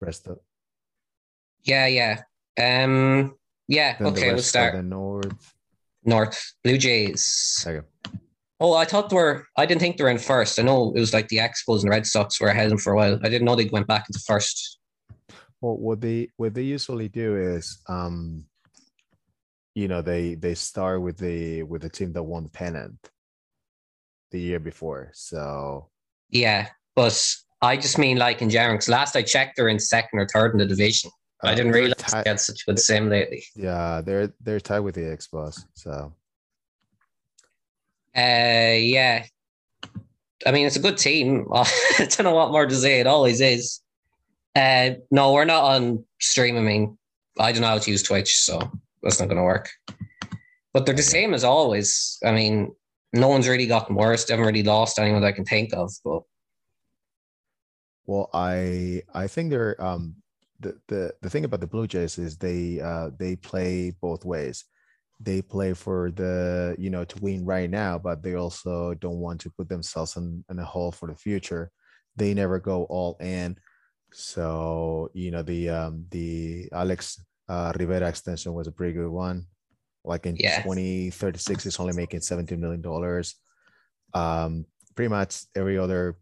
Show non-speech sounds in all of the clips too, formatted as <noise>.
Bristol. Yeah, yeah. Um, yeah. Then the okay, we'll start. The North. North Blue Jays. There. Oh, I thought they were. I didn't think they were in first. I know it was like the Expos and Red Sox were ahead of them for a while. I didn't know they went back into first. Well, what they what they usually do is, um, you know, they they start with the with the team that won the pennant the year before. So Yeah, but I just mean like in general. Because last I checked, they're in second or third in the division. I uh, didn't they're realize they had such a good sim lately. Yeah, they're they're tied with the Expos. So Uh, yeah. I mean, it's a good team. <laughs> I don't know what more to say. It always is. Uh, no, we're not on stream. I mean, I don't know how to use Twitch, so that's not going to work. But they're the same as always. I mean, no one's really gotten worse. They haven't really lost anyone that I can think of. But Well, I I think they're um the the the thing about the Blue Jays is they uh they play both ways. They play for the you know to win right now, but they also don't want to put themselves in, in a hole for the future. They never go all in. So you know the um the Alex uh, Rivera extension was a pretty good one. Like in Yeah. 2036, it's only making 17 million dollars. Um, pretty much every other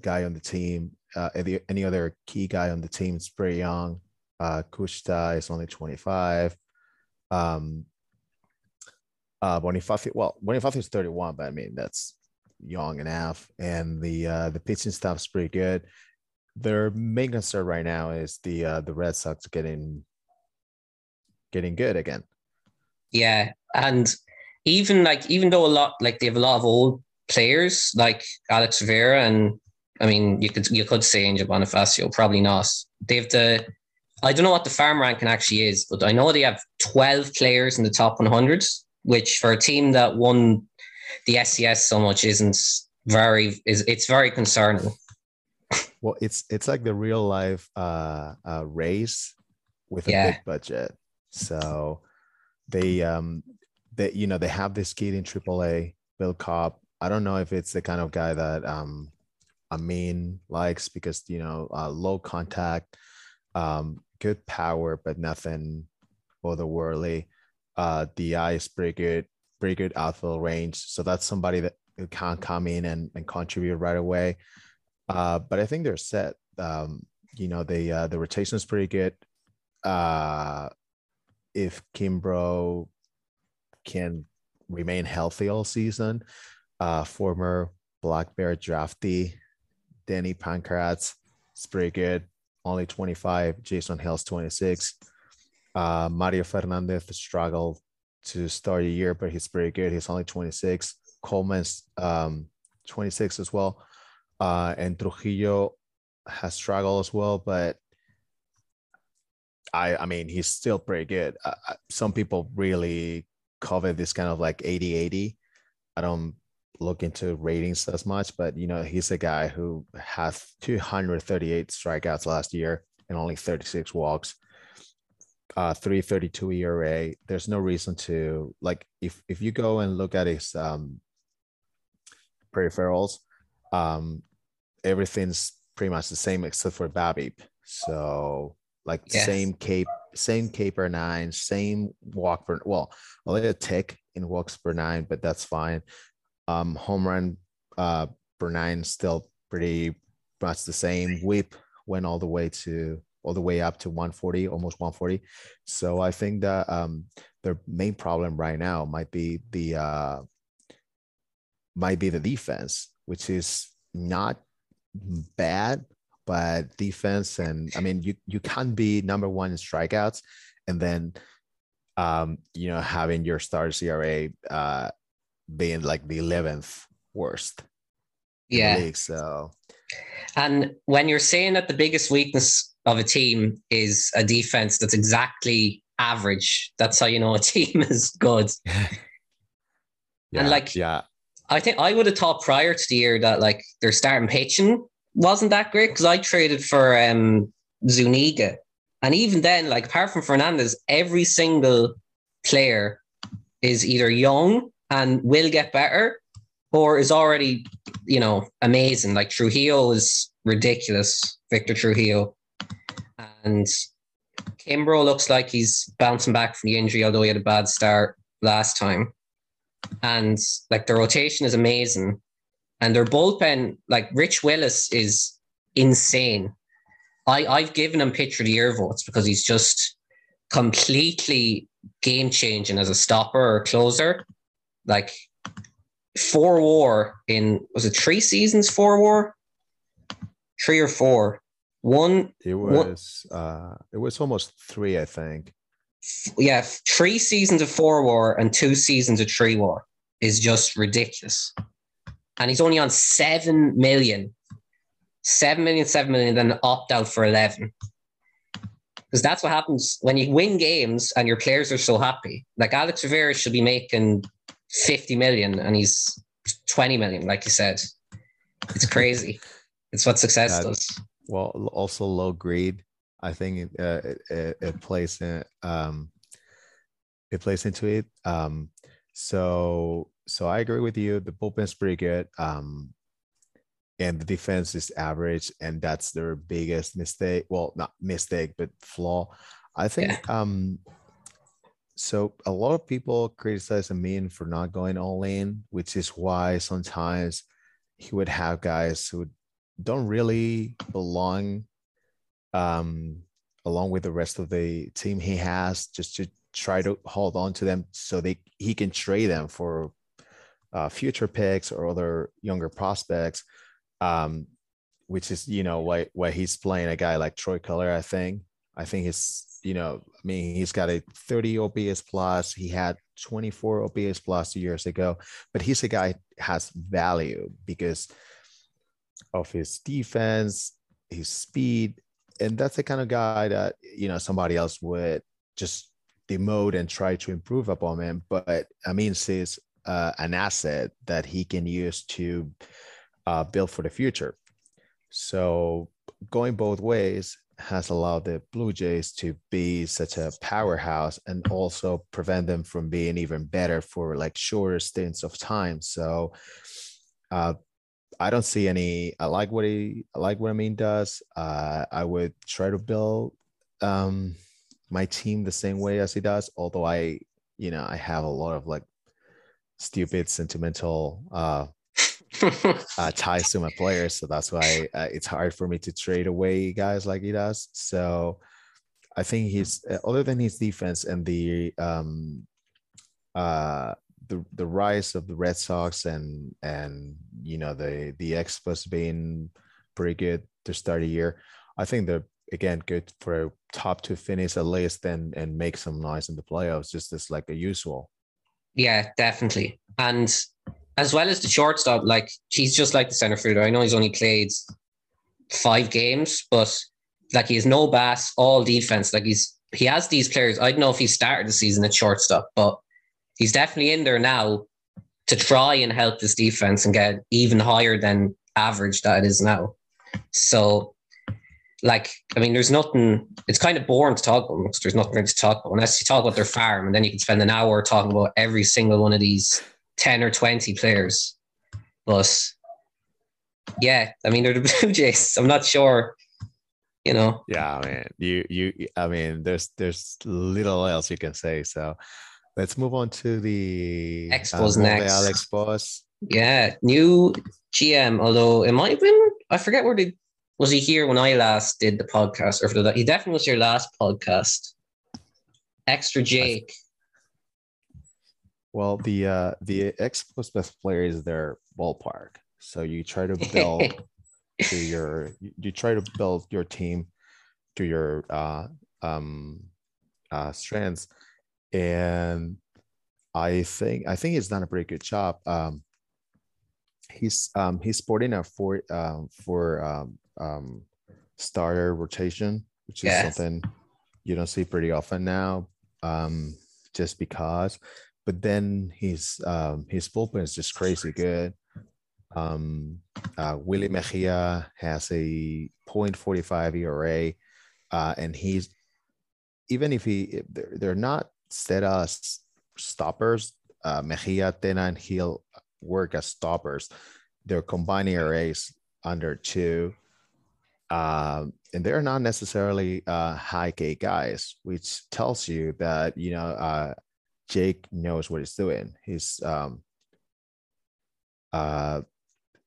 guy on the team, uh, any, other key guy on the team is pretty young. Uh, Kushta is only 25. Um, uh, Bonifacio, well, Bonifacio is 31, but I mean, that's young enough. And the uh, the pitching staff is pretty good. Their main concern right now is the uh, the Red Sox getting getting good again. yeah, and even like even though a lot like they have a lot of old players like Alex Vera and I mean you could you could say Angel Bonifacio, probably not. They have the I don't know what the farm ranking actually is, but I know they have 12 players in the top 100, which for a team that won the SCS so much isn't very is it's very concerning. Well, it's it's like the real life uh, uh race with a Yeah. big budget. So they um they you know they have this kid in AAA, Bill Cobb. I don't know if it's the kind of guy that um Amin likes because you know uh, low contact, um good power but nothing otherworldly. Uh, eye is pretty good, pretty good outfield range. So that's somebody that can come in and, and contribute right away. Uh, but I think they're set. Um, you know, the uh, the rotation is pretty good. Uh, if Kimbrough can remain healthy all season, uh, former Black Bear draftee Danny Pankratz is pretty good. Only 25. Jason Hill's 26. Uh, Mario Fernandez struggled to start the year, but he's pretty good. He's only 26. Coleman's um, 26 as well. Uh, and Trujillo has struggled as well, but I I mean he's still pretty good. Uh, uh, some people really covet this kind of like 80 80. I don't look into ratings as much, but you know he's a guy who has 238 strikeouts last year and only 36 walks. Uh, 332 ERA. There's no reason to like if if you go and look at his um peripherals, um everything's pretty much the same except for Babip. So like Yes. same cape, same K per nine, same walk per well, a little tick in walks per nine, but that's fine. Um, home run uh per nine still pretty much the same. Whip went all the way to all the way up to 140, almost 140. So I think that um their main problem right now might be the uh might be the defense, which is not bad, but defense and I mean you you can't be number one in strikeouts and then um you know having your star CRA uh being like the 11th worst Yeah. league. So And when you're saying that the biggest weakness of a team is a defense that's exactly average, that's how you know a <laughs> team is good. <laughs> yeah, like- yeah, I think I would have thought prior to the year that like their starting pitching wasn't that great because I traded for um Zuniga. And even then, like apart from Fernandez, every single player is either young and will get better or is already, you know, amazing. Like Trujillo is ridiculous, Victor Trujillo. And Kimbrough looks like he's bouncing back from the injury, although he had a bad start last time. And like the rotation is amazing. And their bullpen, like Rich Willis, is insane. I, I've given him pitcher of the year votes because he's just completely game changing as a stopper or closer. Like four war in was it three seasons, four war? Three or four. One It was uh it was almost three, I think. yeah, three seasons of four war and two seasons of three war is just ridiculous. And he's only on seven million. Seven million, seven million, then opt out for 11. Because that's what happens when you win games and your players are so happy. Like Alex Rivera should be making 50 million and he's 20 million, like you said. It's crazy. <laughs> it's what success does. Well, also low greed. I think it, uh, it, it, it plays in um it plays into it. Um so so I agree with you. The bullpen's pretty good. Um and the defense is average, and that's their biggest mistake. Well, not mistake, but flaw. I think um so a lot of people criticize Amin for not going all in, which is why sometimes he would have guys who don't really belong um along with the rest of the team he has just to try to hold on to them so they he can trade them for uh, future picks or other younger prospects um which is you know why why he's playing a guy like Troy Color. I think I think he's you know I mean he's got a 30 OPS plus he had 24 OPS plus years ago but he's a guy has value because of his defense, his speed, and that's the kind of guy that you know somebody else would just demote and try to improve upon him. But I mean, sees uh, an asset that he can use to uh, build for the future. So going both ways has allowed the Blue Jays to be such a powerhouse and also prevent them from being even better for like shorter stints of time. So uh, I don't see any. I like what he. I like what Amin does. Uh, I would try to build um, my team the same way as he does. Although I, you know, I have a lot of like stupid sentimental uh, <laughs> uh, ties to my players, so that's why uh, it's hard for me to trade away guys like he does. So I think he's uh, other than his defense and the um, uh, the the rise of the Red Sox and and you know the the Expos being pretty good to start a year. I think they're again good for a top to finish at least and and make some noise in the playoffs, just as like a usual. Yeah, definitely. And as well as the shortstop, like he's just like the center fielder. I know he's only played five games, but like he has no bass, all defense. Like he's he has these players. I don't know if he started the season at shortstop, but he's definitely in there now to try and help this defense and get even higher than average that it is now. So, like, I mean, there's nothing. It's kind of boring to talk about because there's nothing really to talk about unless you talk about their farm, and then you can spend an hour talking about every single one of these ten or twenty players. But yeah, I mean, they're the <laughs> Blue Jays. I'm not sure. You know, Yeah, man. You you I mean, there's there's little else you can say. So let's move on to the Expos next. Uh, Expos. Yeah, new GM. Although it might have been, I forget where the was he here when I last did the podcast, or for the, he definitely was your last podcast. Extra Jake. Well, the uh the Expos best player is their ballpark. So you try to build <laughs> to your you- you try to build your team to your uh um uh strengths and i think i think he's done a pretty good job um he's um he's sporting a four um for um um starter rotation which is Yes. something you don't see pretty often now um just because but then his um his bullpen is just crazy good um, uh, Willie Mejia has a 0.45 ERA, uh, and he's even if he if they're, they're not set as stoppers, uh, Mejia, Tena, and he'll work as stoppers. They're combining ERAs under two. Um, and they're not necessarily uh, high K guys, which tells you that you know uh, Jake knows what he's doing. He's um, uh,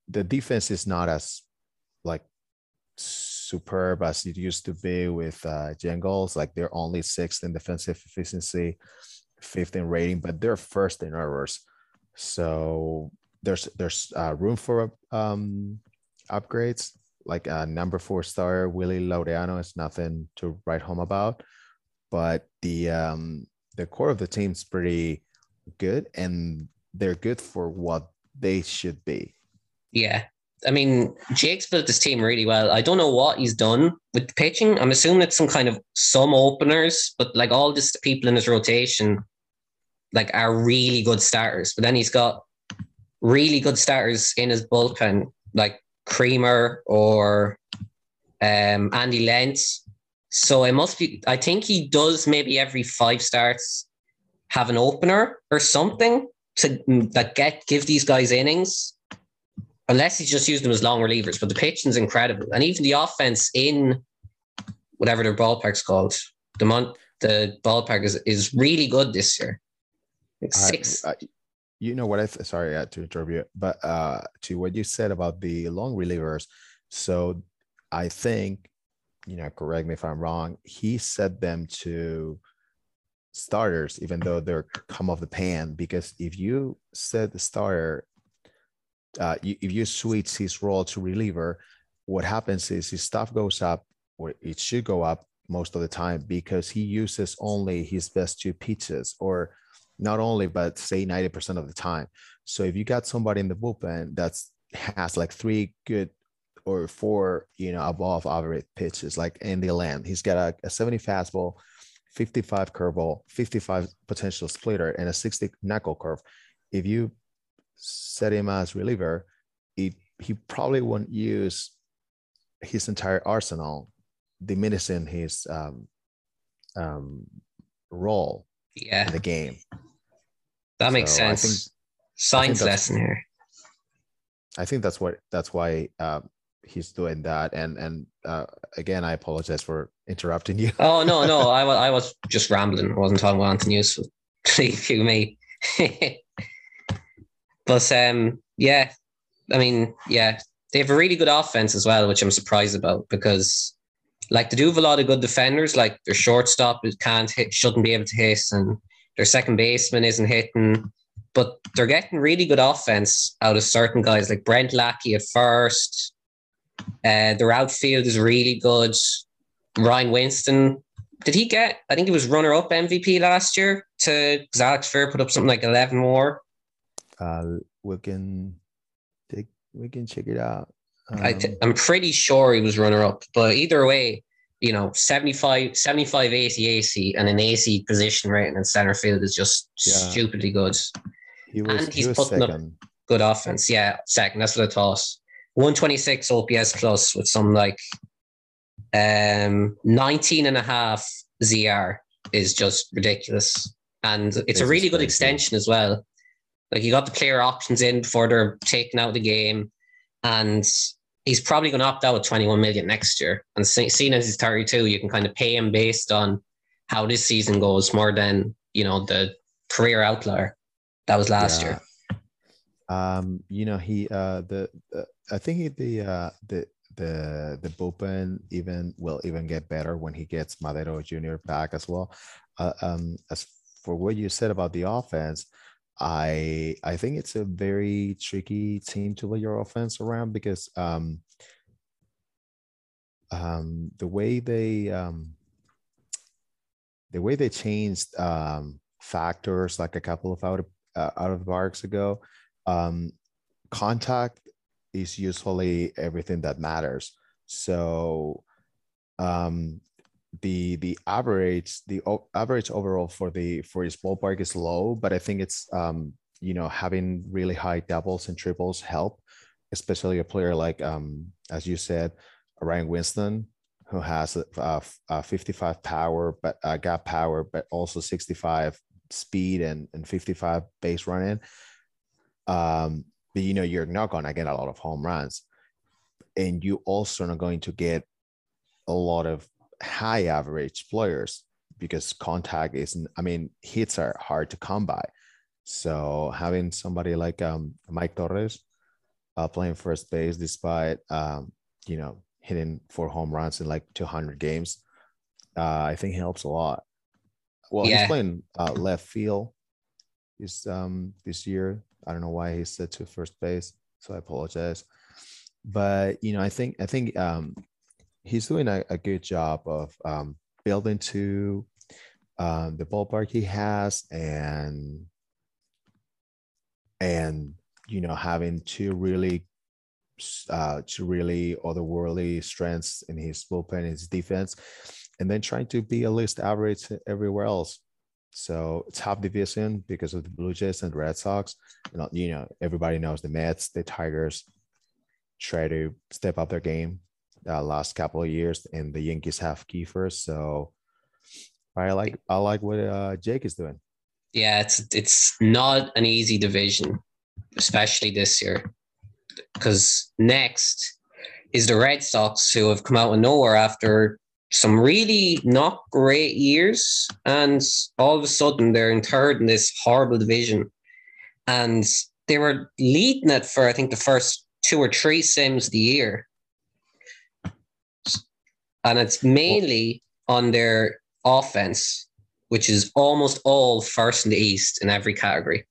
the defense is not as like superb as it used to be with uh, Jengals. Like they're only sixth in defensive efficiency, fifth in rating, but they're first in errors. So there's there's uh, room for um, upgrades. Like a number four star Willie Laureano is nothing to write home about, but the um, the core of the team's pretty good, and they're good for what they should be. Yeah. I mean, Jake's built this team really well. I don't know what he's done with the pitching. I'm assuming it's some kind of some openers, but like all this people in his rotation, like are really good starters. But then he's got really good starters in his bullpen, like Creamer or um, Andy Lentz. So it must be. I think he does maybe every five starts have an opener or something to that get give these guys innings unless he's just used them as long relievers. But the pitching's incredible, and even the offense in whatever their ballpark's called, the month the ballpark is is really good this year. Like six. I, I, you know what? I th- sorry uh, to interrupt you, but uh, to what you said about the long relievers. So I think, you know, correct me if I'm wrong. He set them to starters, even though they're come off the pan, because if you set the starter uh, you, if you switch his role to reliever, what happens is his stuff goes up, or it should go up most of the time because he uses only his best two pitches, or not only, but say 90% of the time. So if you got somebody in the bullpen that's has like three good or four, you know, above average pitches, like Andy Lamb, he's got a, a 70 fastball, 55 curveball, 55 potential splitter, and a 60 knuckle curve. If you set him as reliever, it, he probably won't use his entire arsenal, diminishing his um, um, role yeah. in the game. That makes so sense. Think, Science lesson here. I think that's what that's why uh, he's doing that. And and uh, again, I apologize for interrupting you. oh no, no, <laughs> I was I was just rambling. I wasn't talking about anything useful. <laughs> You me. <laughs> But um, yeah, I mean, yeah, they have a really good offense as well, which I'm surprised about because like they do have a lot of good defenders. Like their shortstop can't hit, shouldn't be able to hit, and their second baseman isn't hitting. But they're getting really good offense out of certain guys like Brent Lackey at first. Uh, their outfield is really good. Ryan Winston, did he get? I think he was runner up MVP last year. To Alex Fair put up something like eleven more uh, we can take we can check it out. Um, I th- I'm pretty sure he was runner up, but either way, you know, 75, 75 80 AC and an AC position rating in center field is just yeah. stupidly good. He was, and he's he putting second. up good offense. Yeah, second. That's what I thought. 126 OPS plus with some like um 19 and a half ZR is just ridiculous. And it's this a really good extension as well. Like you got the player options in before they're taken out of the game, and he's probably going to opt out with 21 million next year. And seeing as he's 32, you can kind of pay him based on how this season goes more than you know the career outlier that was last yeah. year. Um, you know, he uh the, the I think the uh the the the bullpen even will even get better when he gets Madero Jr. back as well. Uh, um, as for what you said about the offense, I I think it's a very tricky team to lay your offense around because um, um, the way they um, the way they changed um, factors like a couple of out of uh, out of bars ago, um, contact is usually everything that matters. So um, the the average the o- average overall for the for his ballpark is low, but I think it's um you know having really high doubles and triples help, especially a player like um as you said, Ryan Winston who has a, a 55 power but uh, gap power but also 65 speed and, and 55 base running um but you know you're not going to get a lot of home runs and you also are not going to get a lot of high average players because contact isn't. I mean, hits are hard to come by. So having somebody like um, Mike Torres uh, playing first base despite um, you know hitting four home runs in like 200 games, uh, I think helps a lot. Well, yeah. he's playing uh, left field this um this year. I don't know why he's set to first base, so I apologize. But you know, I think I think um, he's doing a, a good job of um, building to um, the ballpark he has and and you know having two really uh, two really otherworldly strengths in his bullpen, his defense, and then trying to be at least average everywhere else. So top division because of the Blue Jays and Red Sox. You know, you know, everybody knows the Mets, the Tigers try to step up their game uh, last couple of years, and the Yankees have Kiefer. So I like I like what uh, Jake is doing. Yeah, it's it's not an easy division, especially this year, because next is the Red Sox, who have come out of nowhere after some really not great years, and all of a sudden they're in third in this horrible division, and they were leading it for I think the first two or three sims of the year, and it's mainly on their offense, which is almost all first in the East in every category.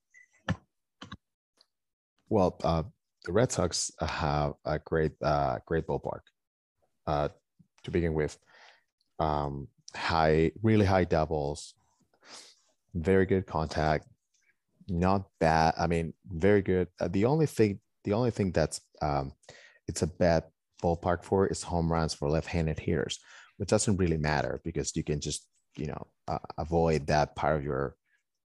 Well, uh, the Red Sox have a great, uh, great ballpark uh, to begin with um, high, really high doubles, very good contact, not bad. I mean, very good. Uh, the only thing, the only thing that's um, it's a bad ballpark for is home runs for left-handed hitters, which doesn't really matter because you can just you know uh, avoid that part of your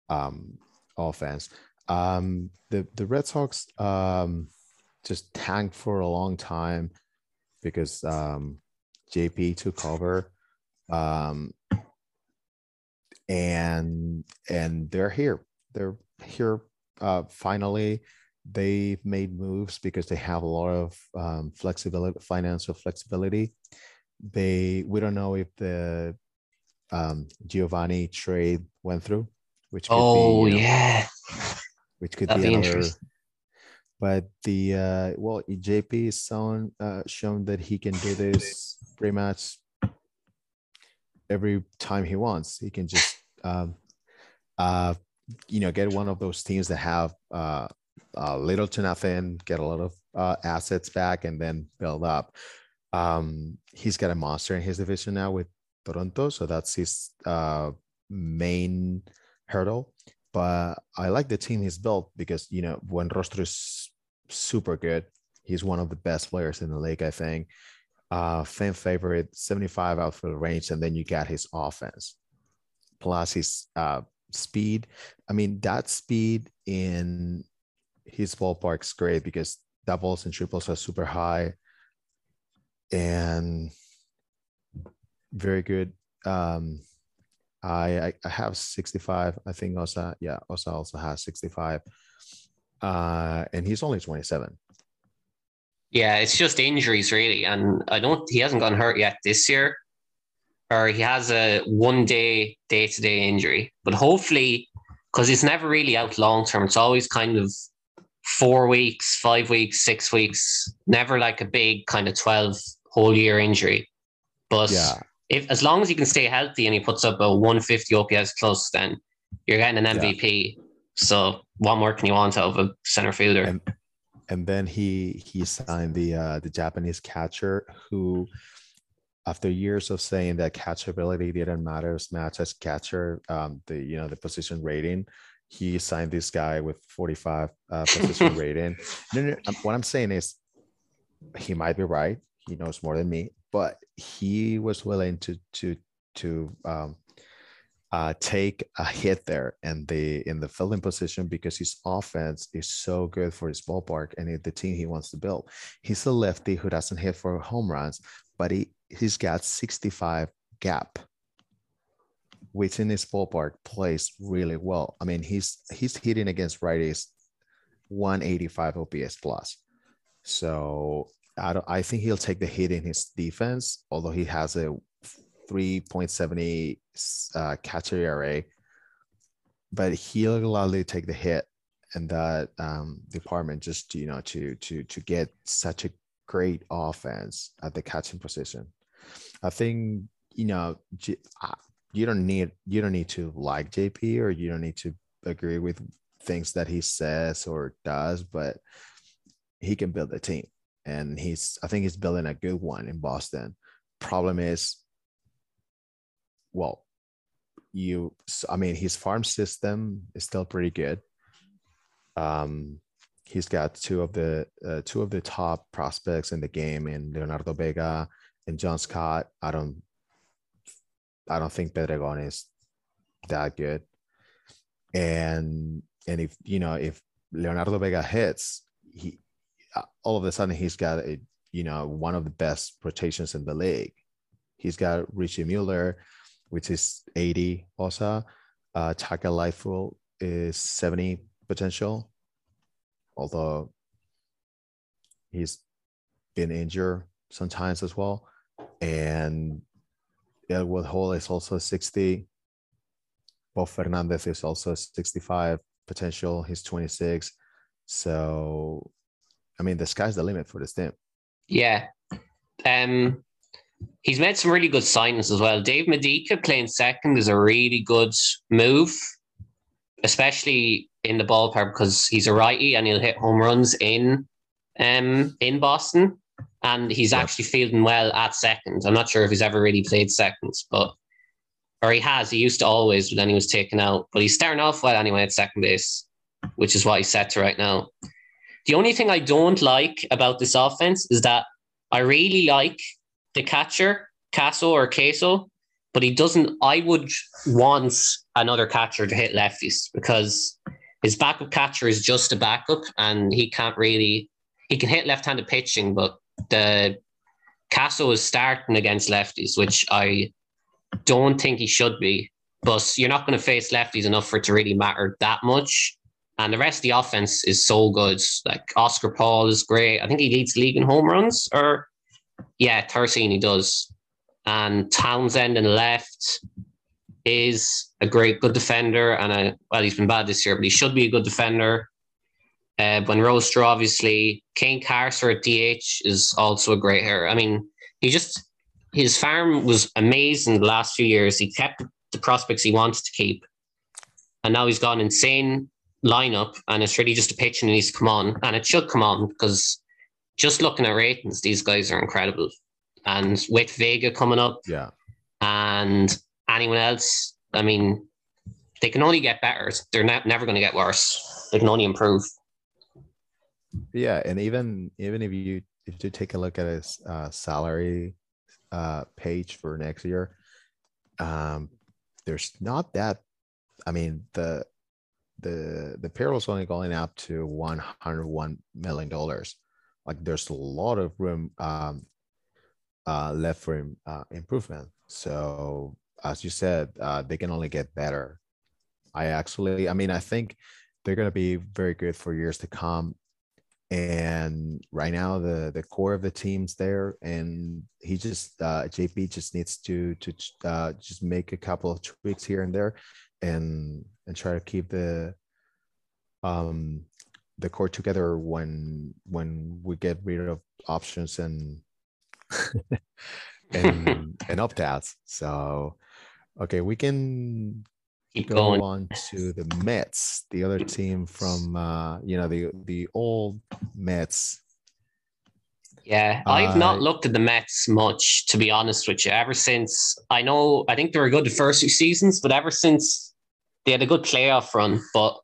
um, offense. Um, the the Red Sox um, just tanked for a long time because um, JP took over um, and and they're here. They're here uh, finally. They've made moves because they have a lot of um, flexibility, financial flexibility. They we don't know if the um, Giovanni trade went through, which could oh be, you know, yeah, which could That'd be, be another. But the uh, well, JP is shown uh, shown that he can do this pretty much every time he wants. He can just, um, uh, you know, get one of those teams that have uh, uh, little to nothing, get a lot of uh, assets back, and then build up. Um, he's got a monster in his division now with Toronto, so that's his uh, main hurdle. But I like the team he's built because you know when Rostro is super good, he's one of the best players in the league, I think uh, fan favorite, 75 outfield range, and then you got his offense plus his uh, speed. I mean, that speed in his ballpark's great because doubles and triples are super high and very good. Um, I, I have 65. I think Osa, yeah, Osa also has 65. Uh, and he's only 27. Yeah, it's just injuries really, and I don't. He hasn't gotten hurt yet this year, or he has a one day day to day injury. But hopefully, because it's never really out long term. It's always kind of four weeks, five weeks, six weeks. Never like a big kind of twelve whole year injury. But yeah. if as long as he can stay healthy and he puts up a 150 OPS plus, then you're getting an MVP. Yeah. So what more can you want out of a center fielder? And, and then he he signed the uh, the Japanese catcher who, after years of saying that catchability didn't matter as much as catcher, um, the you know the position rating, he signed this guy with 45 uh, position <laughs> rating. No, no, um, what I'm saying is, he might be right. He knows more than me, but he was willing to to to um, uh, take a hit there and the in the fielding position because his offense is so good for his ballpark and the team he wants to build. He's a lefty who doesn't hit for home runs, but he he's got 65 gap, which in his ballpark plays really well. I mean, he's he's hitting against righties 185 OPS plus. So I don't. I think he'll take the hit in his defense, although he has a 3.70 uh, catcher ERA. But he'll gladly take the hit in that um, department just you know to to to get such a great offense at the catching position. I think you know you don't need you don't need to like JP or you don't need to agree with things that he says or does, but he can build a team and he's I think he's building a good one in Boston. Problem is, well, you I mean his farm system is still pretty good. Um, he's got two of the uh, two of the top prospects in the game in Leonardo Vega and John Scott. I don't I don't think Pedregon is that good. And and if you know if Leonardo Vega hits, he uh, all of a sudden he's got a you know one of the best rotations in the league. He's got Richie Mueller, which is 80 also. Uh, Taka Lightfoot is 70 potential, although he's been injured sometimes as well. And Elwood Hall is also 60. Bob Fernandez is also 65 potential. He's 26. So, I mean, the sky's the limit for this team. Yeah. Um, he's made some really good signings as well. Dave Medica playing second is a really good move, especially in the ballpark because he's a righty and he'll hit home runs in um in Boston and he's yeah. actually fielding well at second. I'm not sure if he's ever really played seconds, but or he has. He used to always, but then he was taken out. But he's starting off well anyway at second base, which is what he's set to right now. The only thing I don't like about this offense is that I really like the catcher, Castle or Queso, but he doesn't. I would want another catcher to hit lefties because his backup catcher is just a backup and he can't really. He can hit left handed pitching, but the Castle is starting against lefties, which I don't think he should be. But you're not going to face lefties enough for it to really matter that much. And the rest of the offense is so good. Like Oscar Paul is great. I think he leads league in home runs, or yeah, 13 he does. And Townsend and left is a great, good defender. And a, well, he's been bad this year, but he should be a good defender. Uh, when Rostro, obviously, Kane Carter at DH is also a great hitter. I mean, he just his farm was amazing the last few years. He kept the prospects he wants to keep, and now he's got an insane lineup, and it's really just a pitch and needs to come on, and it should come on because just looking at ratings, these guys are incredible. And with Vega coming up, yeah, and anyone else, I mean, they can only get better. They're not, never going to get worse. They can only improve yeah and even even if you if you take a look at his uh, salary uh, page for next year um there's not that i mean the the the payroll's only going up to 101 million dollars like there's a lot of room um uh left for uh, improvement. So as you said uh they can only get better. I actually i mean i think they're going to be very good for years to come. And right now the the core of the team's there and he just uh jp just needs to to uh just make a couple of tweaks here and there and and try to keep the um the core together when when we get rid of options and <laughs> and and opt-outs so okay we can Keep go going. on to the Mets, the other team from uh, you know the the old Mets. Yeah, I've not Uh, looked at the Mets much, to be honest with you. Ever since I know, I think they were good the first two seasons, but ever since they had a good playoff run, but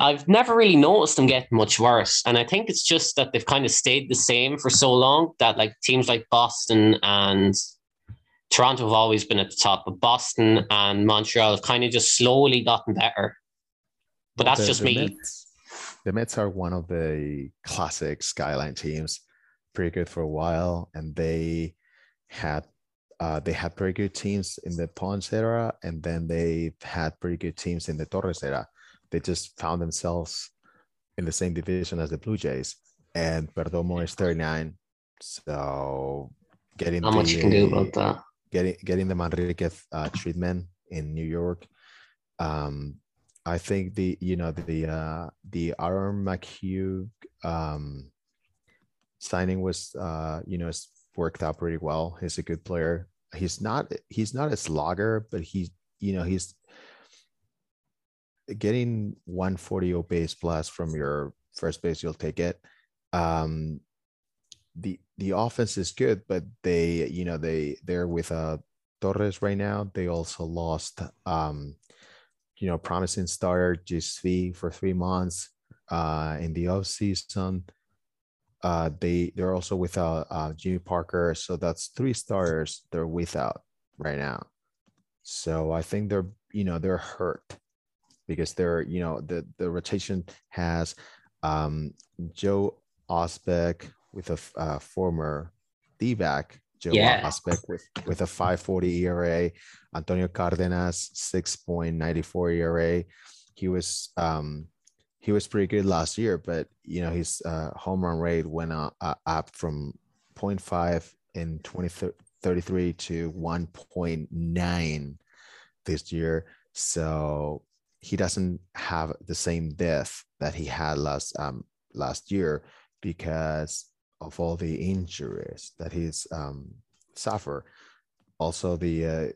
I've never really noticed them getting much worse. And I think it's just that they've kind of stayed the same for so long that like teams like Boston and Toronto have always been at the top, but Boston and Montreal have kind of just slowly gotten better. But that's the- just the me. Mets, the Mets are one of the classic skyline teams, pretty good for a while, and they had uh, they had pretty good teams in the Ponce era, and then they had pretty good teams in the Torres era. They just found themselves in the same division as the Blue Jays, and Perdomo is 39. So getting Not much you can do about that. getting getting the Manriquez uh, treatment in New York. Um, I think the you know the uh, the Aaron McHugh um, signing was uh, you know it's worked out pretty well. He's a good player. He's not he's not a slogger, but he's you know he's getting 140 base plus from your first base. You'll take it. Um, the the offense is good, but they you know they they're with uh Torres right now. They also lost um you know promising starter GSV for three months uh in the off season. Uh, they they're also without uh, Jimmy Parker, so that's three starters they're without right now. So I think they're you know they're hurt because they're you know the the rotation has um, Joe Osbeck with a uh, former D-back Joe Yeah. Osbeck with with a 540 ERA, Antonio Cardenas 6.94 ERA. He was um he was pretty good last year, but you know his uh, home run rate went up, uh, up from 0.5 in 2033 to 1.9 this year. So he doesn't have the same depth that he had last um last year because of all the injuries that he's um suffer. Also the uh,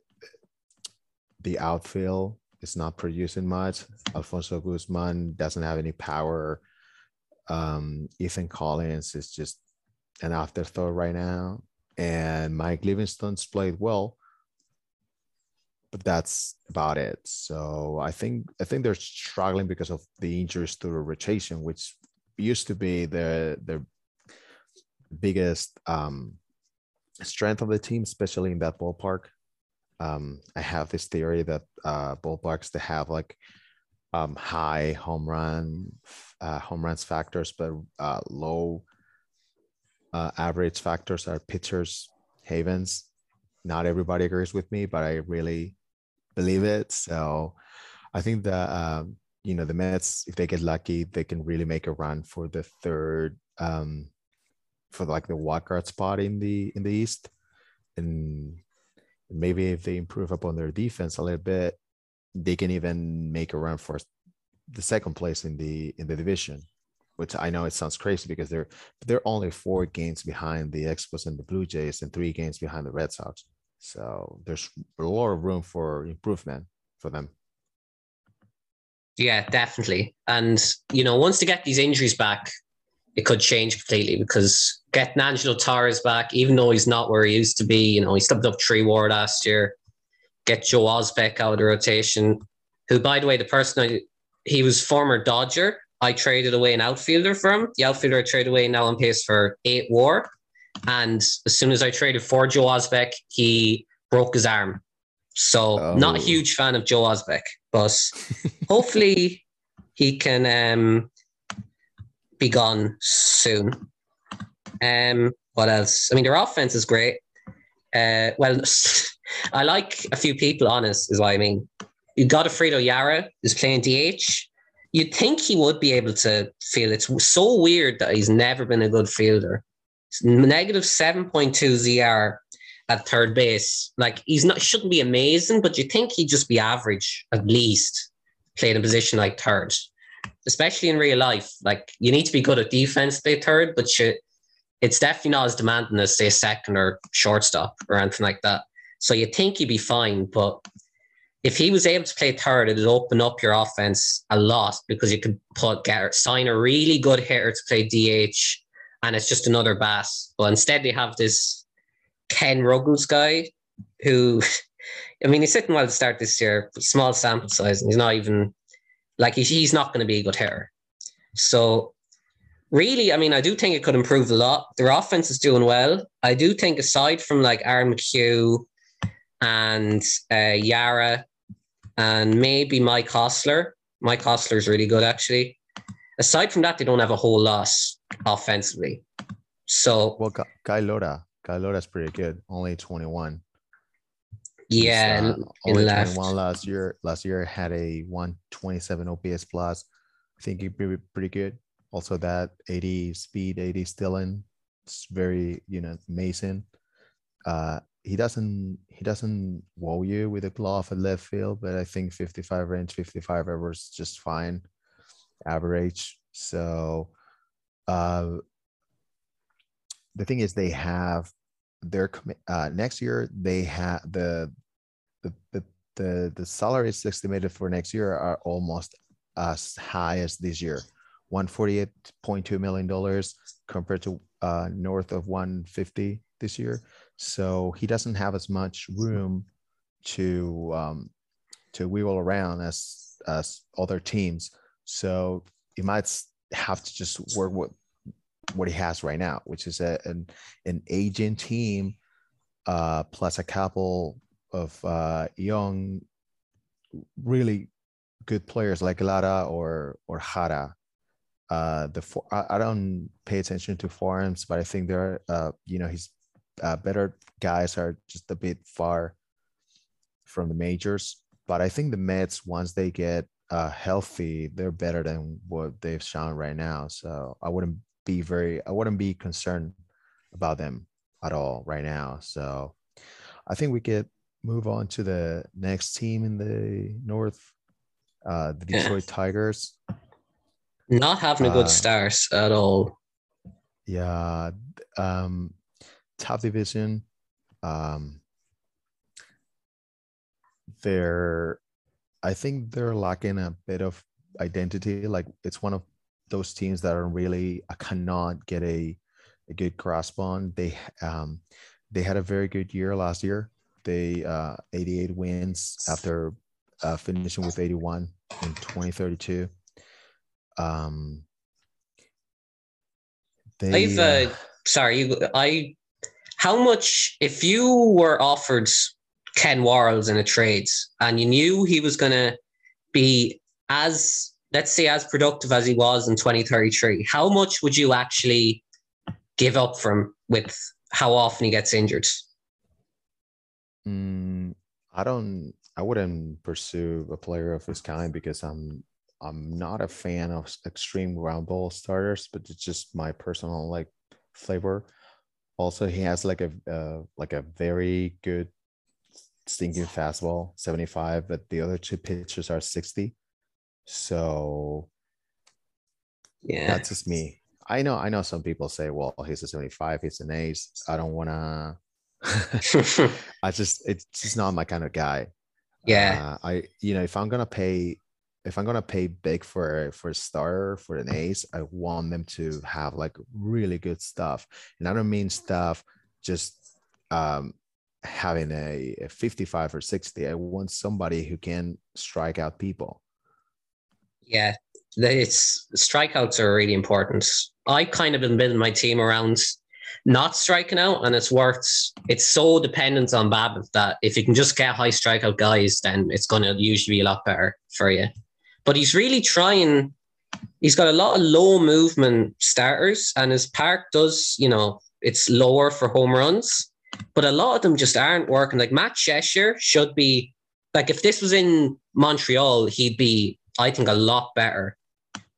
the outfield is not producing much. Alfonso Guzman doesn't have any power. Um, Ethan Collins is just an afterthought right now. And Mike Livingston's played well, but that's about it. So I think I think they're struggling because of the injuries to rotation, which used to be the the biggest um, strength of the team, especially in that ballpark. Um, I have this theory that uh, ballparks that have like um, high home run uh, home runs factors, but uh, low uh, average factors are pitchers havens. Not everybody agrees with me, but I really believe it. So I think that um, you know the Mets, if they get lucky, they can really make a run for the third um, for like the wild card spot in the in the East, and maybe if they improve upon their defense a little bit, they can even make a run for the second place in the in the division. Which I know it sounds crazy because they're they're only four games behind the Expos and the Blue Jays and three games behind the Red Sox. So there's a lot of room for improvement for them. Yeah, definitely. And you know, once they get these injuries back, it could change completely because getting Angelo Torres back, even though he's not where he used to be, you know, he stepped up three war last year. Get Joe Osbeck out of the rotation, who, by the way, the person I, he was former Dodger. I traded away an outfielder for him. The outfielder I traded away now on pace for eight war. And as soon as I traded for Joe Osbeck, he broke his arm. So not a Oh. huge fan of Joe Osbeck, but <laughs> hopefully he can um, be gone soon. Um, what else? I mean, their offense is great. Uh, well, <laughs> I like a few people on us, is what I mean. You got Alfredo Yara is playing DH. You'd think he would be able to feel it's so weird that he's never been a good fielder. Negative 7.2 ZR at third base. Like he's not shouldn't be amazing, but you think he'd just be average at least, playing a position like third. Especially in real life. Like you need to be good at defense, play third, but you it's definitely not as demanding as say second or shortstop or anything like that. So you think he'd be fine, but if he was able to play third, it'd open up your offense a lot because you could put get sign a really good hitter to play DH, and it's just another bass. But instead, they have this Ken Ruggles guy who, <laughs> I mean, he's sitting well to start this year, small sample size, and he's not even like he's, he's not going to be a good hitter. So really, I mean, I do think it could improve a lot. Their offense is doing well. I do think aside from like Aaron McHugh and uh, Yara and maybe Mike Hostler, Mike is really good actually. Aside from that, they don't have a whole lot offensively. So Well, Ka- Kai Lora, Kai Lora's pretty good. Only 21. Yeah, uh, only left. 21 last year. Last year had a 127 OPS plus. I think he'd be pretty good. Also, that 80 speed, 80 stealing. it's very you know amazing. Uh, he doesn't he doesn't wow you with a glove at left field, but I think 55 range, 55 hours just fine, average. So uh, the thing is, they have their uh, next year. They have the the the the the salaries estimated for next year are almost as high as this year, one forty eight point two million dollars compared to uh, north of one fifty this year. So he doesn't have as much room to um, to wheel around as as other teams. So he might have to just work with what he has right now, which is a, an an aging team uh, plus a couple of uh, young, really good players like Lara or or Jara. Uh, the for, I, I, don't pay attention to forums, but I think there are uh, you know his uh, better guys are just a bit far from the majors. But I think the Mets once they get uh, healthy, they're better than what they've shown right now. So I wouldn't be very I wouldn't be concerned about them at all right now. So I think we could move on to the next team in the North, uh, the Detroit yeah. <laughs> Tigers. Not having a good uh, start at all. Yeah, um, top division. Um, they're, I think they're lacking a bit of identity. Like it's one of those teams that are really I cannot get a a good grasp on. They um they had a very good year last year. They uh 88 wins after uh, finishing with 81 in 2032. Um they I've uh, uh sorry, I how much if you were offered Ken Warrels in a trade and you knew he was gonna be as let's say as productive as he was in 2033, how much would you actually give up from with how often he gets injured? Mm, I don't. I wouldn't pursue a player of his kind because I'm I'm not a fan of extreme ground ball starters, but it's just my personal like flavor. Also, he has like a uh, like a very good sinking fastball, 75, but the other two pitchers are 60. So yeah, that's just me. I know, I know some people say, well, he's a 75, he's an ace. I don't wanna <laughs> I just it's just not my kind of guy. Yeah. Uh, I you know, if I'm gonna pay if I'm gonna pay big for for a star for an ace, I want them to have like really good stuff. And I don't mean stuff just um having a, a 55 or 60. I want somebody who can strike out people. Yeah, it's strikeouts are really important. I kind of been building my team around not striking out, and it's worth. It's so dependent on BABIP that if you can just get high strikeout guys, then it's going to usually be a lot better for you. But he's really trying. He's got a lot of low movement starters, and his park does, you know, it's lower for home runs, but a lot of them just aren't working. Like Matt Cheshire should be like if this was in Montreal, he'd be I think, a lot better.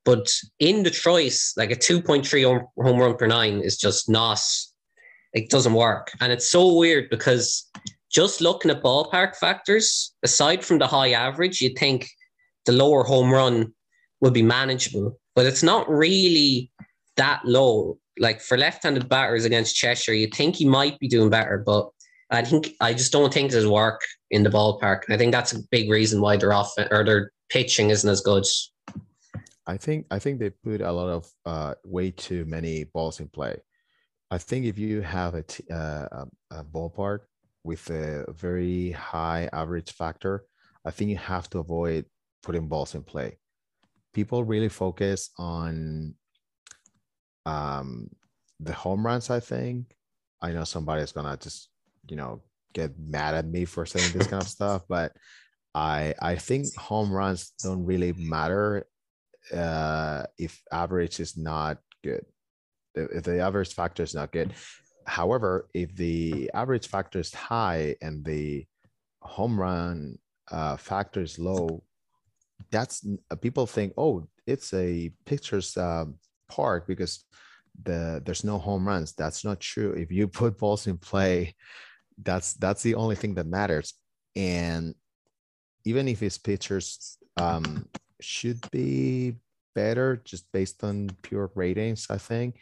But in Detroit, like a 2.3 home run per nine is just not, it doesn't work. And it's so weird because just looking at ballpark factors, aside from the high average, you'd think the lower home run would be manageable, but it's not really that low. Like for left-handed batters against Cheshire, you think he might be doing better, but I think I just don't think there's work in the ballpark. I think that's a big reason why they're off or their pitching isn't as good. I think I think they put a lot of uh, way too many balls in play. I think if you have a, t- uh, a ballpark with a very high average factor, I think you have to avoid putting balls in play. People really focus on um, the home runs. I think I know somebody's gonna just you know get mad at me for saying this kind of <laughs> stuff, but I I think home runs don't really matter uh, if average is not good. If the average factor is not good. However, if the average factor is high and the home run uh, factor is low, that's uh, people think, oh, it's a pitcher's uh, park because the there's no home runs. That's not true. If you put balls in play, that's that's the only thing that matters. And even if his pitchers um, should be better just based on pure ratings, I think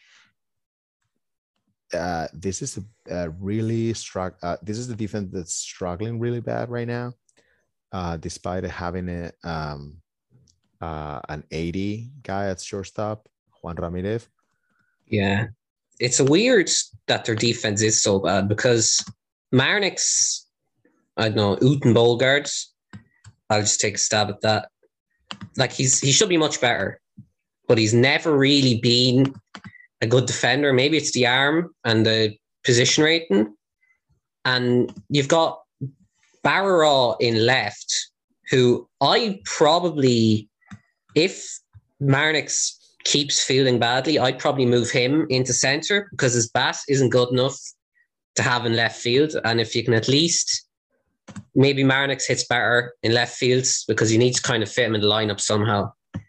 uh, this is a, a really struck. Uh, this is the defense that's struggling really bad right now, uh, despite having a um, uh, an 80 guy at shortstop, Juan Ramirez. Yeah, it's weird that their defense is so bad because Marinix, I don't know, Uten Bolgard. I'll just take a stab at that. Like he's he should be much better, but he's never really been a good defender. Maybe it's the arm and the position rating. And you've got Barra in left, who I probably, if Marinix keeps feeling badly, I'd probably move him into centre because his bat isn't good enough to have in left field. And if you can at least maybe Marinix hits better in left fields because you need to kind of fit him in the lineup somehow. I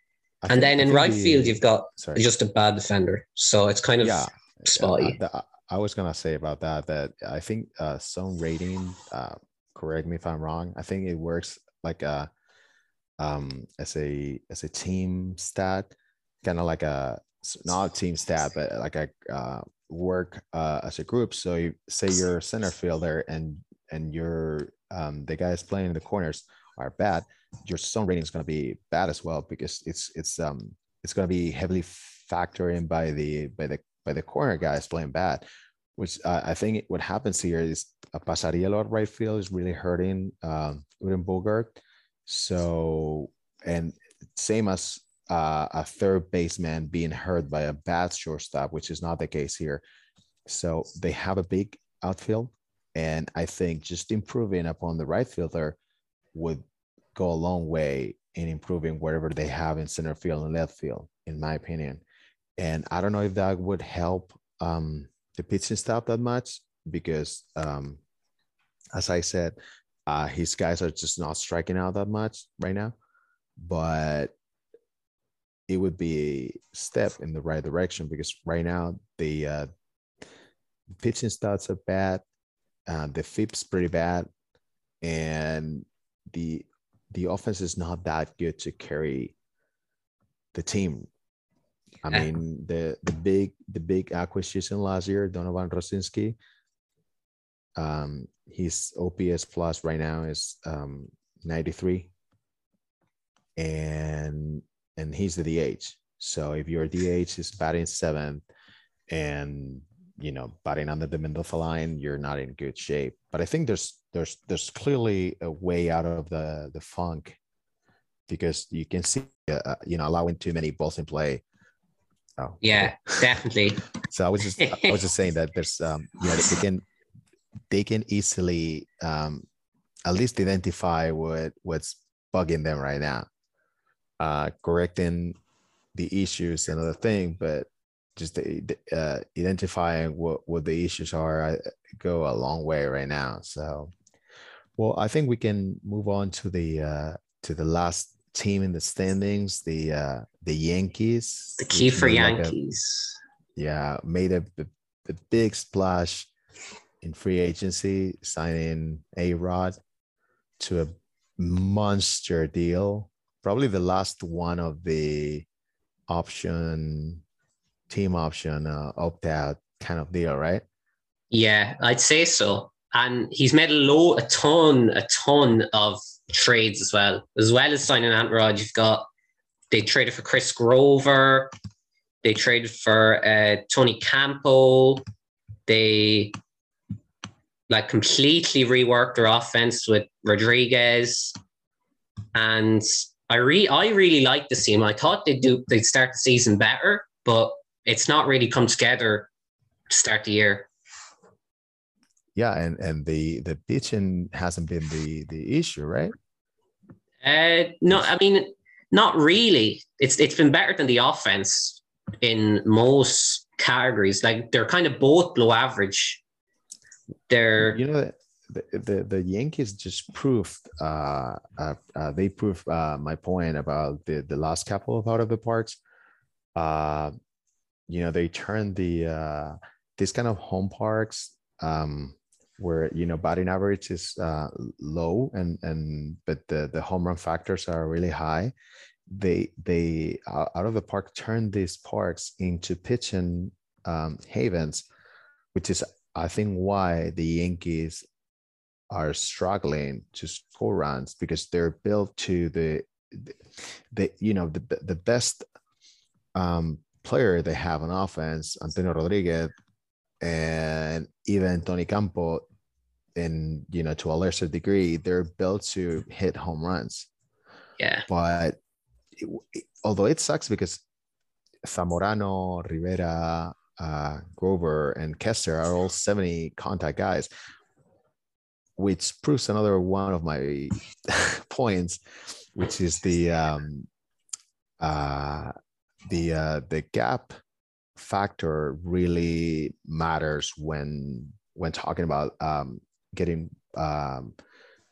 and think, then in right the, field, you've got sorry. just a bad defender. So it's kind of yeah, spotty. Uh, the, I was gonna say about that that I think uh, some rating. Uh, correct me if I'm wrong. I think it works like a um as a as a team stat, kind of like a not a team stat, but like a uh, work uh, as a group. So you say you're a center fielder and and you're um, the guys playing in the corners are bad your zone rating is going to be bad as well because it's it's um it's going to be heavily factored in by the by the by the corner guys playing bad which uh, I think what happens here is a Pasariello at right field is really hurting um, Uden Bogart. So, and same as uh, a third baseman being hurt by a bad shortstop, which is not the case here. So they have a big outfield, and I think just improving upon the right fielder would go a long way in improving whatever they have in center field and left field, in my opinion. And I don't know if that would help um, the pitching staff that much because, um, as I said, uh, his guys are just not striking out that much right now. But it would be a step in the right direction because right now the uh, pitching stats are bad, uh, the FIP's pretty bad, and the the offense is not that good to carry the team. I mean, the the big the big acquisition last year, Donovan Rosinski. Um, his OPS plus right now is um 93, and and he's the DH. So if your DH is batting seventh and you know batting under the Mendoza line, you're not in good shape. But I think there's there's there's clearly a way out of the the funk because you can see uh, uh you know allowing too many balls in play. Oh, yeah, definitely. so I was just I was just saying that there's um you know they can they can easily um at least identify what what's bugging them right now. Uh, correcting the issues another thing, but just uh, identifying what what the issues are I go a long way right now. So well, I think we can move on to the uh, to the last team in the standings, the uh, the Yankees. The key for Yankees. Like a, yeah, made a, a, a, big splash in free agency, signing A Rod to a monster deal. Probably the last one of the option team option uh, opt out kind of deal, right? Yeah, I'd say so and he's made a low, a ton, a ton of trades as well. As well as signing Ant Rod, you've got they traded for Chris Grover, they traded for uh, Tony Campo, they like completely reworked their offense with Rodriguez, and I re I really like the team. I thought they'd do they'd start the season better, but it's not really come together to start the year. Yeah and and the the pitching hasn't been the the issue right? Uh no i mean not really. It's it's been better than the offense in most categories. Like they're kind of both below average. They're you know the, the, Yankees just proved uh, uh, uh, they proved uh, my point about the, the last couple of out of the parks. Uh, you know they turn the uh, these kind of home parks um, where you know batting average is low and and but the the home run factors are really high they they out of the park turn these parks into pitching um, havens which is i think why the yankees are struggling to score runs because they're built to the the, the you know the the best um, player they have on offense antonio rodriguez and even Tony Campo, and you know to a lesser degree, they're built to hit home runs. Yeah, but it, it, although it sucks because Zamorano, Rivera, uh, Grover, and Kester are all 70 contact guys, which proves another one of my <laughs> points, which is the um, uh, the uh, the gap factor really matters when when talking about um, getting um,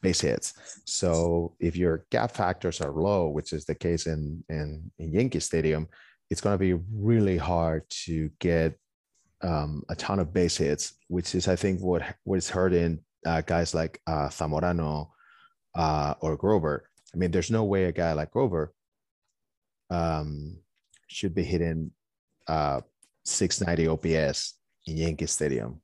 base hits. So if your gap factors are low, which is the case in in, in Yankee Stadium, it's going to be really hard to get um, a ton of base hits, which is I think what what is hurting uh, guys like uh, Zamorano uh, or Grover. I mean, there's no way a guy like Grover um, should be hitting uh, 690 OPS in Yankee Stadium,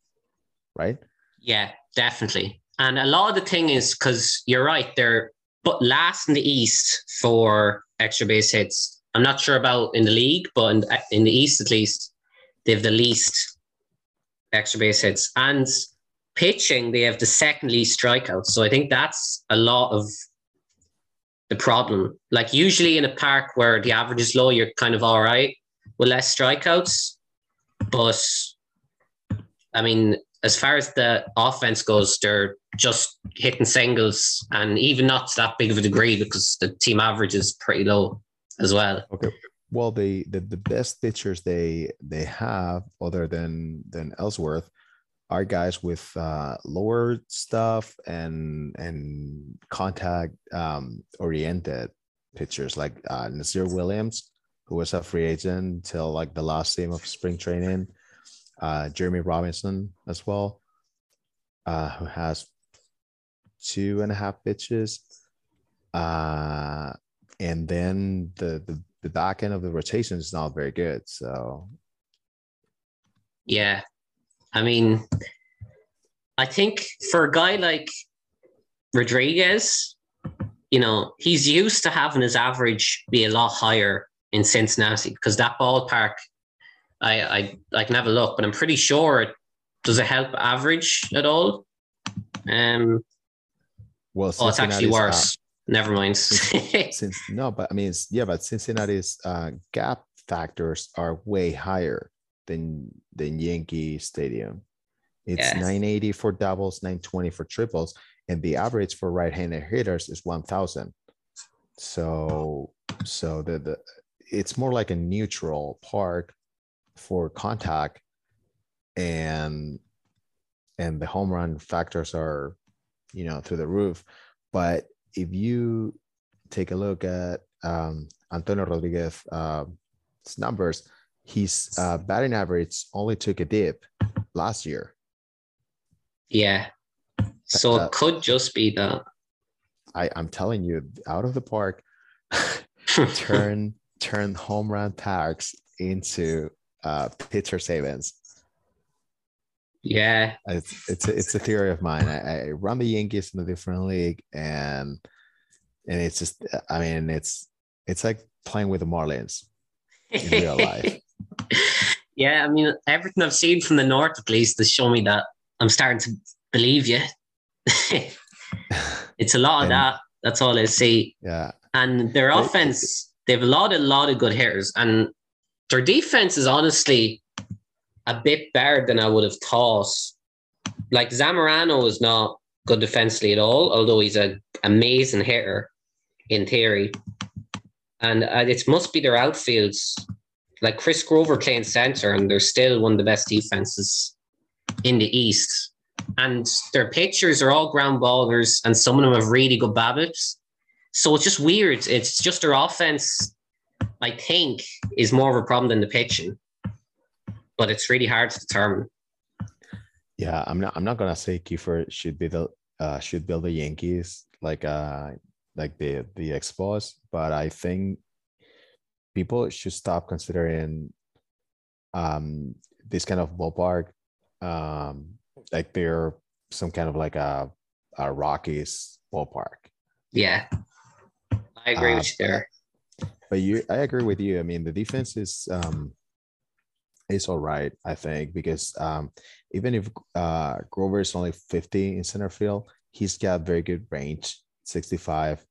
right? Yeah, definitely. And a lot of the thing is because you're right, they're but last in the East for extra base hits. I'm not sure about in the league, but in, in the East at least, they have the least extra base hits. And pitching, they have the second least strikeouts. So I think that's a lot of the problem. Like usually in a park where the average is low, you're kind of all right with less strikeouts. But I mean, as far as the offense goes, they're just hitting singles and even not to that big of a degree because the team average is pretty low as well. Okay. Well, the the, the best pitchers they they have other than than Ellsworth are guys with uh, lower stuff and and contact um, oriented pitchers like uh, Nasir Williams who was a free agent till like the last game of spring training. Uh, Jeremy Robinson as well, uh, who has two and a half pitches. Uh, and then the, the the back end of the rotation is not very good. So, yeah, I mean, I think for a guy like Rodriguez, you know, he's used to having his average be a lot higher in Cincinnati because that ballpark, I, I I can have a look, but I'm pretty sure it does it help average at all. Um, well, oh, it's actually worse. Uh, Never mind. since, <laughs> no, but I mean, yeah, but Cincinnati's uh, gap factors are way higher than than Yankee Stadium. It's yes. 980 for doubles, 920 for triples, and the average for right-handed hitters is 1000. So, so the the it's more like a neutral park for contact and and the home run factors are you know through the roof but if you take a look at um, antonio rodriguez uh, numbers his uh, batting average only took a dip last year yeah so uh, it could just be that I, i'm telling you out of the park <laughs> turn turn home run tags into uh, pitcher savings. Yeah, it's it's a, it's a theory of mine. I, I run the Yankees in a different league, and and it's just I mean it's it's like playing with the Marlins in real life. <laughs> Yeah, I mean everything I've seen from the north at least has shown me that I'm starting to believe you. <laughs> it's a lot of and, that. That's all I see. Yeah. And their offense they have a lot, a lot of good hitters, and their defense is honestly a bit better than I would have thought. Like Zamorano is not good defensively at all, although he's an amazing hitter in theory. And uh, it must be their outfields. Like Chris Grover playing center, and they're still one of the best defenses in the East. And their pitchers are all ground ballers, and some of them have really good BABIPs. So it's just weird. It's just their offense, I think, is more of a problem than the pitching. but it's really hard to determine. Yeah, I'm not. I'm not gonna say Kiefer should be the uh, should build the Yankees like uh like the the Expos, but I think people should stop considering um this kind of ballpark um like they're some kind of like a, a Rockies ballpark. Yeah, I agree uh, with you there. But you, I agree with you. I mean, the defense is um is all right, I think, because um, even if uh, Grover is only 50 in center field, he's got very good range, 65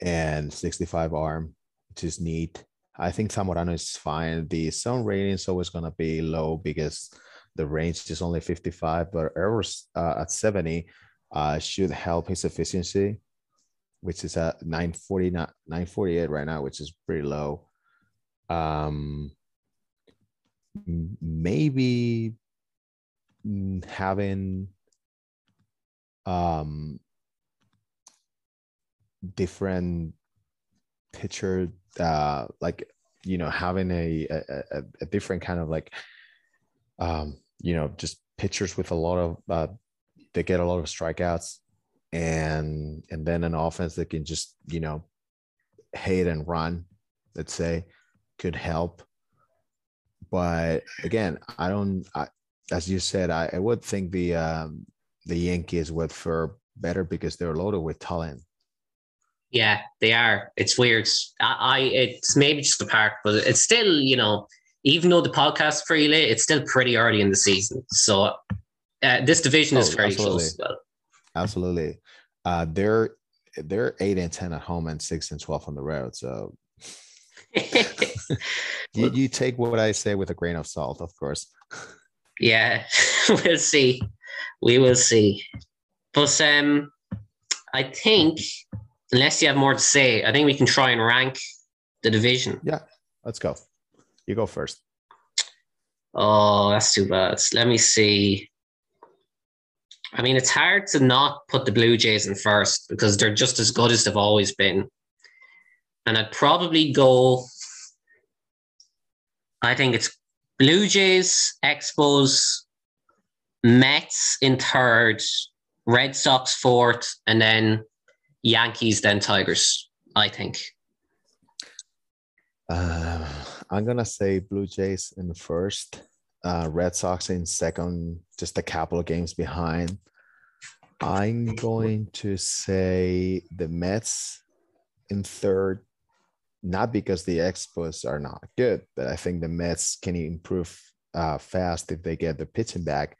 and 65 arm, which is neat. I think Zamorano is fine. The zone rating is always going to be low because the range is only 55, but errors uh, at 70 uh, should help his efficiency, which is at 940, 948 right now, which is pretty low. Um, maybe having um different picture uh like you know having a, a a different kind of like um you know just pitchers with a lot of uh they get a lot of strikeouts and and then an offense that can just you know hit and run let's say could help but again, I don't. I, as you said, I, I would think the um, the Yankees would fare better because they're loaded with talent. Yeah, they are. It's weird. I, I it's maybe just a part, but it's still, you know, even though the podcast pretty late, it's still pretty early in the season. So uh, this division is oh, very absolutely. close. Well. Absolutely. Uh, they're they're eight and ten at home and six and twelve on the road. So <laughs> you, you take what I say with a grain of salt, of course. Yeah, <laughs> we'll see. We will see. But um, I think, unless you have more to say, I think we can try and rank the division. Yeah, let's go. You go first. Oh, that's too bad. Let me see. I mean, it's hard to not put the Blue Jays in first because they're just as good as they've always been. And I'd probably go I think it's Blue Jays, Expos, Mets in third, Red Sox fourth, and then Yankees, then Tigers. I think. Uh, I'm gonna say Blue Jays in first, uh, Red Sox in second, just a couple of games behind. I'm going to say the Mets in third, not because the Expos are not good, but I think the Mets can improve uh, fast if they get the pitching back.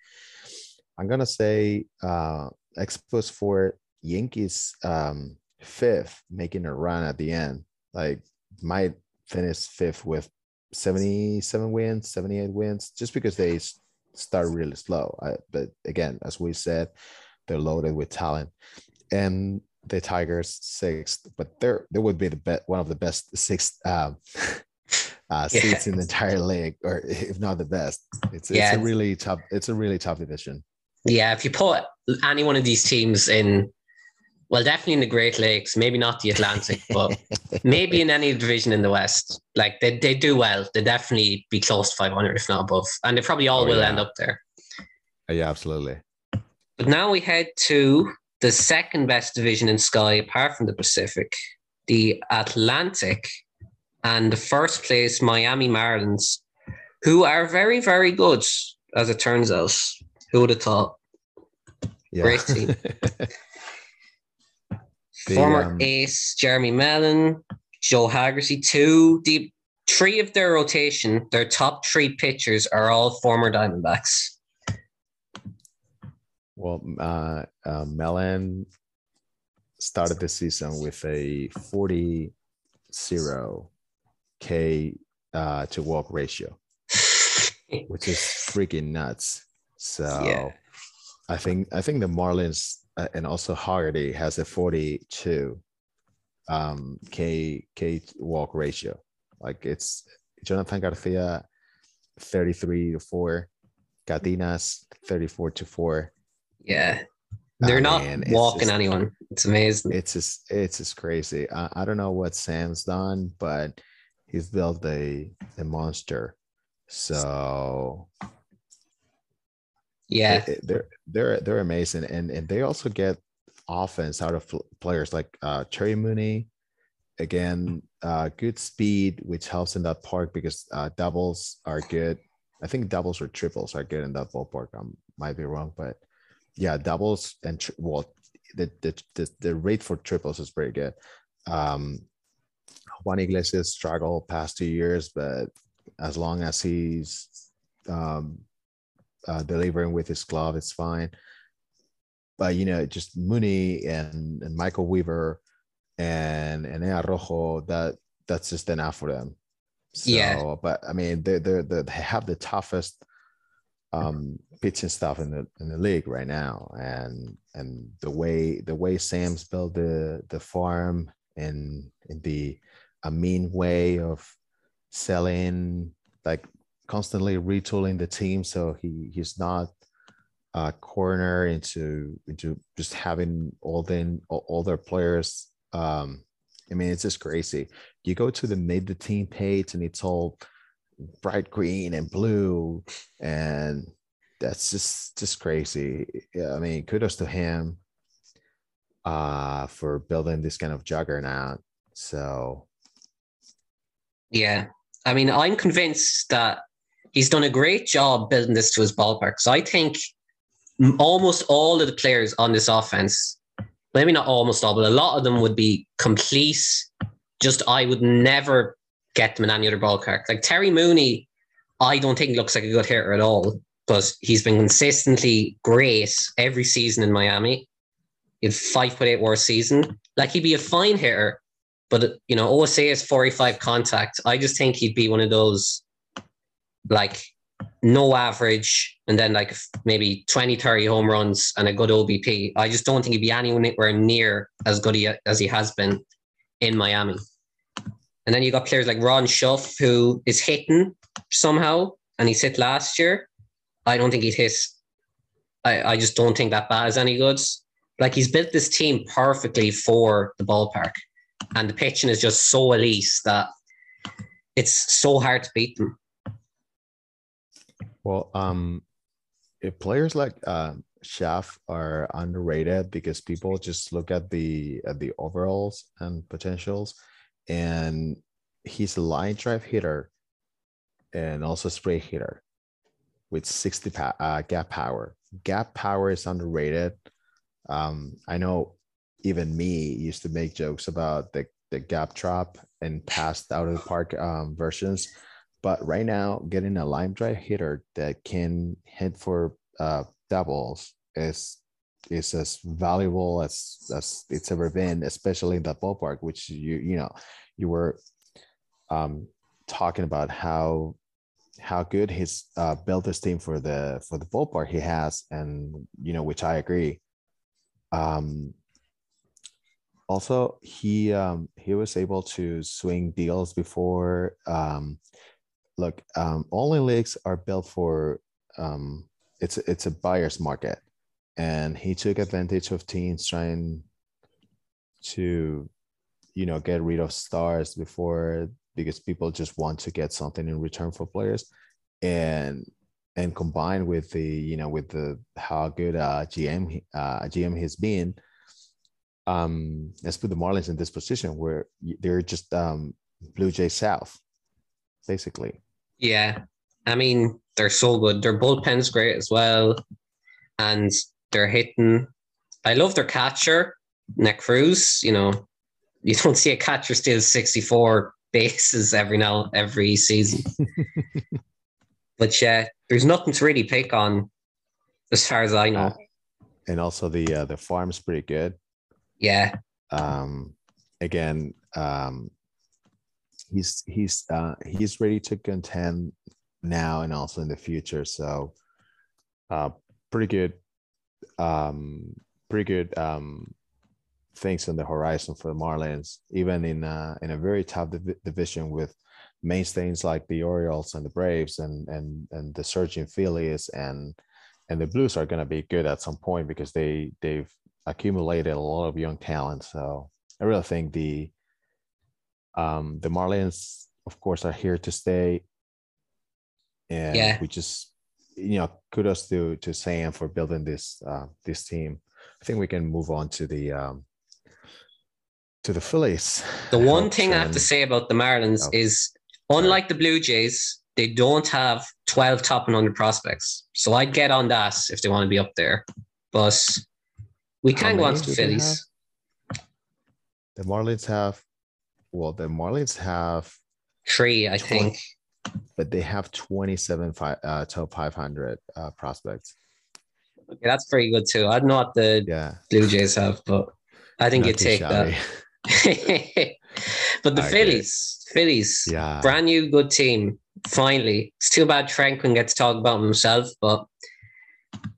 I'm gonna say uh, Expos for Yankees um, fifth, making a run at the end. Like might finish fifth with 77 wins, 78 wins, just because they start really slow. I, but again, as we said, they're loaded with talent. And the Tigers sixth, but they're they would be the best one of the best sixth um, <laughs> uh, seats in the entire league, or if not the best. It's yeah. it's a really tough it's a really tough division. Yeah, if you put any one of these teams in, well, definitely in the Great Lakes, maybe not the Atlantic, but <laughs> maybe in any division in the West, like they they do well. They definitely be close to 500, if not above, and they probably all oh, will yeah. end up there. Uh, yeah, absolutely. But now we head to the second best division in Sky, apart from the Pacific, the Atlantic, and the first place, Miami Marlins, who are very, very good, as it turns out. Who would have thought? Yeah. Great team. <laughs> the, Former um... ace Jeremy Mellon, Joe Haggerty, two. The three of their rotation, their top three pitchers are all former Diamondbacks. Well, uh, uh, Mellon started the season with a 40 0 K uh, to walk ratio, <laughs> which is freaking nuts. So yeah. I think I think the Marlins uh, and also Haggerty has a 42 um, K K walk ratio. Like it's Jonathan Garcia 33 to 4, Cadinas 34 to 4, yeah. They're oh, not man, walking just, anyone. It's amazing. It's just it's just crazy. I, I don't know what Sam's done, but he's built a a monster. So yeah, they're they're they're amazing, and and they also get offense out of players like uh, Terry Mooney. Again, uh, good speed, which helps in that park because uh, doubles are good. I think doubles or triples are good in that ballpark. I might be wrong, but yeah, doubles and tri- well, the, the the the rate for triples is pretty good. Um, Juan Iglesias struggled past two years, but as long as he's um, uh, delivering with his glove, it's fine. But you know, just Mooney and, and Michael Weaver and and Rojo, that that's just enough for them. So, yeah. But I mean, they they they have the toughest um, pitching stuff in the in the league right now, and and the way the way Sam's built the the farm and in the a mean way of selling like constantly retooling the team so he he's not a corner into into just having all the all their players um i mean it's just crazy. You go to the made the team page and it's all bright green and blue and that's just just crazy. I mean kudos to him uh for building this kind of juggernaut. So yeah. I mean i'm convinced that he's done a great job building this to his ballpark so i think almost all of the players on this offense maybe not almost all but a lot of them would be complete just i would never get them in any other ballpark like terry mooney i don't think looks like a good hitter at all but he's been consistently great every season in miami he had 5.8 worst season. Like he'd be a fine hitter, but you know, OSA is 45 contact. I just think he'd be one of those like no average and then like maybe 20, 30 home runs and a good OBP. I just don't think he'd be anywhere near as good as he has been in Miami. And then you got players like Ron Schuff, who is hitting somehow, and he's hit last year. I don't think he'd hit. I, I just don't think that bat is any good. Like he's built this team perfectly for the ballpark, and the pitching is just so elite that it's so hard to beat them. Well, um, if players like uh, Schaff are underrated because people just look at the at the overalls and potentials, and he's a line drive hitter and also spray hitter with 60 pa- uh, gap power. Gap power is underrated um, I know even me used to make jokes about the, the gap trap and passed out of the park um, versions. But right now, getting a line drive hitter that can hit for uh, doubles is is as valuable as as it's ever been, especially in that ballpark, which you you know you were um, talking about how how good he's uh, built this team for the for the ballpark he has, and you know which I agree. Um, also, he um, he was able to swing deals before. Um, look, um, only leagues are built for um, it's it's a buyer's market, and he took advantage of teams trying to, you know, get rid of stars before because people just want to get something in return for players, and and combined with the you know with the how good uh, GM uh, GM has been, um, let's put the Marlins in this position where they're just um, Blue Jay South, basically. Yeah, I mean they're so good. Their bullpen's great as well, and they're hitting. I love their catcher, Nick Cruz. You know, you don't see a catcher steal sixty four bases every now every season. <laughs> But yeah, there's nothing to really pick on as far as I know. Uh, and also the uh, the farm's pretty good. Yeah. Um again, um he's he's uh he's ready to contend now and also in the future. So uh pretty good um pretty good um things on the horizon for the Marlins, even in uh, in a very tough div- division with mainstays like the Orioles and the Braves and and and the surging Phillies and and the Blues are going to be good at some point because they they've accumulated a lot of young talent. So I really think the um, the Marlins, of course, are here to stay. and Yeah. we just you know kudos to to Sam for building this uh, this team. I think we can move on to the um, to the Phillies. The <laughs> one thing I have to say about the Marlins Oh. is, unlike the Blue Jays, they don't have 12 top and under prospects. So I'd get on that if they want to be up there. But we can go on to the Phillies. the Marlins have well the Marlins have Three, I think. but they have 27 fi- uh, top 500 uh, prospects. Okay, that's pretty good too. I don't know what the Yeah, Blue Jays have, but I think you'd take shabby. that. <laughs> but the Okay. Phillies, Phillies, Yeah, brand new good team. Finally, it's too bad Franklin gets talked to talk about himself, but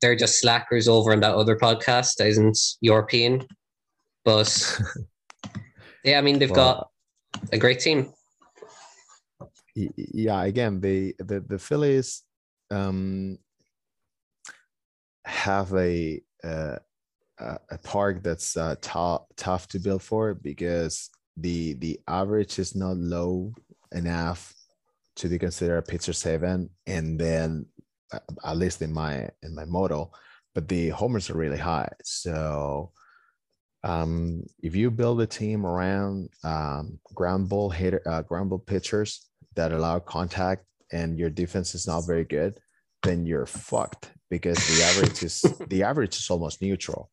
they're just slackers over on that other podcast that isn't European. But <laughs> yeah, I mean they've Well, got a great team. yeah. Again, the the the Phillies um, have a uh, a a park that's uh, tough tough to build for because the the average is not low enough to be considered a pitcher seven, and then uh, at least in my in my model, but the homers are really high. So um, if you build a team around um, ground ball hitter, uh, ground ball pitchers that allow contact, and your defense is not very good, then you're fucked because the average is <laughs> the average is almost neutral.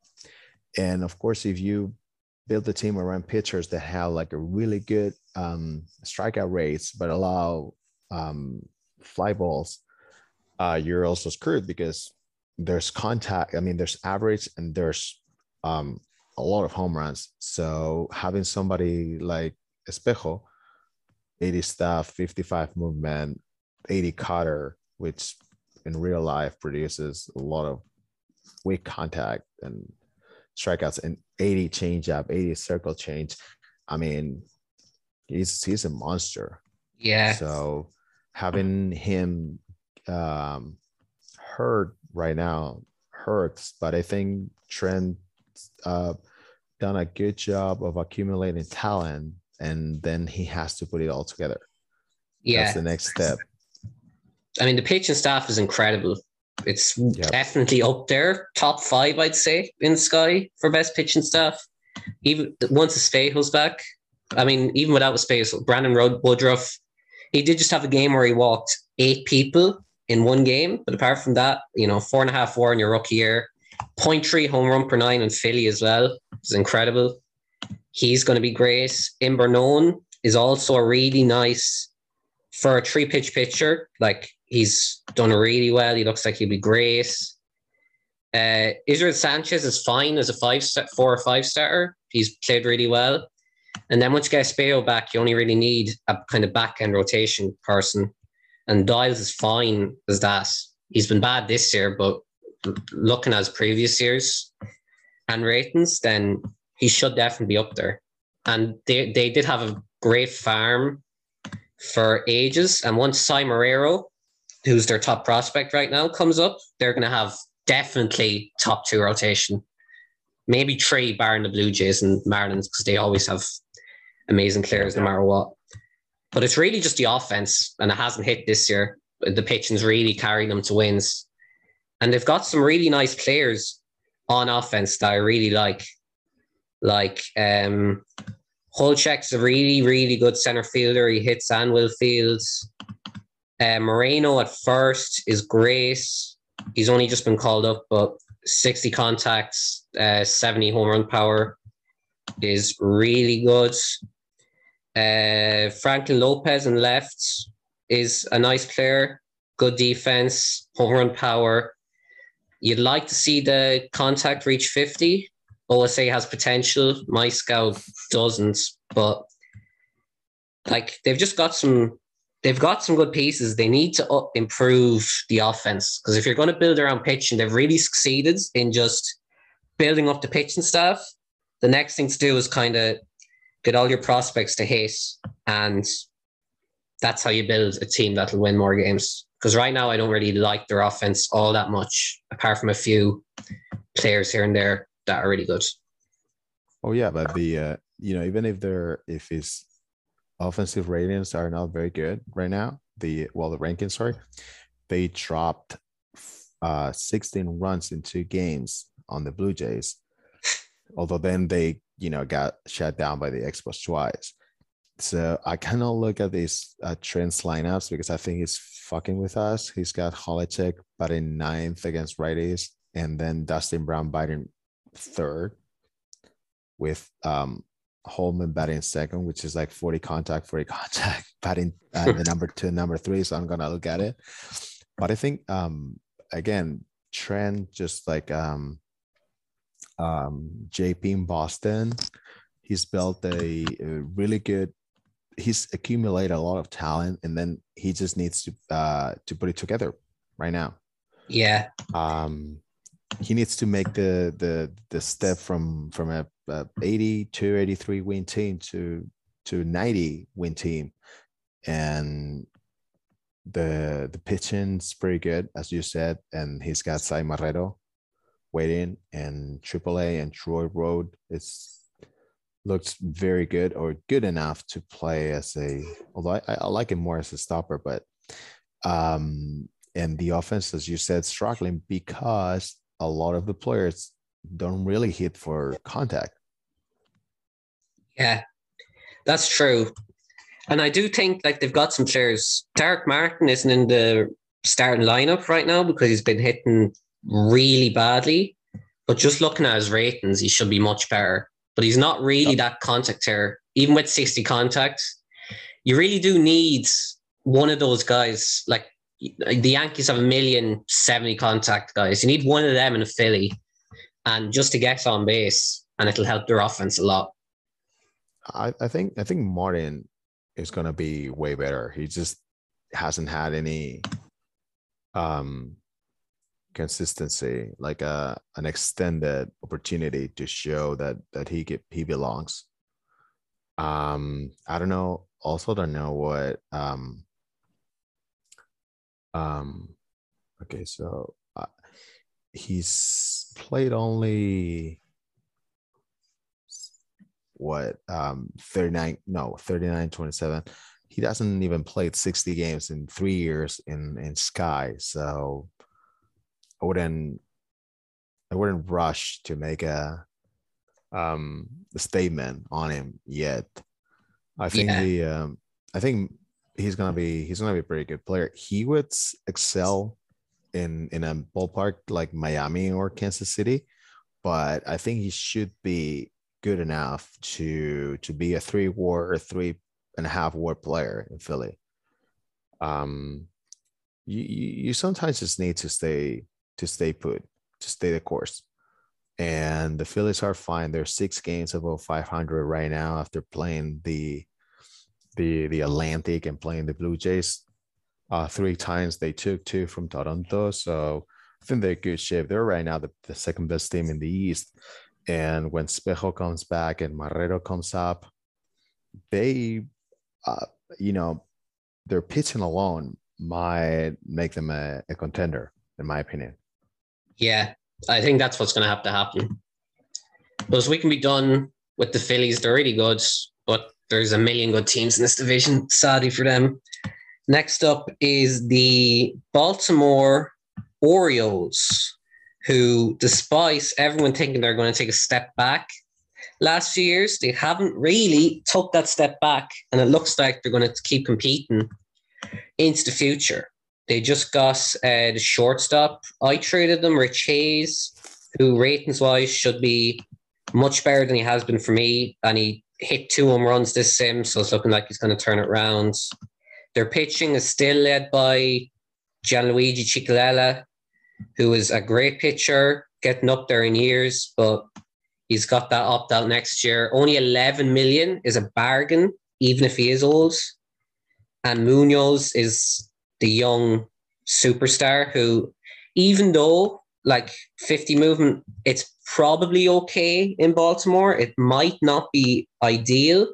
And of course, if you build a team around pitchers that have like a really good um, strikeout rates, but allow um, fly balls, uh, you're also screwed because there's contact. I mean, there's average and there's um, a lot of home runs. So having somebody like Espejo, 80 stuff, 55 movement, 80 cutter, which in real life produces a lot of weak contact and strikeouts, and 80 changeup, 80 circle change. I mean, he's he's a monster. Yeah, So having him um, hurt right now hurts, but I think Trent uh, done a good job of accumulating talent, and then he has to put it all together. yeah. That's the next step. I mean, the pitching staff is incredible. It's Yep. definitely up there, top five, I'd say, in Sky for best pitching staff. Even once Espejo's back, I mean, even without Espejo, Brandon Woodruff, he did just have a game where he walked eight people in one game. But apart from that, you know, four and a half war in your rookie year, 0.3 home run per nine in Philly as well. It's incredible. He's going to be great. Imbernon is also a really nice for a three pitch pitcher. Like he's done really well. He looks like he'll be great. Uh, Israel Sanchez is fine as a five star, four or five starter. He's played really well. And then once you get Espejo back, you only really need a kind of back end rotation person. And Dials is fine as that. He's been bad this year, but looking his previous years and ratings, then he should definitely be up there. And they, they did have a great farm for ages. And once Cy Marrero, who's their top prospect right now, comes up, they're going to have definitely top two rotation. Maybe three, barring the Blue Jays and Marlins, because they always have amazing players no matter what. But it's really just the offense, and it hasn't hit this year. The pitching's really carrying them to wins. And they've got some really nice players on offense that I really like. Like um Holchek's a really, really good center fielder. He hits Anvil Fields. Uh, Moreno at first is great. He's only just been called up, but 60 contacts, uh, 70 home run power is really good. Uh, Franklin Lopez in left is a nice player, good defense, home run power. You'd like to see the contact reach 50. OSA has potential. My scout doesn't, but like they've just got some they've got some good pieces. They need to up, improve the offense because if you're going to build around pitching, they've really succeeded in just building up the pitching staff. The next thing to do is kind of get all your prospects to hit, and that's how you build a team that'll win more games. Because right now, I don't really like their offense all that much, apart from a few players here and there that are really good. Oh yeah, but the uh, you know even if they're if his offensive ratings are not very good right now, the well the rankings sorry, they dropped uh, 16 runs in two games on the Blue Jays. Although then they, you know, got shut down by the Expos twice. So I cannot look at these uh, Trent's lineups because I think he's fucking with us. He's got Holichek batting ninth against righties, and then Dustin Brown batting third, with um, Holman batting second, which is like 40 contact, 40 <laughs> contact, batting uh, the number two, number three. So I'm gonna look at it. But I think um, again, Trent just like um, um, JP in Boston, he's built a, a really good he's accumulated a lot of talent and then he just needs to uh to put it together right now. Yeah. Um he needs to make the the the step from from a, a 80 to 83 win team to to 90 win team. And the the pitching's pretty good as you said and he's got Sai Marrero waiting and AAA and Troy Road is looks very good or good enough to play as a although I, I like him more as a stopper but um and the offense as you said struggling because a lot of the players don't really hit for contact. Yeah that's true. And i do think like they've got some players. Derek martin isn't in the starting lineup right now because he's been hitting really badly but just looking at his ratings he should be much better but he's not really that contact terror. Even with 60 contacts, you really do need one of those guys. Like the Yankees have a million 70 contact guys. You need one of them in a Philly and just to get on base, and it'll help their offense a lot. I, I think I think Martin is gonna be way better. He just hasn't had any um consistency, like a uh, an extended opportunity to show that that he get, he belongs. Um, I don't know. Also, don't know what. Um, um, okay, so uh, he's played only what um 39 no 39 27 he doesn't even played 60 games in three years in in sky so I wouldn't I wouldn't rush to make a um a statement on him yet. I think yeah. the um I think he's gonna be he's gonna be a pretty good player. He would excel in in a ballpark like Miami or Kansas City, but I think he should be good enough to to be a three war or three and a half war player in Philly. Um, you you sometimes just need to stay to stay put, to stay the course. And the Phillies are fine. They're six games above 500 right now after playing the the the Atlantic and playing the Blue Jays. Uh, three times they took two from Toronto, so I think they're good shape. They're right now the, the second best team in the East. And when Spejo comes back and Marrero comes up, they, uh, you know, their pitching alone might make them a, a contender, in my opinion. Yeah, I think that's what's going to have to happen. Because we can be done with the Phillies. They're really good, but there's a million good teams in this division. Sadly for them. Next up is the Baltimore Orioles, who, despite everyone thinking they're going to take a step back last few years, they haven't really took that step back, and it looks like they're going to keep competing into the future. They just got uh, the shortstop. I traded them, Rich Hayes, who ratings wise should be much better than he has been for me. And he hit two home runs this sim, so it's looking like he's going to turn it around. Their pitching is still led by Gianluigi Ciccarelli, who is a great pitcher, getting up there in years, but he's got that opt out next year. Only 11 million is a bargain, even if he is old. And Munoz is the young superstar who, even though like 50 movement, it's probably okay in Baltimore. It might not be ideal,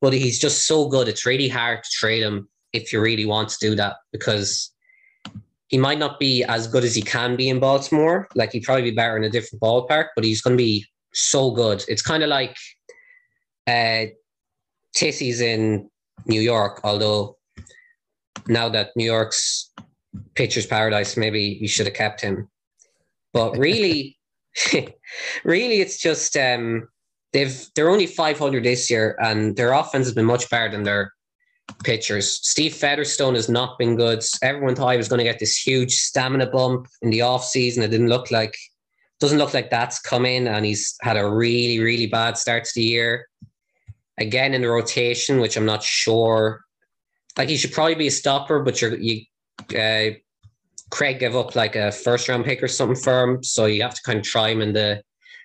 but he's just so good. It's really hard to trade him if you really want to do that because he might not be as good as he can be in Baltimore. Like he'd probably be better in a different ballpark, but he's going to be so good. It's kind of like uh, Tissy's in New York, although now that New York's pitcher's paradise. Maybe you should have kept him. But really, <laughs> <laughs> really, it's just um, they've they're only 500 this year, and their offense has been much better than their pitchers. Steve Featherstone has not been good. Everyone thought he was going to get this huge stamina bump in the off season. It didn't look like doesn't look like that's coming, and he's had a really really bad start to the year. Again in the rotation, which I'm not sure. Like he should probably be a stopper, but you're you. Uh, Craig gave up like a first round pick or something for him, so you have to kind of try him in the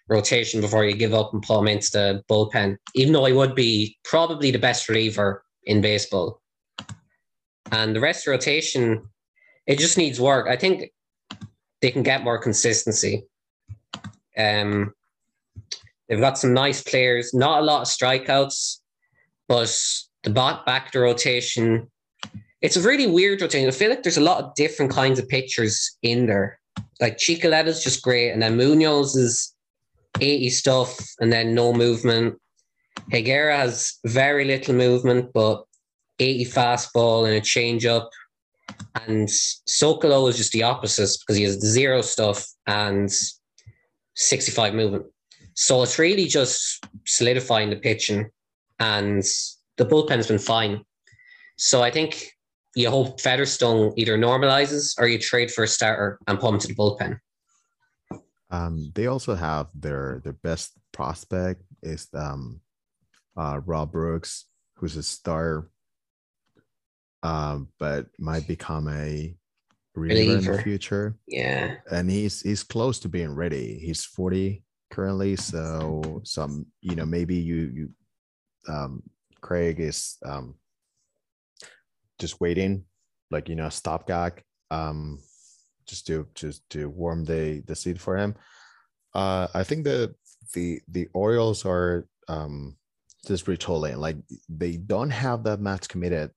rotation before you give up and pull him into the bullpen. Even though he would be probably the best reliever in baseball. And the rest rotation, it just needs work. I think they can get more consistency. Um, they've got some nice players, not a lot of strikeouts, but the bot back the rotation. It's a really weird rotation. I feel like there's a lot of different kinds of pitchers in there. Like Chicoleta's just great, and then Munoz is 80 stuff, and then no movement. Higuera has very little movement, but 80 fastball and a changeup. And Socolow is just the opposite because he has zero stuff and 65 movement. So it's really just solidifying the pitching, and the bullpen's been fine. So I think you hope Featherstone either normalizes or you trade for a starter and put him to the bullpen. Um, they also have their their best prospect is um, uh, Rob Brooks, who's a star, um, but might become a reliever, reliever in the future. Yeah, and he's he's close to being ready. He's forty currently, so some you know maybe you you um, Craig is um, just waiting, like you know, stopgap, um, just to just to warm the the seat for him. Uh, I think the the the Orioles are um, just retooling. Like they don't have that much committed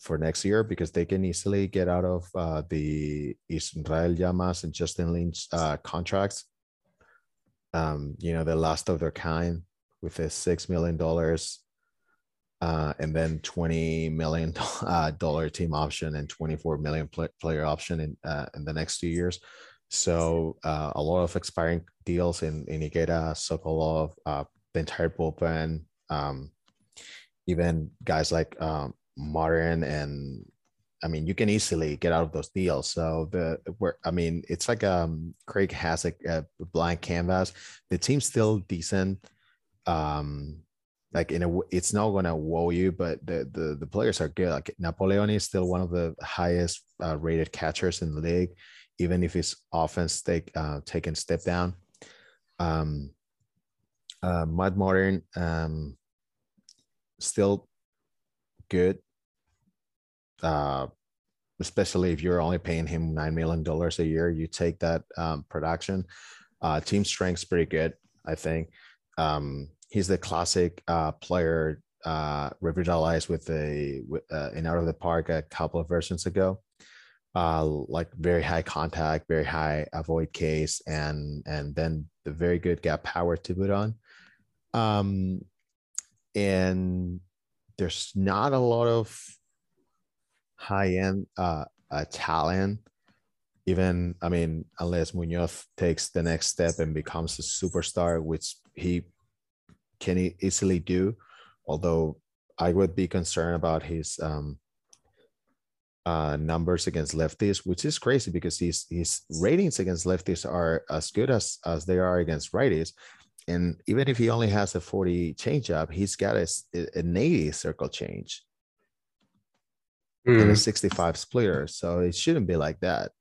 for next year because they can easily get out of uh, the Israel Llamas and Justin Lynch uh, contracts. Um, you know, the last of their kind with a six million dollars uh, and then twenty million <laughs> uh, dollar team option and twenty four million play, player option in uh, in the next two years. So uh, a lot of expiring deals in in Higuera, Sokolov, uh, the entire bullpen, um, even guys like um, Martin and I mean, you can easily get out of those deals. So the where I mean, it's like um Craig has a, a blank canvas. The team's still decent. Um, like in a, it's not gonna wow you, but the the the players are good. Like Napoleon is still one of the highest uh, rated catchers in the league, even if his offense take uh, taken step down. Um, uh, Martin, um, still good. Uh, especially if you're only paying him nine million dollars a year, you take that um, production. Uh, team strength's pretty good, I think. Um, he's the classic uh, player uh, revitalized with a uh, in out of the park a couple of versions ago. Uh, like very high contact, very high avoid K's, and and then the very good gap power to put on. Um, and there's not a lot of high end uh, uh, talent. Even I mean, unless Munoz takes the next step and becomes a superstar, which he can he easily do. Although I would be concerned about his um, uh, numbers against lefties, which is crazy because his his ratings against lefties are as good as as they are against righties. And even if he only has a 40 changeup, he's got a, an 80 circle change mm. and a hmm. 65 splitter. So it shouldn't be like that.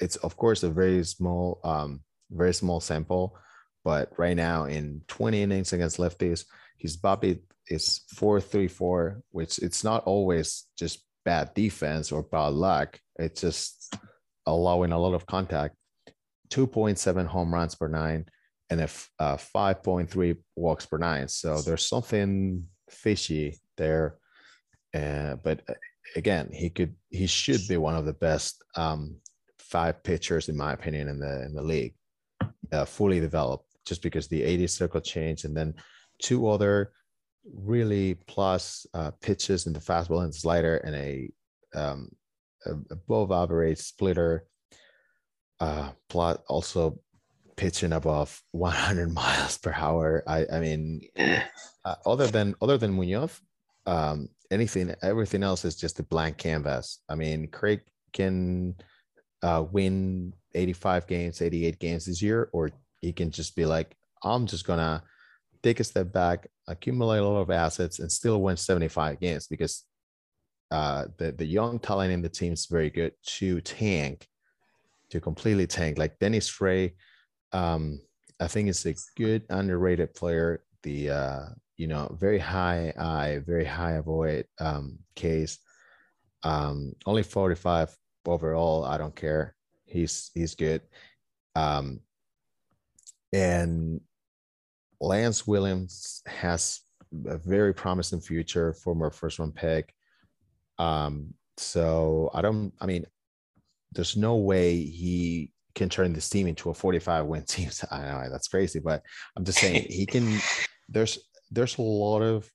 It's of course a very small, um, very small sample, but right now in 20 innings against lefties, his BABIP is 434, which it's not always just bad defense or bad luck. It's just allowing a lot of contact. 2.7 home runs per nine, and a, a 5.3 walks per nine. So there's something fishy there. Uh, but uh, again, he could he should be one of the best um, five pitchers in my opinion in the in the league, uh, fully developed. Just because the 80 circle change and then two other really plus uh, pitches in the fastball and slider and a um, above average splitter. Uh, plot also pitching above <laughs> 100 miles per hour. I I mean, <clears throat> uh, other than other than Munoz, um, anything everything else is just a blank canvas. I mean, Craig can uh, win 85 games, 88 games this year, or he can just be like, I'm just gonna take a step back, accumulate a lot of assets, and still win 75 games because uh, the the young talent in the team is very good to tank, to completely tank. Like Dennis Frey, um, I think is a good underrated player. The uh, you know very high eye, very high avoid um, K's. Um, only 45 overall. I don't care. He's he's good. Um, and Lance Williams has a very promising future, former first round pick. Um, so I don't, I mean, there's no way he can turn this team into a 45 win <laughs> team. I know that's crazy, but I'm just saying he can. <laughs> There's there's a lot of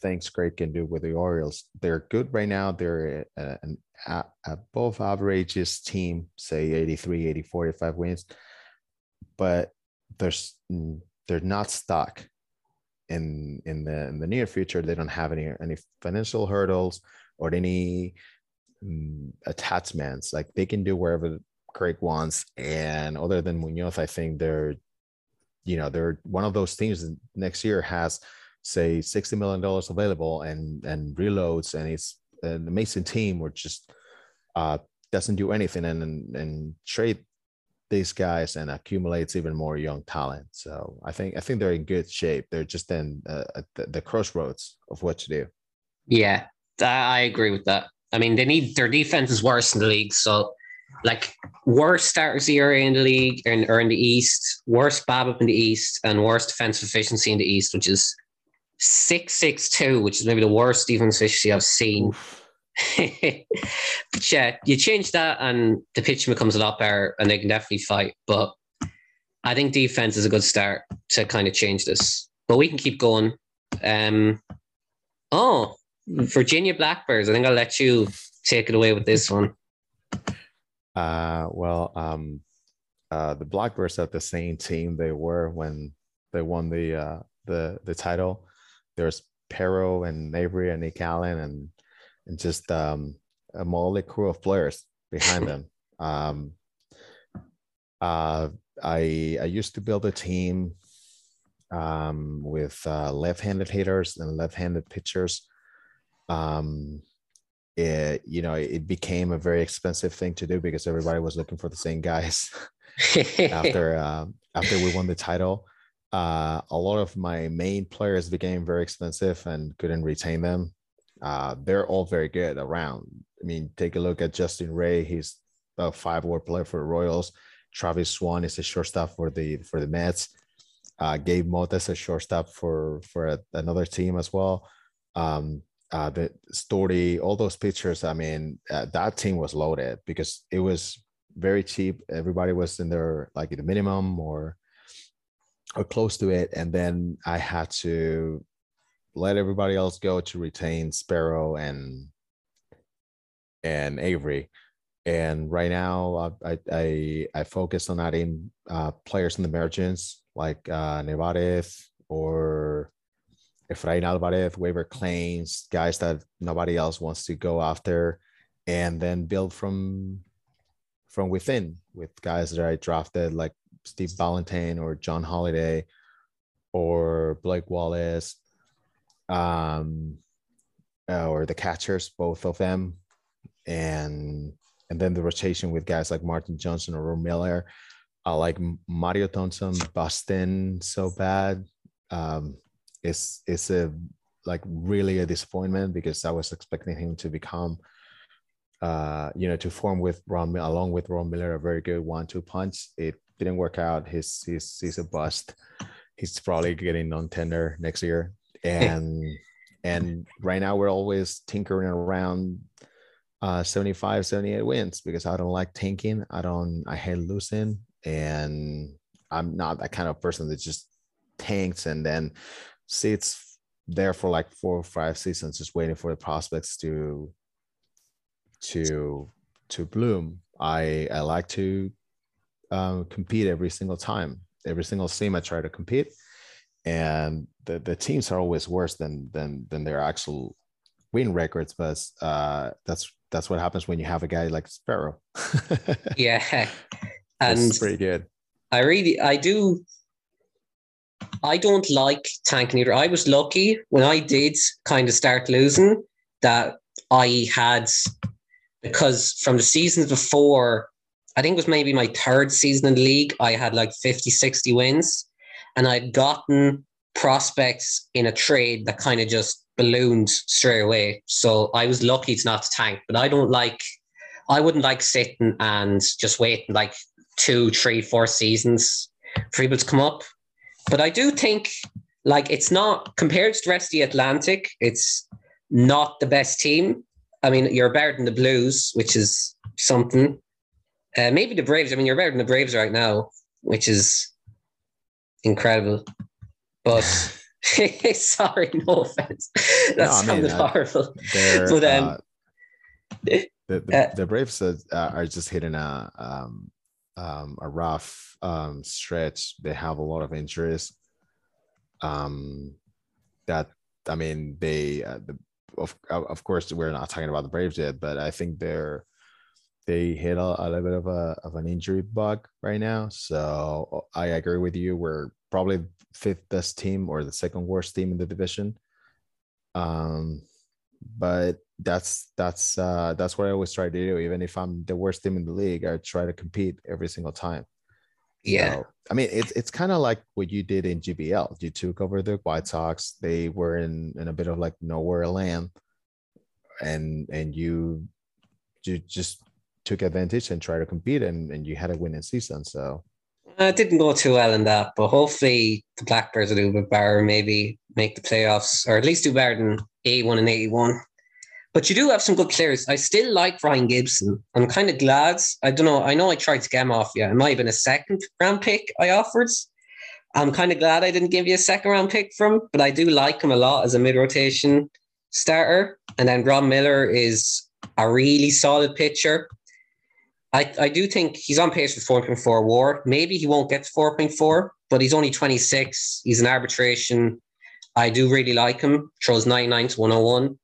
things Craig can do with the Orioles. They're good right now. They're a, an a, above averages team, say 83, 84, 85 wins, but there's they're not stuck in in the in the near future. They don't have any any financial hurdles or any um, attachments. Like they can do wherever Craig wants. And other than Munoz, I think they're, you know, they're one of those teams that next year has say 60 million dollars available and and reloads and it's an amazing team or just uh doesn't do anything and and, and trade these guys and accumulates even more young talent so i think i think they're in good shape they're just in uh, the, the crossroads of what to do yeah I agree with that. I mean, they need their defense is worse in the league. So, like, worst starters ERA in the league or in, or in the East, worst BABIP in the East, and worst defensive efficiency in the East, which is six six two, which is maybe the worst defense efficiency I've seen. But yeah, you change that, and the pitching becomes a lot better, and they can definitely fight. But I think defense is a good start to kind of change this. But we can keep going. Um, oh, Virginia Blackbirds. I think I'll let you take it away with this one. Uh, well, um, uh, the Blackbirds are the same team they were when they won the uh, the the title. There's Pero and Avery and Nick Allen and and just um, a motley crew of players behind them. <laughs> Um, uh, I I used to build a team um, with uh, left-handed hitters and left-handed pitchers. Um, it you know it became a very expensive thing to do because everybody was looking for the same guys <laughs> after uh, after we won the title. Uh, a lot of my main players became very expensive and couldn't retain them uh, they're all very good around. I mean take a look at justin ray. He's a five war player for the royals. Travis swan is a shortstop for the for the mets. Uh, gabe mota is a shortstop for for a, another team as well. Um, uh, the story, all those pitchers. I mean, uh, that team was loaded because it was very cheap. Everybody was in there like the minimum or or close to it, and then I had to let everybody else go to retain Sparrow and and Avery. And right now, I I I focus on adding uh, players in the margins like uh, Nevarez or Efrain Alvarez, waiver claims, guys that nobody else wants to go after, and then build from from within with guys that I drafted like Steve Valentine or John Holiday or Blake Wallace, um, uh, or the catchers, both of them, and and then the rotation with guys like Martin Johnson or Ron Miller. I like Mario Thompson busting so bad. Um, it's it's a like really a disappointment because I was expecting him to become uh you know to form with Ron along with Ron Miller a very good one-two punch. It didn't work out. He's he's he's a bust. He's probably getting non-tender next year. And and right now we're always tinkering around uh 75 78 wins because I don't like tanking. I don't I hate losing and I'm not that kind of person that just tanks and then sits there for like four or five seasons just waiting for the prospects to to to bloom. I I like to um, compete every single time. Every single team I try to compete, and the, the teams are always worse than than than their actual win records. But uh, that's that's what happens when you have a guy like Sparrow. <laughs> yeah, and pretty good. I really I do. I don't like tanking either. I was lucky when I did kind of start losing that I had because from the seasons before, I think it was maybe my third season in the league, I had like 50, 60 wins. And I'd gotten prospects in a trade that kind of just ballooned straight away. So I was lucky to not tank, but I don't like, I wouldn't like sitting and just waiting like two, three, four seasons for people to come up. But I do think like it's not compared to the rest of the Atlantic, it's not the best team. I mean, you're better than the Blues, which is something. Uh, maybe the Braves. I mean, you're better than the Braves right now, which is incredible. But <laughs> <laughs> sorry, no offense. That no, sounded mean, horrible. But um, uh, the, the, uh, the Braves are, are just hitting a um, um, a rough um, stretch. They have a lot of injuries. Um, that I mean, they uh, the of of course we're not talking about the Braves yet, but I think they're they hit a, a little bit of a of an injury bug right now. So I agree with you. We're probably fifth best team or the second worst team in the division. Um, but that's that's uh that's what I always try to do. Even if I'm the worst team in the league, I try to compete every single time. Yeah. So, I mean, it's it's kind of like what you did in GBL. You took over the White Sox. They were in in a bit of like nowhere land, and and you you just took advantage and tried to compete, and and you had a winning season. So uh, it didn't go too well in that, but hopefully the Blackbirds will do a bit better. Maybe make the playoffs, or at least do better than eighty one and eighty one. But you do have some good players. I still like Ryan Gibson. I'm kind of glad. I don't know. I know I tried to get him off you. It might have been a second round pick I offered. I'm kind of glad I didn't give you a second round pick from, but I do like him a lot as a mid rotation starter. And then Ron Miller is a really solid pitcher. I, I do think he's on pace for 4.4 war. Maybe he won't get to 4.4, but he's only 26. He's an arbitration. I do really like him. Throws 99 to 101.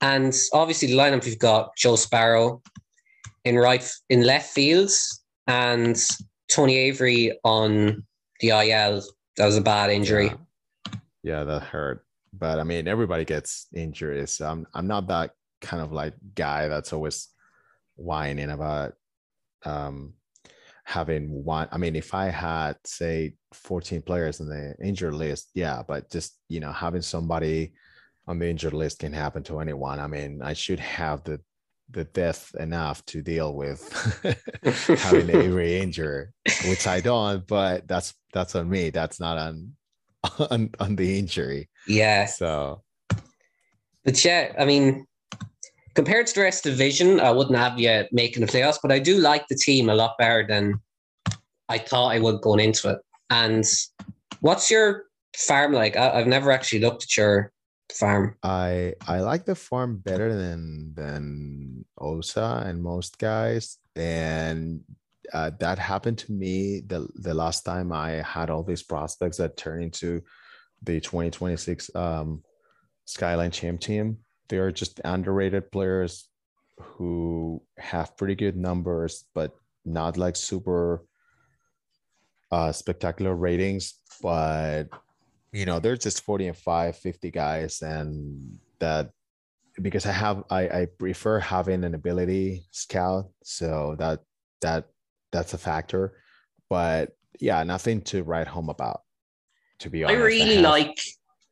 And obviously, the lineup you've got Joe Sparrow in right in left fields and Tony Avery on the IL. That was a bad injury. Yeah, yeah that hurt. But I mean, everybody gets injuries. I'm I'm not that kind of like guy that's always whining about um having one. I mean, if I had say 14 players in the injured list, yeah, but just you know having somebody on the injured list can happen to anyone. I mean, I should have the the death enough to deal with <laughs> having <laughs> every injury, which I don't. But that's that's on me. That's not on <laughs> on on the injury. Yeah. So, but yeah, I mean, compared to the rest of the division, I wouldn't have you making the playoffs, but I do like the team a lot better than I thought I would going into it. And what's your farm like? I, have never actually looked at your farm? I I like the farm better than than OSA and most guys, and uh, that happened to me the the last time I had all these prospects that turned into the 2026 um, Skyline Champ team. They are just underrated players who have pretty good numbers, but not like super uh, spectacular ratings, but you know, they're just 40 and 5, 50 guys, and that because I have I, I prefer having an ability scout, so that that that's a factor. But yeah, nothing to write home about. To be honest, I really I like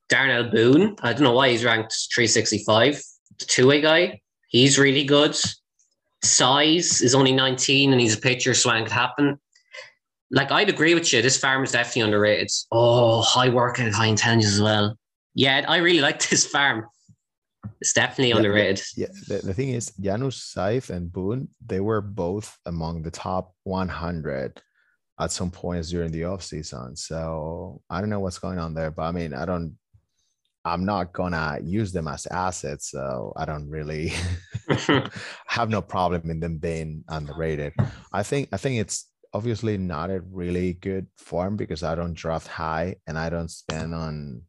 Darnell Boone. I don't know why he's ranked 365. The two-way guy, he's really good. Size is only 19, and he's a pitcher, so anything could happen like I'd agree with you. This farm is definitely underrated. Oh, high workout, high intelligence as well. Yeah, I really like <laughs> this farm. It's definitely yeah, underrated. Yeah, the, the thing is, Janusz Seife and Boone, they were both among the top 100 at some points during the off season. So I don't know what's going on there, but I mean, I don't, I'm not gonna use them as assets, so I don't really <laughs> <laughs> have no problem in them being underrated. I think I think it's obviously not a really good form because I don't draft high and I don't spend on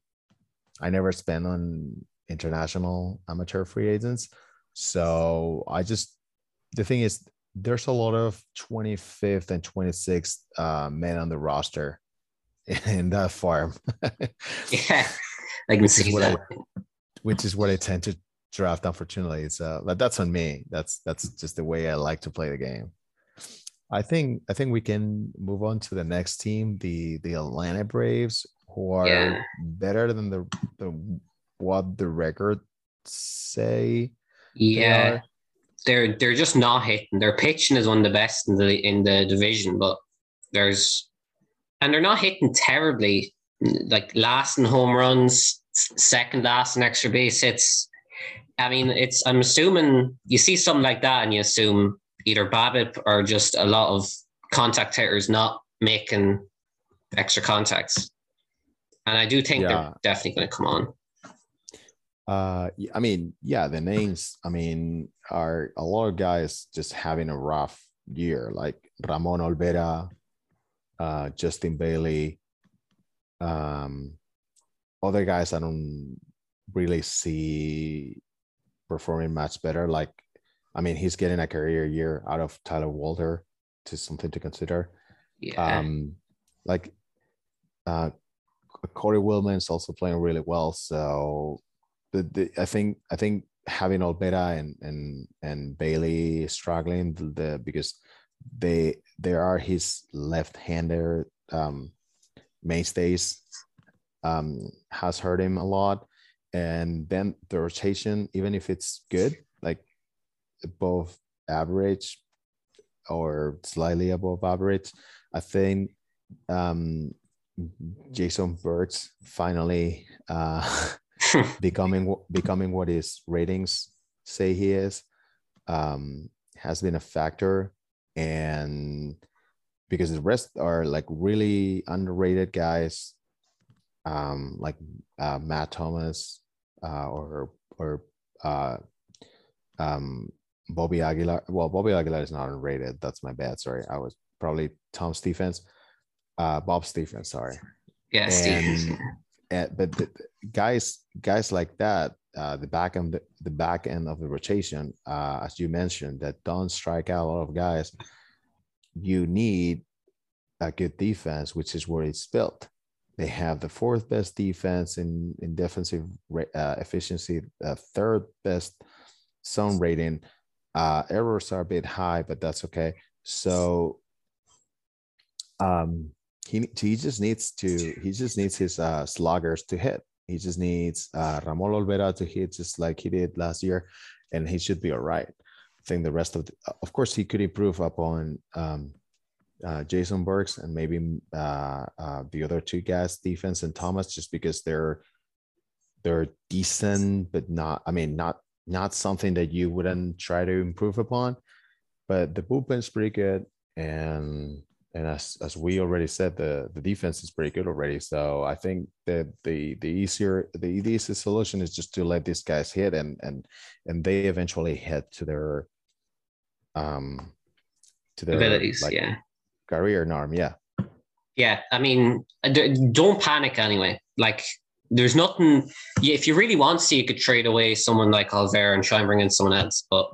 I never spend on international amateur free agents. So I just the thing is there's a lot of 25th and 26th uh, men on the roster <laughs> in that farm. yeah, I can see that. I, which is what I tend to draft, unfortunately. So but uh, that's on me. That's that's just the way I like to play the game. I think I think we can move on to the next team, the the Atlanta Braves, who are yeah. better than the the what the record say. Yeah, they are they're they're just not hitting. Their pitching is one of the best in the in the division, but there's and they're not hitting terribly. Like last in home runs, second last in extra base hits. I mean, it's I'm assuming you see something like that and you assume either BABIP or just a lot of contact hitters not making extra contacts. And I do think yeah. they're definitely going to come on. Uh, I mean, yeah, the names, I mean, are a lot of guys just having a rough year, like Ramon Olvera, uh, Justin Bailey, um, other guys I don't really see performing much better. Like, I mean, he's getting a career year out of Tyler Walter, to something to consider. Yeah. Um, like, uh, Corey Willman's also playing really well. So the, the I think I think having Olvera and and and Bailey struggling the, the because they there are his left-hander um, mainstays um, has hurt him a lot, and then the rotation, even if it's good, like above average or slightly above average, I think um, Jayson Burks finally uh, <laughs> becoming becoming what his ratings say he is um, has been a factor, and because the rest are like really underrated guys, um, like uh, Matt Thomas uh, or or uh, um, Bobby Aguilar. Well, Bobby Aguilar is not underrated. That's my bad. Sorry, I was probably Tom Stephens, uh, Bob Stephens. Sorry. Yeah, and, and, but the, guys, guys like that, uh, the back end, the back end of the rotation, uh, as you mentioned, that don't strike out a lot of guys. You need a good defense, which is where it's built. They have the fourth best defense in in defensive uh, efficiency, the third best zone rating. Uh, errors are a bit high, but that's okay. So, um, he he just needs to he just needs his uh, sluggers to hit. He just needs uh, Ramon Olvera to hit just like he did last year, and he should be all right. Think the rest of the, of course he could improve upon um, uh, Jayson Burks and maybe uh, uh, the other two guys, defense and Thomas, just because they're they're decent, but not. I mean, not not something that you wouldn't try to improve upon. But the bullpen's pretty good, and and as as we already said, the the defense is pretty good already. So I think that the the easier the easiest solution is just to let these guys hit and and and they eventually head to their um to their abilities. Like, yeah career norm. Yeah. Yeah. I mean, uh, don't panic anyway. Like, there's nothing. If you really want to, you could trade away someone like Olvera and try and bring in someone else. But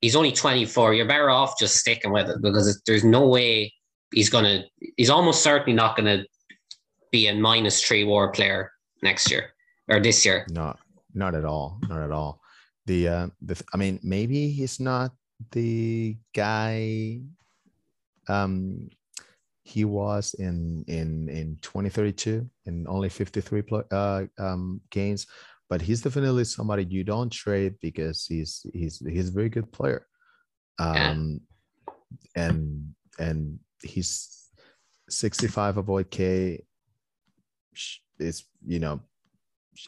he's only 24. You're better off just sticking with it because there's no way he's gonna. He's almost certainly not gonna be a minus three WAR player next year or this year. Not, not at all. Not at all. The uh, the I mean, maybe he's not the guy um, he was in in in 2032 in only 53 uh, um, games, but he's definitely somebody you don't trade because he's he's he's a very good player, um, yeah. and and he's 65 avoid K is you know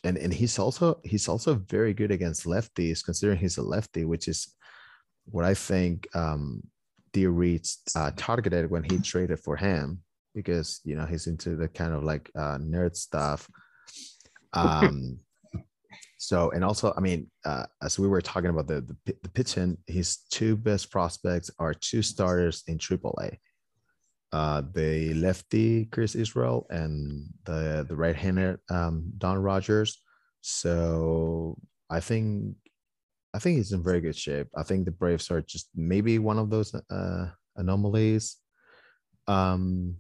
and and he's also he's also very good against lefties considering he's a lefty which is what i think um Reeds uh, targeted when he traded for him because you know he's into the kind of like uh, nerd stuff. Um, So, and also, I mean, uh, as we were talking about the, the the pitching, his two best prospects are two starters in AAA. Uh, the lefty Chris Israel and the the right-handed um, Don Rogers. So I think I think he's in very good shape. I think the Braves are just maybe one of those uh, anomalies. Um,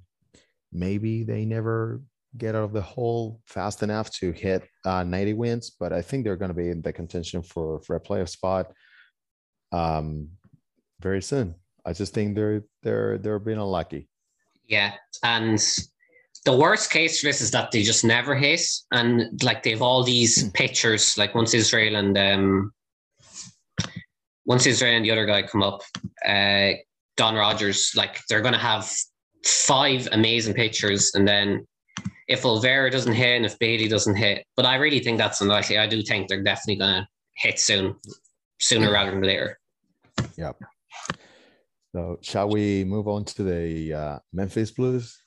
maybe they never get out of the hole fast enough to hit uh, 90 wins, but I think they're going to be in the contention for for a playoff spot um, very soon. I just think they're they're they're being unlucky. Yeah, and the worst case for this is that they just never hit, and like they've all these pitchers, like once Israel and um, once Israel and the other guy come up, uh, Don Rogers, like they're going to have five amazing pictures, and then if Olvera doesn't hit and if Bailey doesn't hit, but I really think that's unlikely. I do think they're definitely going to hit soon, sooner rather than later. Yep. So shall we move on to the uh, Memphis Blues?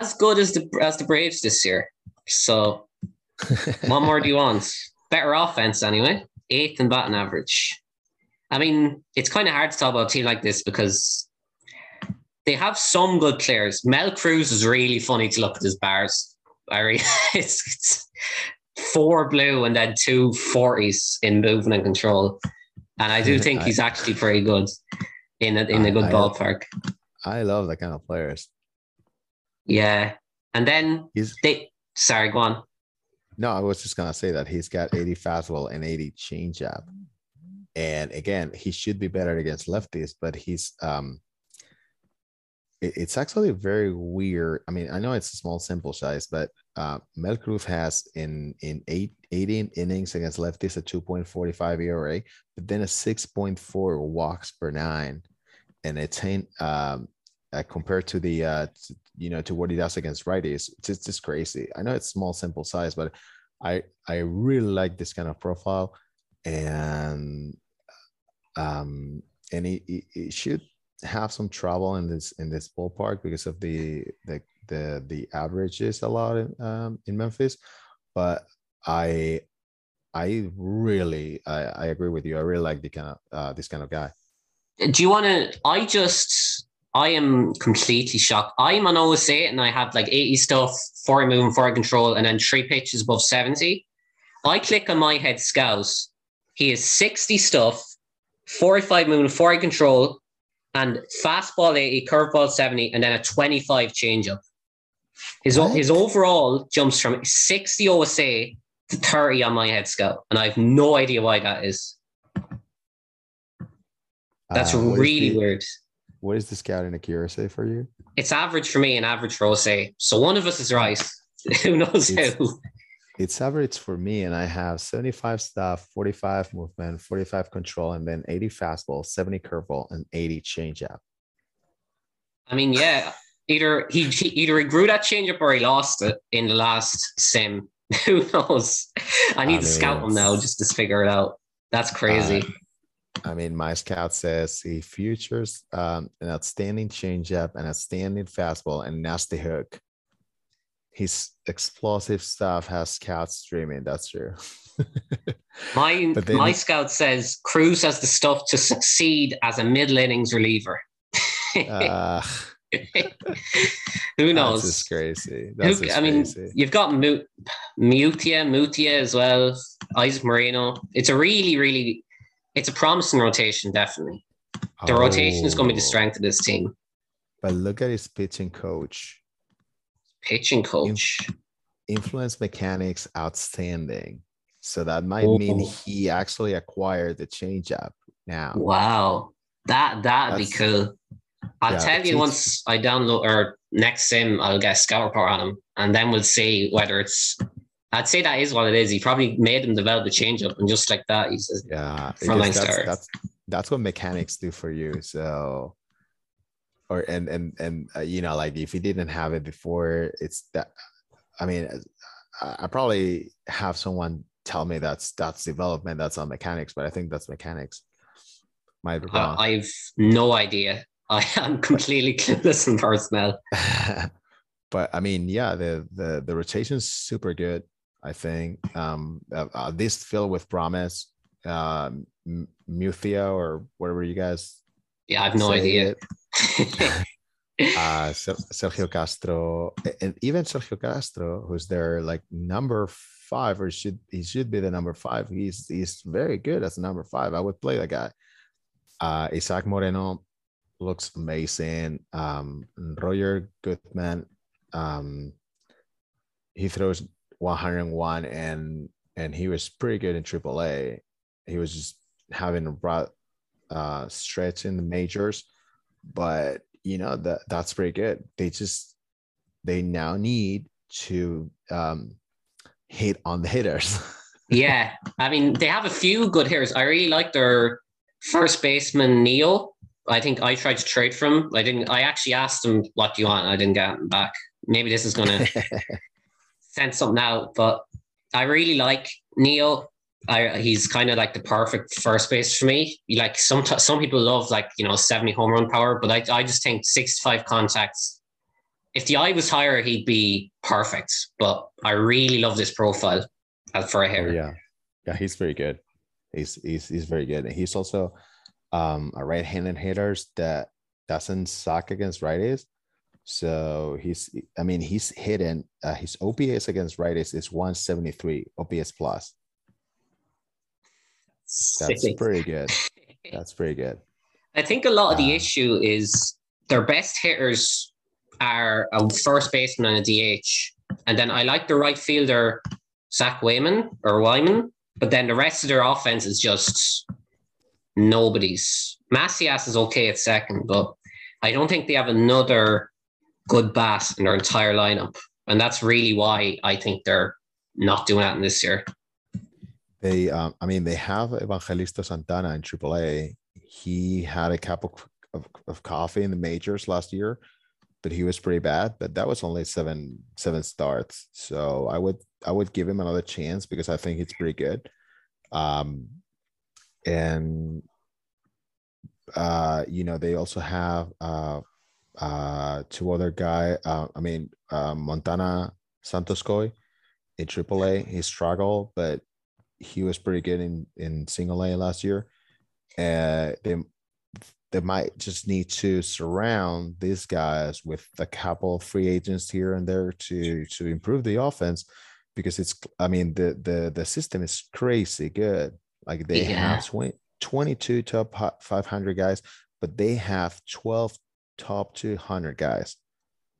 As good as the as the Braves this year. So, <laughs> what more do you want? Better offense anyway. Eighth in batting average. I mean, it's kind of hard to talk about a team like this because they have some good players. Mel Cruz is really funny to look at his bars. I really, <laughs> it's, it's four blue and then two 40s in movement and control. And I do think he's actually pretty good in a, in a good I, ballpark. I love that kind of players. Yeah. And then he's, they, sorry, go on. No, I was just gonna say that he's got 80 fastball and 80 changeup. And again, he should be better against lefties, but he's um it's actually very weird. I mean, I know it's a small sample size, but uh, Mel Cruz has in in eight 18 innings against lefties a 2.45 ERA, but then a 6.4 walks per nine, and it's um, uh, compared to the uh, to, you know to what he does against righties. It's just, just crazy. I know it's small sample size, but I I really like this kind of profile, and um and he, he, he should have some trouble in this in this ballpark because of the the the the averages a lot in, um, in Memphis, but I I really I, I agree with you. I really like the kind of uh, this kind of guy. Do you want to? I just I am completely shocked. I'm on OSA and I have like 80 stuff, 40 movement, 40 control, and then three pitches above 70. I click on my head scouts. He is 60 stuff, 45 movement, 40 control, and fastball 80, curveball 70, and then a 25 changeup. His, his overall jumps from 60 OSA to 30 on my head scout, and I have no idea why that is. That's uh, really the, weird. What is the scouting accuracy for you? It's average for me and average for OSA. So one of us is right. <laughs> Who knows it's, who? It's average for me, and I have 75 stuff, 45 movement, 45 control, and then 80 fastball, 70 curveball, and 80 changeup. I mean, yeah, either he, he either he grew that changeup or he lost it in the last sim. <laughs> Who knows? I need I to mean, scout him now just to figure it out. That's crazy. Uh, I mean, my scout says he futures um, an outstanding changeup, an outstanding fastball, and nasty hook his explosive stuff has scouts streaming. That's true. <laughs> my my scout says Cruz has the stuff to succeed as a middle innings reliever. uh, <laughs> Who knows? That's crazy. That's Who, I mean, you've got Mutia, Mutia as well, Isaac Moreno. It's a really, really, it's a promising rotation, definitely. The oh. rotation is going to be the strength of this team. But look at his pitching coach pitching coach. Influence mechanics outstanding. So that might oh. mean he actually acquired the changeup now. Wow. That that'd That's, be cool. I'll yeah, tell you once I download or next sim, I'll get a scout report on him, and then we'll see whether it's. I'd say that is what it is. He probably made him develop a changeup, and just like that, he's yeah. Frontline that's, That's that's what mechanics do for you. So or and and and uh, you know like if you didn't have it before it's that i mean I, I probably have someone tell me that's that's development that's on mechanics but i think that's mechanics might be wrong. Uh, i've no idea i <laughs> am completely clueless in personnel <laughs> but i mean yeah the the the rotation's super good I think. Um, uh, uh, this field with Promise, uh, Muthia or whatever you guys. Yeah, I have no idea. <laughs> <laughs> uh, Sergio Castro, and even Sergio Castro, who's their like number five, or should he should be the number five. He's he's very good as number five. I would play that guy. Uh, Isaac Moreno looks amazing. Um, Roger Goodman, um, he throws 101 and and he was pretty good in AAA. He was just having a uh, stretch in the majors, but you know that that's pretty good. They just they now need to um, hit on the hitters. <laughs> yeah, I mean they have a few good hitters. I really like their first baseman Neil. I think I tried to trade for him. I didn't. I actually asked him what do you want. I didn't get him back. Maybe this is gonna <laughs> send something out, but I really like Neil. I, he's kind of like the perfect first base for me. Like some some people love like you know seventy home run power, but I I just think sixty five contacts. If the eye was higher, he'd be perfect. But I really love this profile for a hitter. Yeah, yeah, he's very good. He's he's he's very good. And he's also um, a right-handed hitter that doesn't suck against righties. So he's, I mean, he's hitting uh, his OPS against righties is 173 OPS plus. That's pretty good. <laughs> That's pretty good. I think a lot of the uh, issue is their best hitters are a first baseman and a DH. And then I like the right fielder, Zach Wayman or Wyman, but then the rest of their offense is just nobody's. Macias is okay at second, but I don't think they have another good bat in their entire lineup. And that's really why I think they're not doing that in this year. They, um, I mean, they have Evangelista Santana in AAA. He had a cup of, of, of, coffee in the majors last year, but he was pretty bad. But that was only seven seven starts, so I would I would give him another chance because I think it's pretty good. Um, and uh, you know, they also have uh, uh, two other guy. Uh, I mean, uh, Montana Santoscoy in AAA. He struggled, but he was pretty good in in single A last year. Uh, they they might just need to surround these guys with a couple of free agents here and there to to improve the offense because it's I mean the the the system is crazy good. Like they yeah. have 20, 22 top 500 guys, but they have 12 top 200 guys.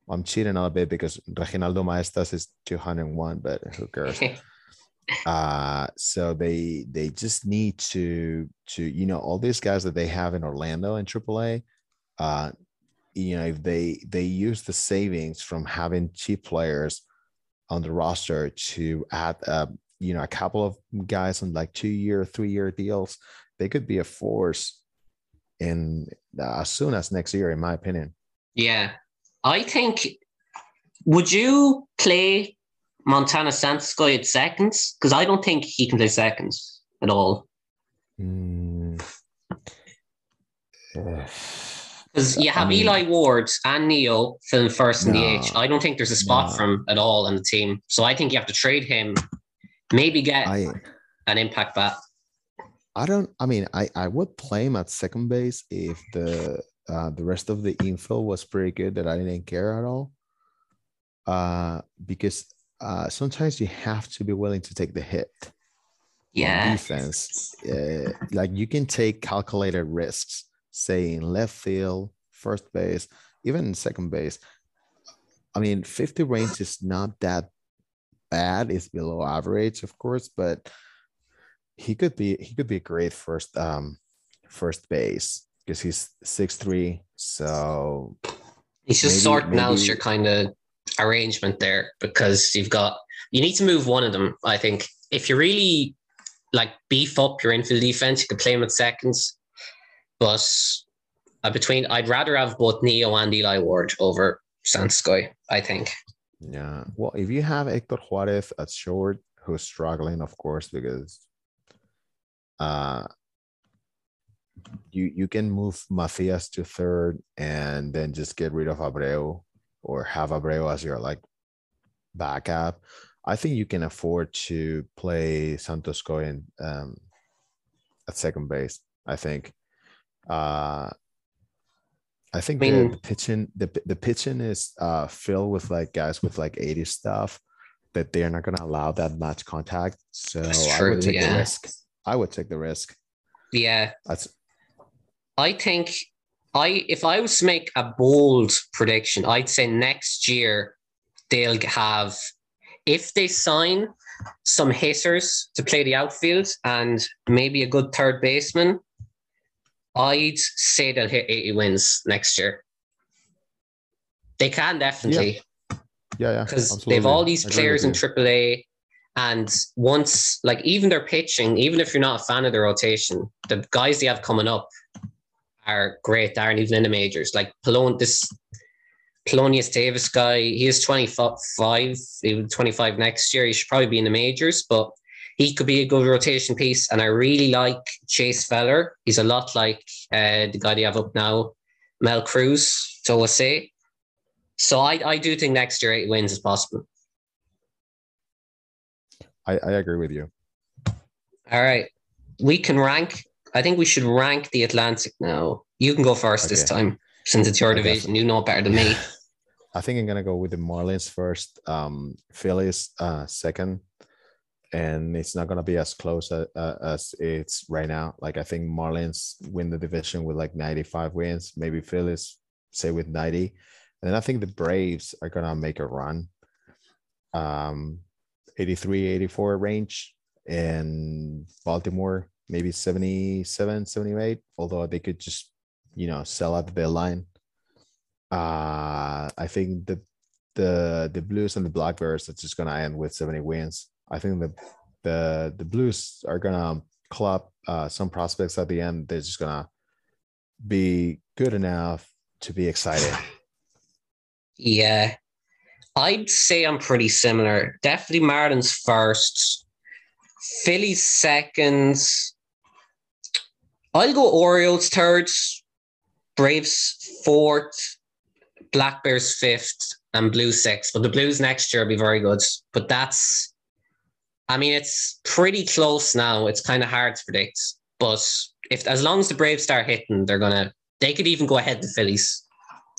I'm cheating a little bit because Reginaldo Maestas is 201, but who cares? <laughs> uh so they they just need to to you know all these guys that they have in orlando and aaa uh you know if they they use the savings from having cheap players on the roster to add uh you know a couple of guys on like two year three year deals they could be a force in uh, as soon as next year in my opinion. Yeah. I think would you play Montana Santoscoy at seconds? Because I don't think he can play seconds at all. <sighs> Because mm. you have I mean, Eli Ward and Neil filling first in the H. I don't think there's a spot no. for him at all on the team. So I think you have to trade him, maybe get I, an impact bat. I don't. I mean, I I would play him at second base if the uh, the rest of the info was pretty good that I didn't care at all. Uh, because uh, sometimes you have to be willing to take the hit. Yeah. Defense, uh, like you can take calculated risks, say in left field, first base, even second base. I mean, 50 range is not that bad. It's below average, of course, but he could be he could be a great first um first base because he's six three. So he's just maybe, sorting maybe, out your kind of arrangement there because you've got you need to move one of them. I think if you really like beef up your infield defense, you could play him at seconds. But uh, between, I'd rather have both Neo and Eli Ward over Santoscoy. I think. Yeah. Well, if you have Hector Juarez at short, who's struggling, of course, because uh you you can move Macias to third and then just get rid of Abreu or have Abreu as your like backup. I think you can afford to play Santoscoy um, at second base. I think. Uh, I think I mean- the, the pitching the the pitching is uh, filled with like guys with like 80 stuff that they're not going to allow that much contact. So That's I would take the risk. I would take the risk. Yeah, That's I think I if I was to make a bold prediction, I'd say next year they'll have if they sign some hitters to play the outfield and maybe a good third baseman, I'd say they'll hit 80 wins next year. They can definitely yeah, yeah. because absolutely. they've all these players in. AAA, and once like even their pitching, even if you're not a fan of the rotation, the guys they have coming up are great. Aren't even in the majors. Like Polon, this Polonius Davis guy, he is 25, he will 25 next year. He should probably be in the majors, but he could be a good rotation piece. And I really like Chase Feller. He's a lot like uh, the guy they have up now, Mel Cruz, to say. So I, I do think next year eight wins is possible. I, I agree with you. All right. We can rank. I think we should rank the Atlantic now. You can go first this time since it's your I division. You know better than me. <laughs> I think I'm gonna go with the Marlins first. Um, Phillies uh, second, and it's not gonna be as close a, uh, as it's right now. Like I think Marlins win the division with like 95 wins, maybe Phillies say with 90, and then I think the Braves are gonna make a run. Um, 83, 84 range, and Baltimore maybe 77, 78. Although they could just you know sell out the line. Uh, I think the the the Blues and the Blackbirds are just gonna end with 70 wins. I think the the the Blues are gonna club uh, some prospects at the end. They're just gonna be good enough to be exciting. Yeah. I'd say I'm pretty similar. Definitely Marlins first. Phillies seconds. I'll go Orioles third. Braves fourth. Black Bears fifth. And Blues sixth. But the Blues next year will be very good. But that's, I mean, it's pretty close now. It's kind of hard to predict. But if as long as the Braves start hitting, they're gonna. They could even go ahead the Phillies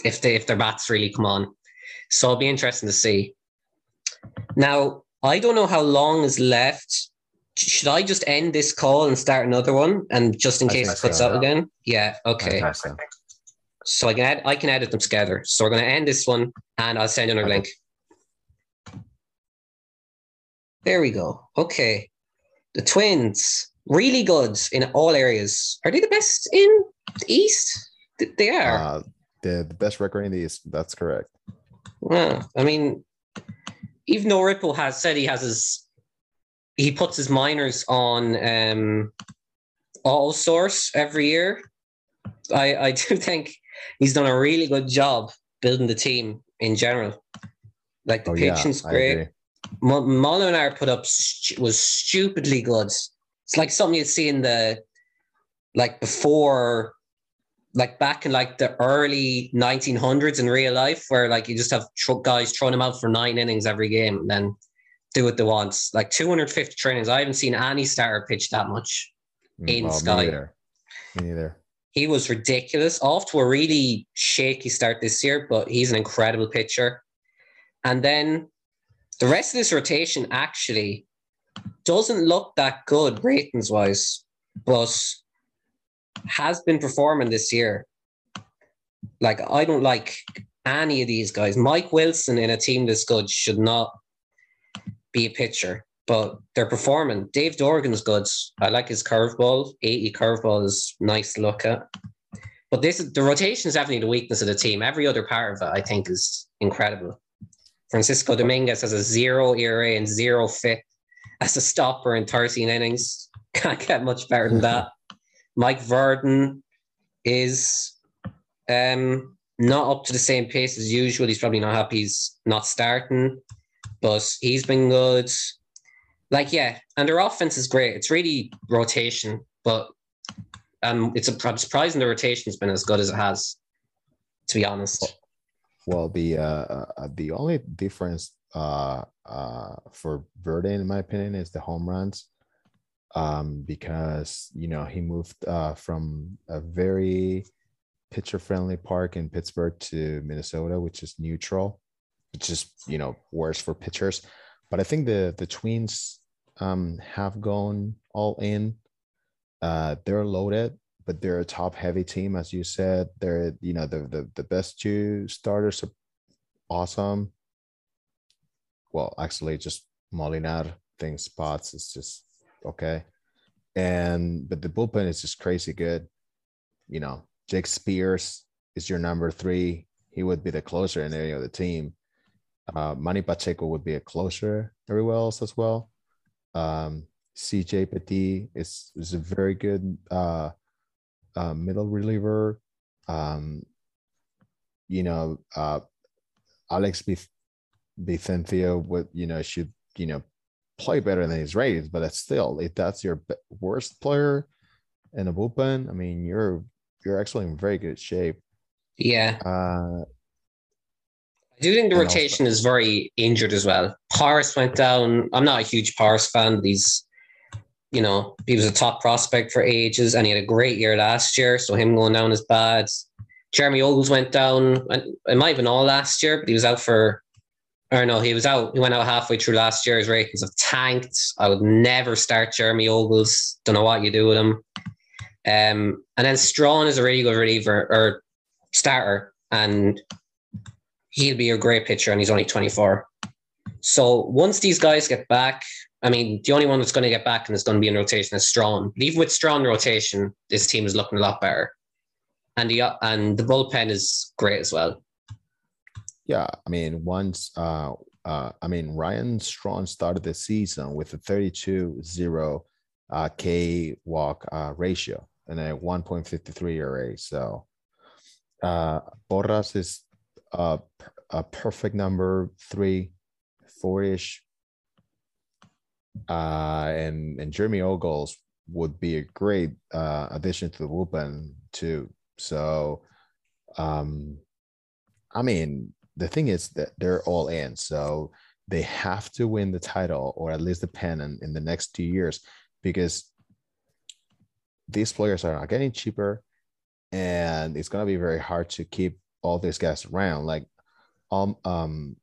if they if their bats really come on. So it'll be interesting to see. Now, I don't know how long is left. Should I just end this call and start another one? And just in case it cuts out again? Yeah, okay. so. I can add, I can edit them together. So we're gonna end this one and I'll send you another Okay. link. There we go. Okay. The twins, really good in all areas. Are they the best in the East? They are. Uh, the, the best record in the East. That's correct. Yeah, I mean, even though Ripple has said he has his, he puts his minors on um, all source every year. I I <laughs> do think he's done a really good job building the team in general. Like the Oh pitching's I great. Mo- Molinar put up stu- was stupidly good. It's like something you'd see in the like before, like back in like the early 1900s in real life, where like you just have tr- guys throwing them out for nine innings every game and then do what they want. Like 250 trainings. I haven't seen any starter pitch that much. Mm, in well, Sky. Me neither. Me neither. He was ridiculous. Off to a really shaky start this year, but he's an incredible pitcher. And then the rest of this rotation actually doesn't look that good ratings wise, but has been performing this year. Like, I don't like any of these guys. Mike Wilson in a team this good should not be a pitcher, but they're performing. Dave Dorgan's good. I like his curveball. 80 curveball is nice to look at. But this is the rotation is definitely the weakness of the team. Every other part of it, I think, is incredible. Francisco Dominguez has a zero ERA and zero FIP as a stopper in 13 innings. <laughs> Can't get much better than that. <laughs> Mike Verdon is um, not up to the same pace as usual. He's probably not happy he's not starting, but he's been good. Like, yeah, and their offense is great. It's really rotation, but um, it's a, I'm surprising the rotation's been as good as it has, to be honest. Well, the uh, uh, the only difference uh, uh, for Verde, in my opinion, is the home runs. Um, because you know he moved uh, from a very pitcher friendly park in Pittsburgh to Minnesota, which is neutral, which is you know worse for pitchers. But I think the the Twins um, have gone all in. Uh, they're loaded, but they're a top heavy team, as you said. They're you know the the, the best two starters are awesome. Well, actually, just Molinar thing spots is just okay, and but the bullpen is just crazy good. You know, Jake Spears is your number three. He would be the closer in any other team. Uh, Manny Pacheco would be a closer everywhere else as well. Um, CJ Petit is, is a very good uh, uh, middle reliever. Um, you know, uh, Alex Vicencio would, you know, should, you know, play better than his ratings, but that's still, if that's your worst player in a bullpen, I mean, you're, you're actually in very good shape. Yeah. Uh, I do think the rotation is very injured as well. Paris went down. I'm not a huge Paris fan, but he's, you know, he was a top prospect for ages and he had a great year last year. So him going down is bad. Jeremy Ogles went down. and It might have been all last year, but he was out for, or no, he was out. He went out halfway through last year. His ratings have tanked. I would never start Jeremy Ogles. Don't know what you do with him. Um, and then Strawn is a really good reliever or starter, and he'll be a great pitcher, and he's only 24. So once these guys get back, I mean, the only one that's going to get back and is going to be in rotation is Strawn. Even with Strawn rotation, this team is looking a lot better, and the and the bullpen is great as well. yeah, I mean, once, uh, uh, I mean, Ryan Strawn started the season with a 32 0 uh, K walk uh, ratio and a 1.53 ERA. So, uh, Borras is uh, a perfect number three, four ish. Uh, and, and Jeremy Ogles would be a great uh, addition to the bullpen, too. So, um, I mean, the thing is that they're all in. So they have to win the title or at least the pennant in the next two years because these players are not getting cheaper and it's going to be very hard to keep all these guys around. Like, um, um,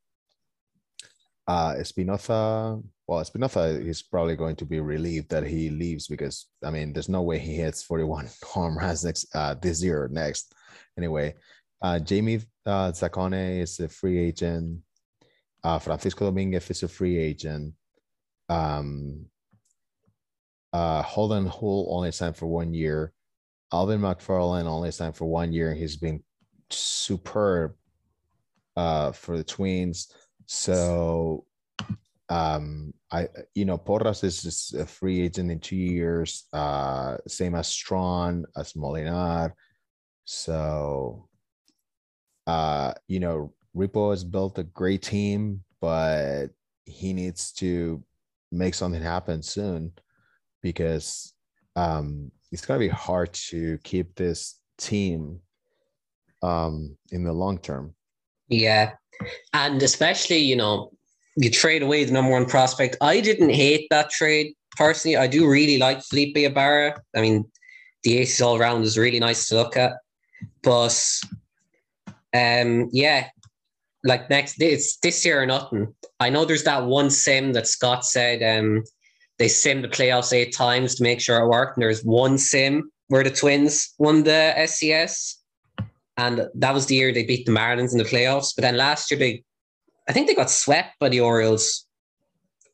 uh, Espinosa, well, Espinosa is probably going to be relieved that he leaves because I mean, there's no way he hits 41 <laughs> home runs next uh, this year or next. Anyway, uh, Jamie uh, Zacone is a free agent. Uh, Francisco Dominguez is a free agent. Um, uh, Holden Hull only signed for one year. Alvin McFarland only signed for one year. He's been superb uh, for the Twins. So, um, I you know Porras is just a free agent in two years. Uh, same as Strawn, as Molinar. So, uh, you know, Ripo has built a great team, but he needs to make something happen soon because um, it's going to be hard to keep this team um, in the long term. Yeah. And especially, you know, you trade away the number one prospect. I didn't hate that trade personally. I do really like Felipe Ibarra. I mean, the aces all around is really nice to look at. But um, yeah, like next it's this year or nothing. I know there's that one sim that Scott said um they sim the playoffs eight times to make sure it worked. And there's one sim where the Twins won the SCS, and that was the year they beat the Marlins in the playoffs. But then last year they, I think they got swept by the Orioles.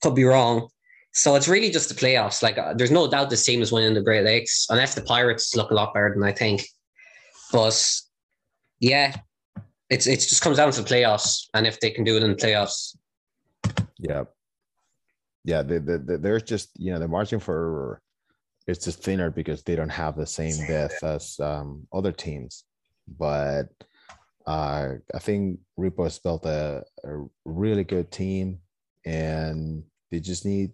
Could be wrong. So it's really just the playoffs. Like uh, there's no doubt this team is winning the Great Lakes, unless the Pirates look a lot better than I think. But yeah, it's it just comes down to the playoffs, and if they can do it in the playoffs. Yeah. Yeah, the, the, the, there's just you know the margin for it's just thinner because they don't have the same depth as um, other teams. But uh, I think Ripo has built a, a really good team, and they just need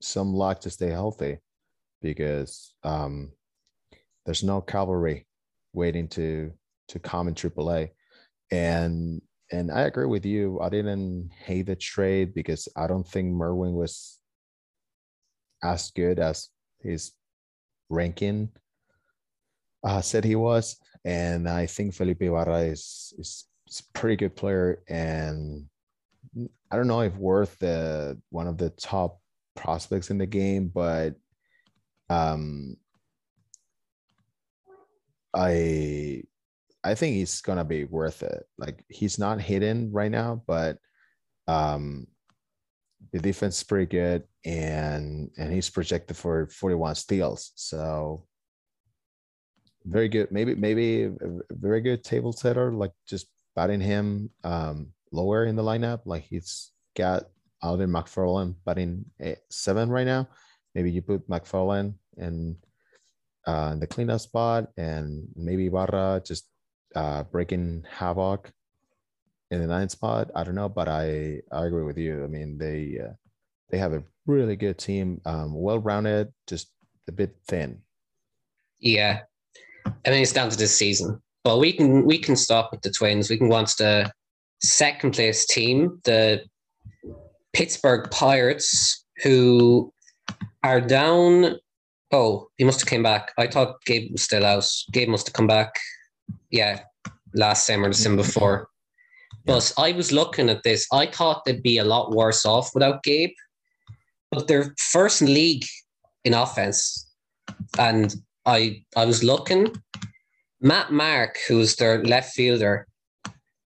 some luck to stay healthy because um, there's no cavalry waiting to to come in AAA, and and I agree with you. I didn't hate the trade because I don't think Merwin was as good as his ranking uh, said he was, and I think Felipe Ibarra is is, is a pretty good player, and I don't know if worth the one of the top prospects in the game, but um, I I think he's gonna be worth it. Like he's not hidden right now, but um, the defense is pretty good, and and he's projected for 41 steals. So very good. Maybe maybe a very good table setter. Like just batting him um, lower in the lineup. Like he's got Alvin McFarland batting seven right now. Maybe you put McFarland in uh, the cleanup spot, and maybe Barra just uh, breaking havoc in the ninth spot. I don't know, but I I agree with you. I mean, they uh, they have a really good team, um, well rounded, just a bit thin. Yeah, I mean it's down to this season, but we can we can stop with the Twins. We can go on to the second place team, the Pittsburgh Pirates, who are down. Oh, he must have came back. I thought Gabe was still out. Gabe must have come back. Yeah, last summer, the sim before. But I was looking at this. I thought they'd be a lot worse off without Gabe. But they're first in league in offense. And I I was looking. Matt Mark, who's their left fielder,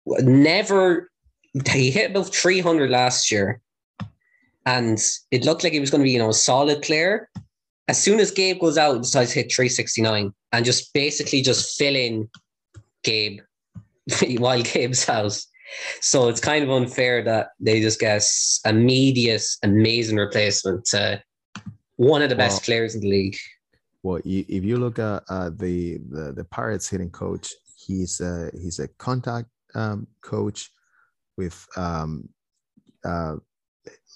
never he hit about 300 last year. And it looked like he was going to be, you know, a solid player. As soon as Gabe goes out, he decides to hit 369 and just basically just fill in Gabe <laughs> while Gabe's out. So it's kind of unfair that they just get a medius amazing replacement to one of the best well, players in the league. Well, if you look at uh, the, the the Pirates hitting coach, he's a, he's a contact um, coach with um, uh,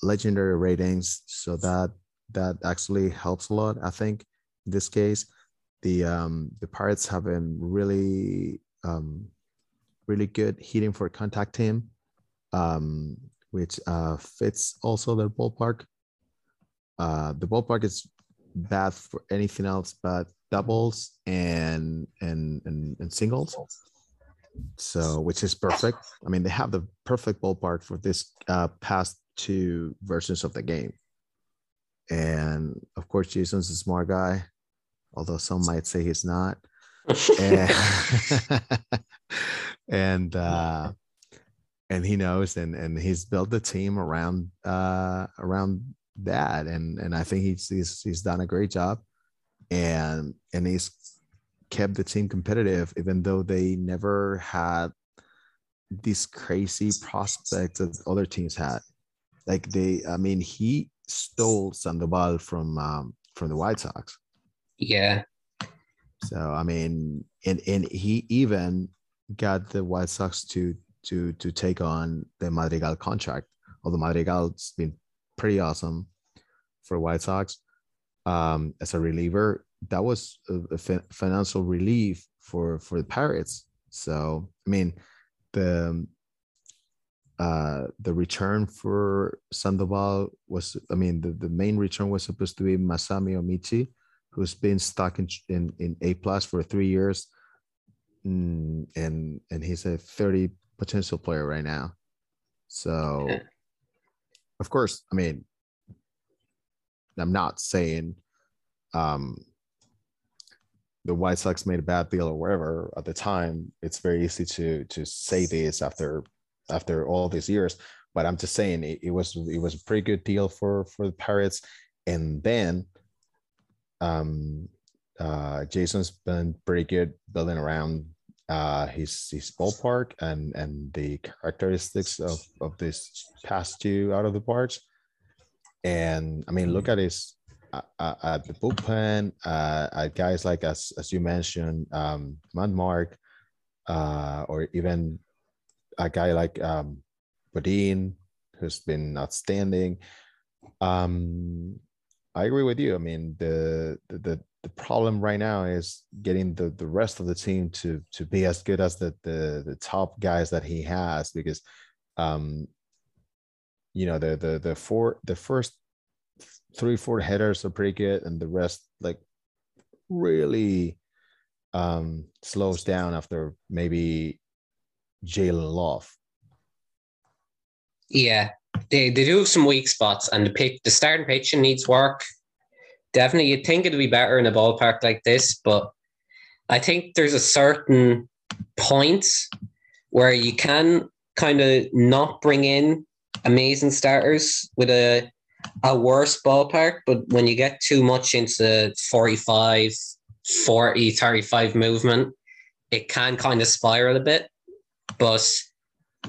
legendary ratings, so that that actually helps a lot. I think in this case, the um, the Pirates have been really um, really good hitting for contact team, um, which uh, fits also their ballpark. Uh, the ballpark is bad for anything else but doubles and and and, and singles. So, which is perfect. I mean, they have the perfect ballpark for this uh, past two versions of the game. And of course, Jason's a smart guy, although some might say he's not. <laughs> and, <laughs> and uh, and he knows and and he's built the team around uh around that. And and i think he's he's, he's done a great job and and he's kept the team competitive even though they never had these crazy prospects that other teams had. Like they i mean he stole sandoval from um from the white sox. Yeah. So i mean and and he even got the White Sox to to to take on the Madrigal contract. Although Madrigal's been pretty awesome for White Sox um, as a reliever, that was a, a financial relief for for the Pirates. So I mean, the uh, the return for Sandoval was, I mean, the, the main return was supposed to be Masami Omichi, who's been stuck in in, in A plus for three years Mm, and and he's a 30 potential player right now. So, of course, I mean, I'm not saying um, the White Sox made a bad deal or whatever at the time. It's very easy to to say this after after all these years, but I'm just saying it, it was it was a pretty good deal for for the Pirates. And then um, uh, Jason's been pretty good building around uh, his his ballpark and and the characteristics of of this past two out of the parks. And I mean, look at his uh, uh, at the bullpen, uh, at guys like as as you mentioned, um, Mark, uh, or even a guy like um, Bodine, who's been outstanding. Um, I agree with you. I mean, the the the problem right now is getting the the rest of the team to to be as good as the the, the top guys that he has because um you know the the the four the first three four headers are pretty good and the rest like really um slows down after maybe Jalen Love. Yeah, they, they do have some weak spots, and the pitch, the starting pitching needs work. Definitely, you'd think it'd be better in a ballpark like this, but I think there's a certain point where you can kind of not bring in amazing starters with a a worse ballpark, but when you get too much into 45, 40, 35 movement, it can kind of spiral a bit. But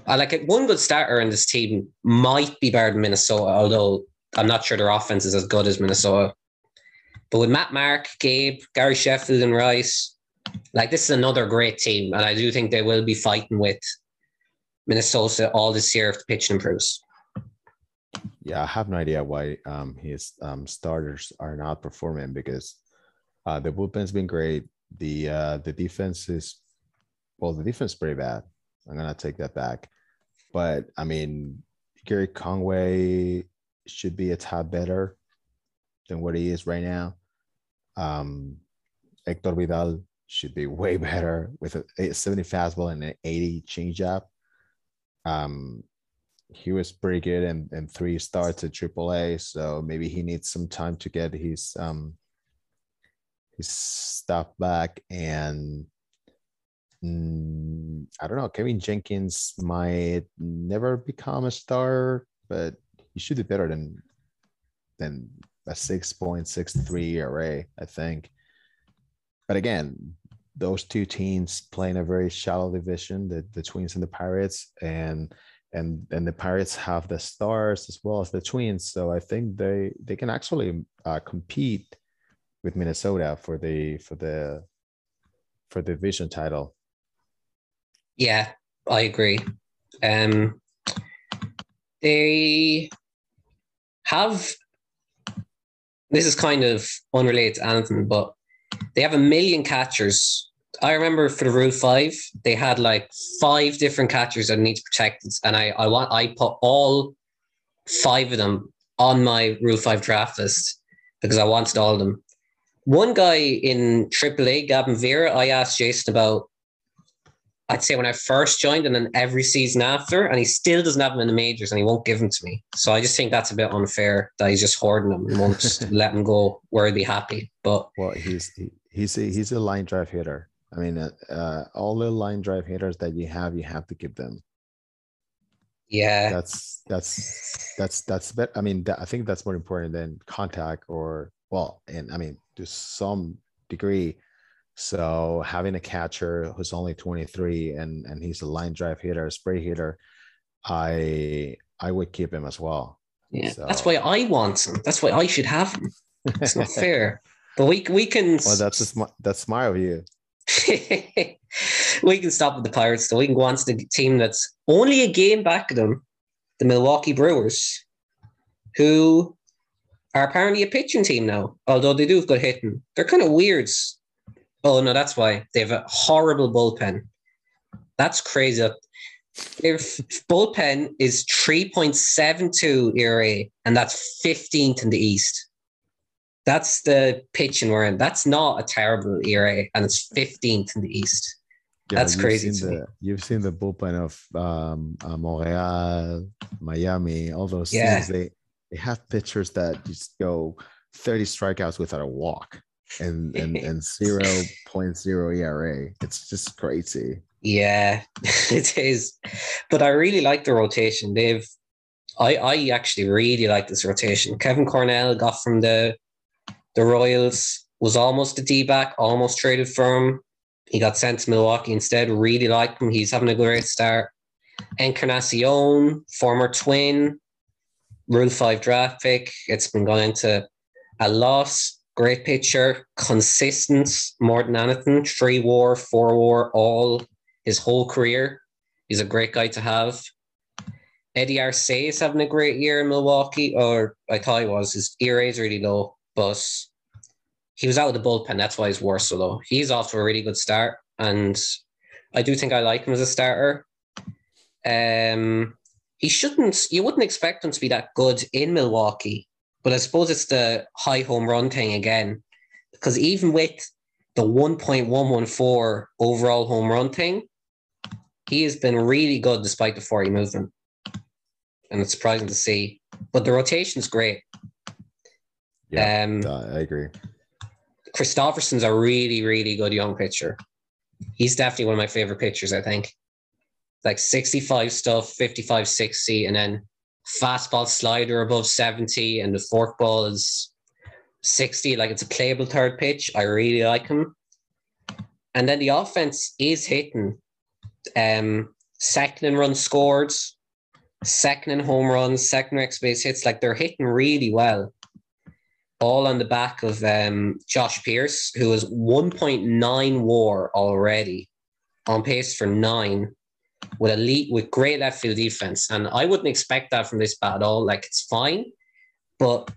I like it. One good starter in this team might be better than Minnesota, although I'm not sure their offense is as good as Minnesota. But with Matt Mark, Gabe, Gary Sheffield, and Rice, like this is another great team, and I do think they will be fighting with Minnesota all this year if the pitch improves. Yeah, I have no idea why um, his um, starters are not performing because uh, the bullpen's been great. The uh, the defense is well, the defense is pretty bad. I'm gonna take that back. But I mean, Gary Conway should be a tad better than what he is right now. Um, Hector Vidal should be <laughs> way better with a 70 fastball and an 80 changeup. Um, he was pretty good and, and three starts at AAA, so maybe he needs some time to get his um his stuff back and mm, I don't know. Kevin Jenkins might never become a star, but he should be better than than a 6.63 ERA, I think. But again, those two teams play in a very shallow division, the, the Twins and the Pirates, and and and the Pirates have the Stars as well as the Twins. So I think they they can actually uh, compete with Minnesota for the for the for the division title. Yeah, I agree. Um, they have this is kind of unrelated to anything, but they have a million catchers. I remember for the Rule Five, they had like five different catchers that need to protected, and I I want I put all five of them on my Rule Five draft list because I wanted all of them. One guy in AAA, Gavin Vera, I asked Jason about I'd say when I first joined and then every season after, and he still doesn't have them in the majors and he won't give them to me. So I just think that's a bit unfair that he's just hoarding them and won't <laughs> let them go where he'd be happy. But well, he's he, he's a, he's a line drive hitter. I mean, uh, uh, all the line drive hitters that you have, you have to give them. Yeah, that's that's that's that's better. I mean, that, I think that's more important than contact or well, and I mean, to some degree, so having a catcher who's only 23 and and he's a line drive hitter, a spray hitter, I I would keep him as well. Yeah, so. that's why I want him. That's why I should have him. It's not <laughs> fair. But we we can. Well, that's sm- that's smart of you. we can stop with the Pirates. So we can go on to the team that's only a game back of them, the Milwaukee Brewers, who are apparently a pitching team now. Although they do have good hitting, they're kind of weirds Oh no, that's why they have a horrible bullpen. That's crazy. Their bullpen is 3.72 ERA, and that's 15th in the East. That's the pitching we're in. That's not a terrible ERA, and it's 15th in the East. Yeah, That's crazy. The, you've seen the bullpen of um, uh, Montreal, Miami, all those yeah. things. They they have pitchers that just go 30 strikeouts without a walk and <laughs> and and zero point zero ERA. It's just crazy. Yeah, <laughs> it is. But I really like the rotation. They've I I actually really like this rotation. Kevin Cornell got from the the Royals, was almost a D back, almost traded for him. He got sent to Milwaukee instead. Really like him. He's having a great start. Encarnacion, former twin, Rule 5 draft pick. It's been going into a loss great pitcher, consistent more than anything. Three war, four war, all his whole career. He's a great guy to have. Eddie Arce is having a great year in Milwaukee, or I thought he was. His ERA is really low, but he was out of the bullpen. That's why he's worse. So though he's off to a really good start, and I do think I like him as a starter. Um, he shouldn't. You wouldn't expect him to be that good in Milwaukee, but I suppose it's the high home run thing again, because even with the 1.114 overall home run thing, he has been really good despite the 40 movement. And it's surprising to see. But the rotation's great. Yeah, um, I agree. Kristofferson's a really, really good young pitcher. He's definitely one of my favorite pitchers, I think. Like 65 stuff, 55, 60, and then fastball slider above 70, and the forkball is 60. Like it's a playable third pitch. I really like him. And then the offense is hitting. Um, second in runs scored, second in home runs, second extra base hits. Like they're hitting really well. All on the back of um, Josh Pearce, who is 1.9 war already, on pace for nine, with elite with great left field defense. And I wouldn't expect that from this bat at all. Like it's fine, but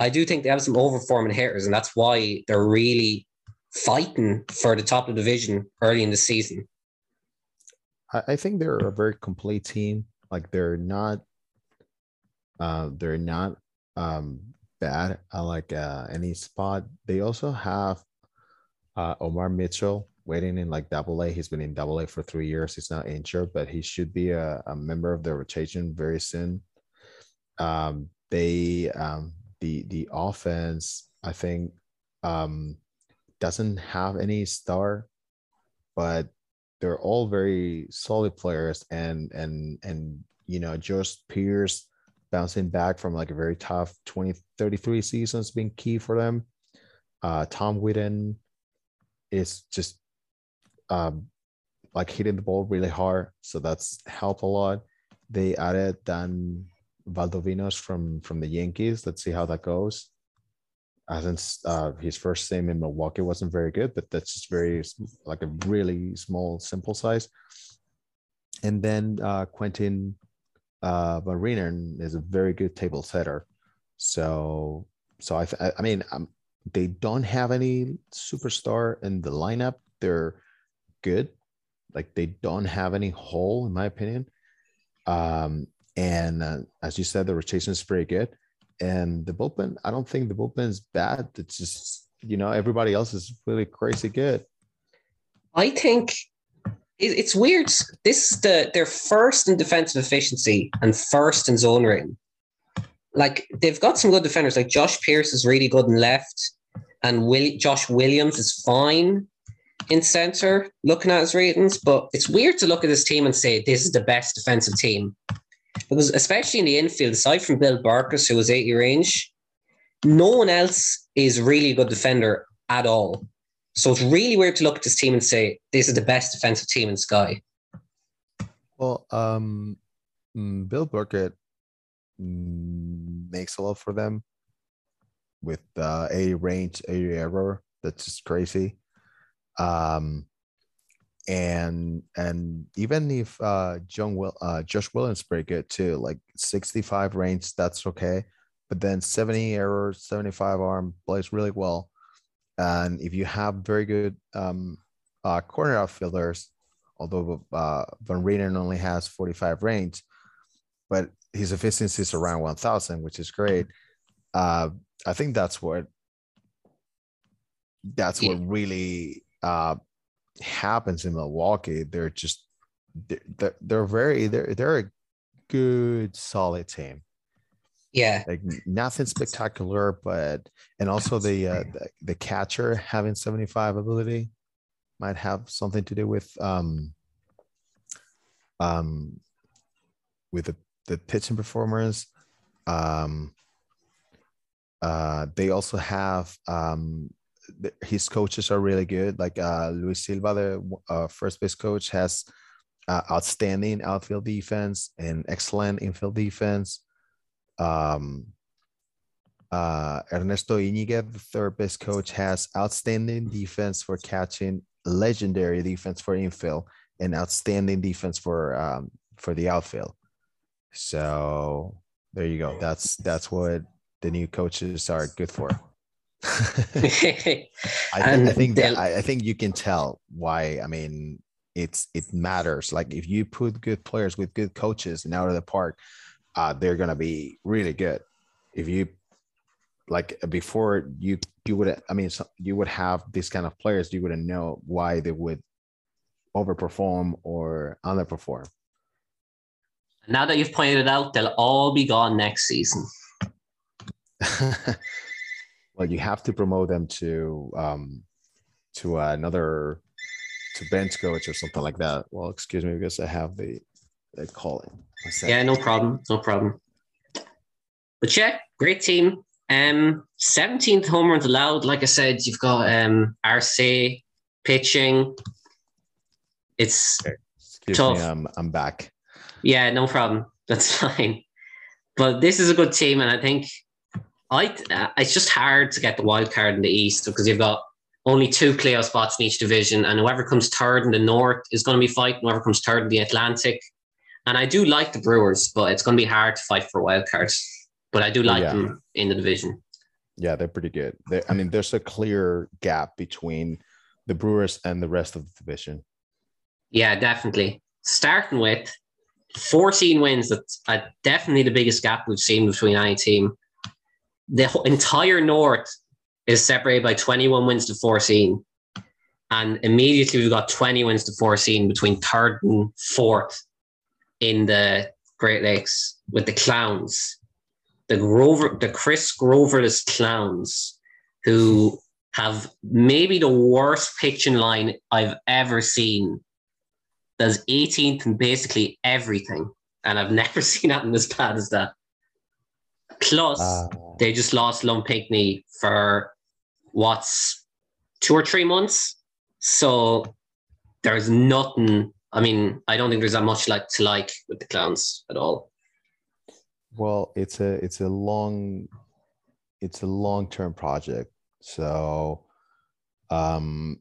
I do think they have some overperforming hitters, and that's why they're really fighting for the top of the division early in the season. I think they're a very complete team. Like they're not, uh, they're not um, bad at like uh, any spot. They also have uh, Omar Mitchell waiting in like double A. He's been in double A for three years. He's not injured, but he should be a, a member of the rotation very soon. Um, they um, the the offense, I think, um, doesn't have any star, but they're all very solid players, and and and you know, Josh Pearce bouncing back from like a very tough 20, 33 seasons being key for them. Uh, Tom Whitten is just um, like hitting the ball really hard, so that's helped a lot. They added Dan Valdovinos from from the Yankees. Let's see how that goes. Since uh, his first game in Milwaukee wasn't very good, but that's just very like a really small simple size. And then uh, Quentin uh, is a very good table setter. So so I I mean um, they don't have any superstar in the lineup. They're good. Like they don't have any hole, in my opinion. Um, and uh, as you said, the rotation is pretty good. And the bullpen, I don't think the bullpen is bad. It's just, you know, everybody else is really crazy good. I think it's weird. This is the they're first in defensive efficiency and first in zone rating. Like they've got some good defenders. Like Josh Pearce is really good in left, and Will, Josh Williams is fine in center. Looking at his ratings, but it's weird to look at this team and say this is the best defensive team because especially in the infield, aside from Bill Barkis, who was 80 range, no one else is really a good defender at all. So it's really weird to look at this team and say this is the best defensive team in Sky. Well, um, mm, Bill Burkett mm, makes a lot for them with uh, a range, a error. That's just crazy. Um, and and even if uh John will uh Josh Williams break it to like 65 range, that's okay. But then 70 errors, 75 arm plays really well. And if you have very good um uh corner outfielders, although uh Van Reenen only has 45 range, but his efficiency is around 1000, which is great. Uh I think that's what that's what really uh happens in Milwaukee, they're just they're, they're very they're they're a good solid team. Yeah, like nothing spectacular, but and also the uh, the, the catcher having seventy five ability might have something to do with um um with the the pitching performance. Um, uh, they also have um, his coaches are really good. Like uh, Luis Silva, the uh, first base coach, has uh, outstanding outfield defense and excellent infield defense. Um, uh, Ernesto Iñiguez, the third base coach, has outstanding defense for catching, legendary defense for infield, and outstanding defense for um, for the outfield. So there you go. That's that's what the new coaches are good for. I <laughs> think, I think that, I, I think you can tell why. I mean, it's it matters. Like if you put good players with good coaches and out of the park, uh, they're gonna be really good. If you like before you you would I mean so you would have these kind of players, you wouldn't know why they would overperform or underperform. now that you've pointed it out, they'll all be gone next season. <laughs> well, you have to promote them to um to another to bench coach or something like that. Well, excuse me because I have the they call it. Yeah, no problem. No problem. But yeah, great team. Um, 17th home runs allowed. Like I said, you've got um Arce pitching. It's Excuse tough. me, I'm I'm back. yeah, no problem. That's <laughs> fine. But this is a good team, and I think I uh, it's just hard to get the wild card in the East because you've got only two playoff spots in each division, and whoever comes third in the North is going to be fighting whoever comes third in the Atlantic. And I do like the Brewers, but it's going to be hard to fight for wild cards. But I do like Yeah. them in the division. Yeah, they're pretty good. They, I mean, there's a clear gap between the Brewers and the rest of the division. Yeah, definitely. Starting with 14 wins, that's uh, definitely the biggest gap we've seen between any team. The entire North is separated by 21 wins to 14. And immediately we've got 20 wins to 14 between third and fourth in the Great Lakes with the Clowns. The Grover, the Chris Groverless Clowns, who have maybe the worst pitching line I've ever seen does 18th in basically everything. And I've <laughs> never seen anything as bad as that. Plus, Uh, they just lost Lum Pinckney for what's two or three months. So there's nothing. I mean, I don't think there's that much like to like with the clowns at all. well, it's a it's a long it's a long term project. So, um,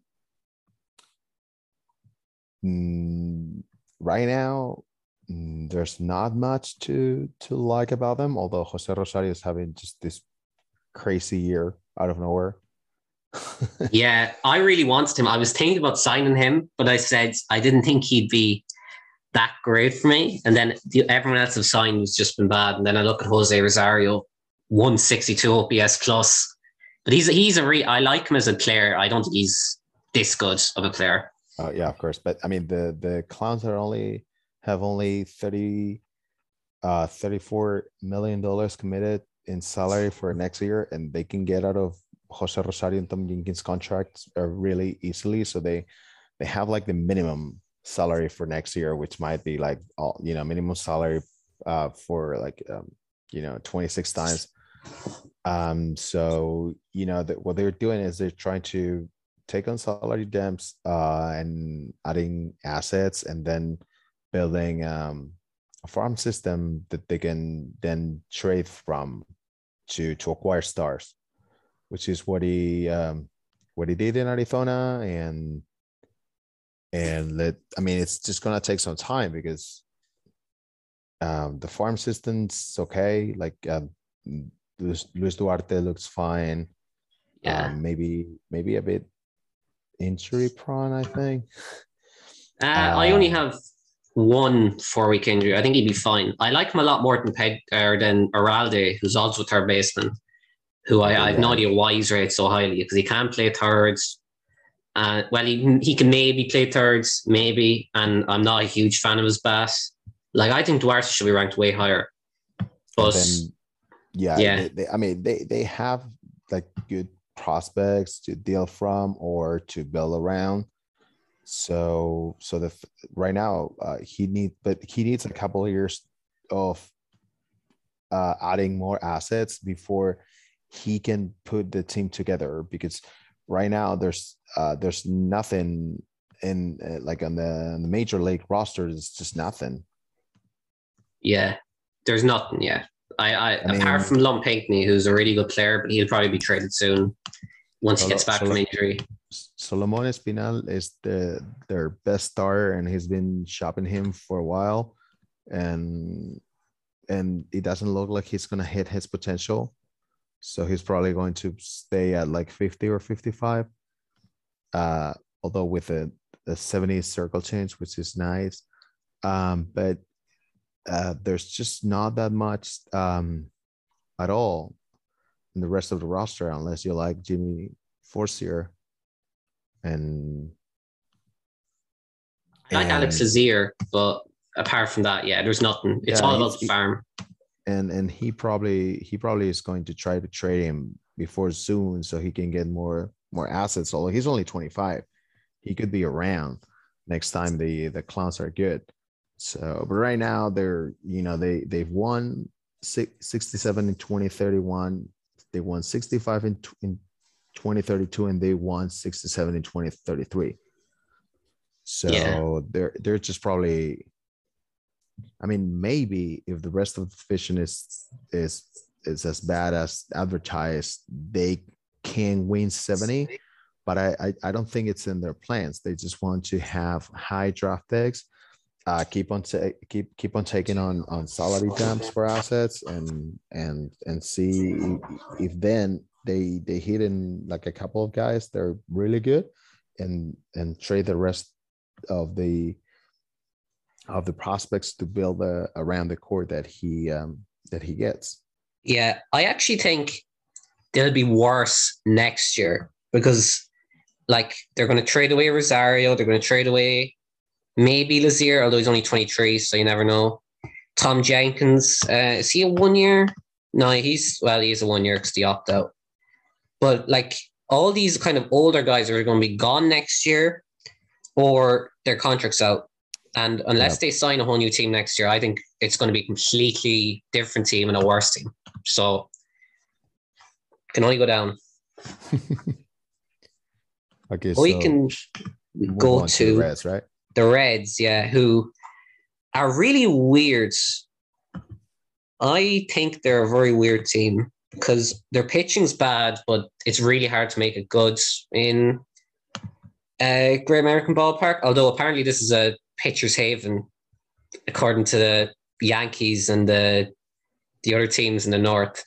mm, right now Mm, there's not much to to like about them. Although Jose Rosario is having just this crazy year out of nowhere. <laughs> Yeah, I really wanted him. I was thinking about signing him, but I said I didn't think he'd be that great for me. And then the, everyone else I've signed has just been bad. And then I look at Jose Rosario, 162 OPS plus. But he's he's a re I like him as a player. I don't think he's this good of a player. Oh yeah, of course. But I mean the the clowns are only have only 30 uh 34 million dollars committed in salary for next year and they can get out of Jose Rosario and Tom Jenkins contracts uh, really easily. So they they have like the minimum salary for next year, which might be like all you know, minimum salary uh for like um, you know 26 times. Um so you know that what they're doing is they're trying to take on salary dumps uh, and adding assets and then building um, a farm system that they can then trade from to to acquire stars, which is what he um, what he did in Arizona and and let I mean it's just gonna take some time because um, the farm system's okay. Like um, Luis, Luis Duarte looks fine. Yeah. Um, maybe maybe a bit injury prone, I think. Uh, I only Uh, have one four week injury. I think he'd be fine. I like him a lot more than Peg or than Oralde, who's also third baseman, who I, I have no idea why he's rated so highly because he can't play thirds. Uh, well, he, he can maybe play thirds, maybe, and I'm not a huge fan of his bass. Like I think Duarte should be ranked way higher. But then, yeah, yeah. They, they, I mean, they they have like good prospects to deal from or to build around. So so the right now uh, he need but he needs a couple of years of uh, adding more assets before he can put the team together because right now there's uh, there's nothing in uh, like on the, on the major league roster. It's just nothing. yeah, there's nothing. Yeah, I, I, I mean- apart from Lum Pinckney, who's a really good player, but he'll probably be traded soon once he gets back Solo- from injury. Solomon Espinal is the their best starter, and he's been shopping him for a while, and and it doesn't look like he's gonna hit his potential. so he's probably going to stay at like 50 or 55. Uh, although with a, a 70 circle change, which is nice. Um, but uh, there's just not that much um, at all in the rest of the roster unless you like Jimmy Forcier and I like Alex Lazier, but apart from that, yeah, there's nothing. It's yeah, all about the farm. And and he probably he probably is going to try to trade him before soon so he can get more more assets. Although he's only 25, he could be around next time the the clowns are good. So, but right now they're you know they they've won 67 in 2031. They won 65 in, in 2032, and they won 67 in 2033. So yeah. they're they're just probably. I mean, maybe if the rest of the division is is is as bad as advertised, they can win 70. But I, I, I don't think it's in their plans. They just want to have high draft picks, uh, keep on ta- keep keep on taking on on salary dumps for assets, and and and see if, if then they they hit in like a couple of guys they're really good, and and trade the rest of the of the prospects to build a, around the core that he um, that he gets. Yeah, I actually think they'll be worse next year because like they're going to trade away Rosario, they're going to trade away maybe Lazier, although he's only 23, so you never know. Tom Jenkins, uh, is he a one year? No, he's well, he's a one year because he opt out. But like all these kind of older guys are going to be gone next year, or their contracts out. And unless yep. they sign a whole new team next year, I think it's going to be a completely different team and a worse team. So can only go down. <laughs> okay, we so can go to, the Reds, right? The Reds, yeah, who are really weird. I think they're a very weird team because their pitching's bad, but it's really hard to make it good in a Great American Ballpark. Although apparently this is a pitcher's haven, according to the Yankees and the the other teams in the North.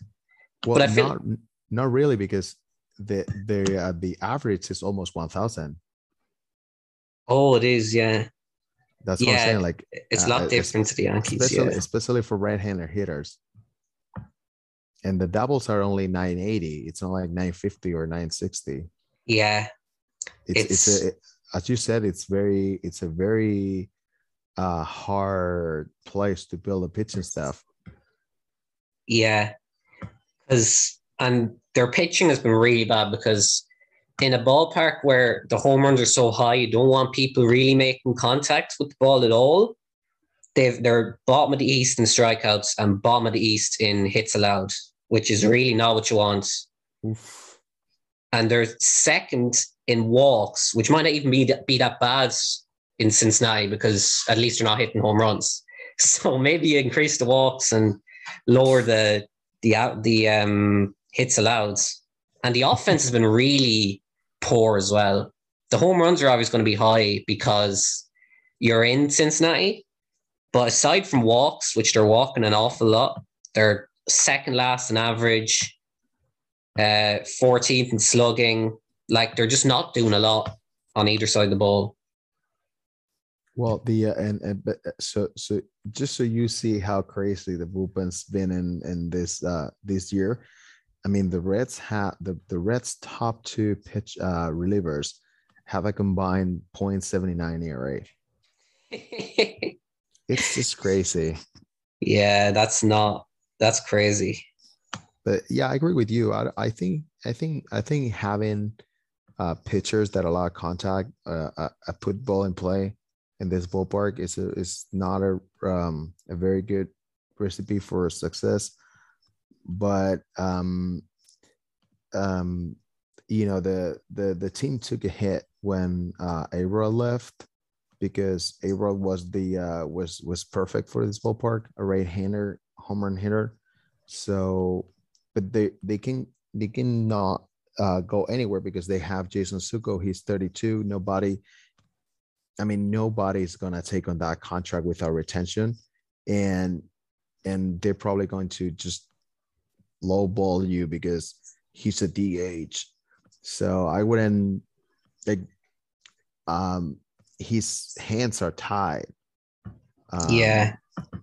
Well, but I feel not, not really because the the uh, the average is almost one thousand. Oh, it is, yeah. That's what I'm saying. Like it's a lot uh, different to the Yankees, especially, yeah. especially for right-hander hitters. And the doubles are only 980. It's not like 950 or 960. Yeah, it's it's, it's a, it, as you said it's very it's a very uh hard place to build a pitching staff yeah. Because and their pitching has been really bad because in a ballpark where the home runs are so high you don't want people really making contact with the ball at all. They've they're bottom of the east in strikeouts and bottom of the east in hits allowed which is really not what you want Oof. and they're second in walks, which might not even be that, be that bad in Cincinnati because at least they're not hitting home runs. <laughs> So maybe increase the walks and lower the the the um, hits allowed. And the offense has been really poor as well. The home runs are always going to be high because you're in Cincinnati. But aside from walks, which they're walking an awful lot, they're second last in average, uh, 14th in slugging, like they're just not doing a lot on either side of the ball. Well, the uh, and, and but uh, so so just so you see how crazy the bullpen's been in in this uh this year. I mean, the Reds have the the Reds top two pitch uh relievers have a combined 0.79 ERA. <laughs> it's just crazy. Yeah, that's not that's crazy. But yeah, I agree with you. I, I think I think I think having uh, pitchers that allow contact, uh, a, a put ball in play in this ballpark is a, is not a um, a very good recipe for success. But um, um, you know the the the team took a hit when uh, Arod left because Arod was the uh, was was perfect for this ballpark, a right-hander home run hitter. So, but they they can they can not uh, go anywhere because they have Jason Suco. He's 32. Nobody, I mean, nobody's gonna take on that contract without retention, and and they're probably going to just lowball you because he's a DH. So I wouldn't like um his hands are tied. Um, yeah.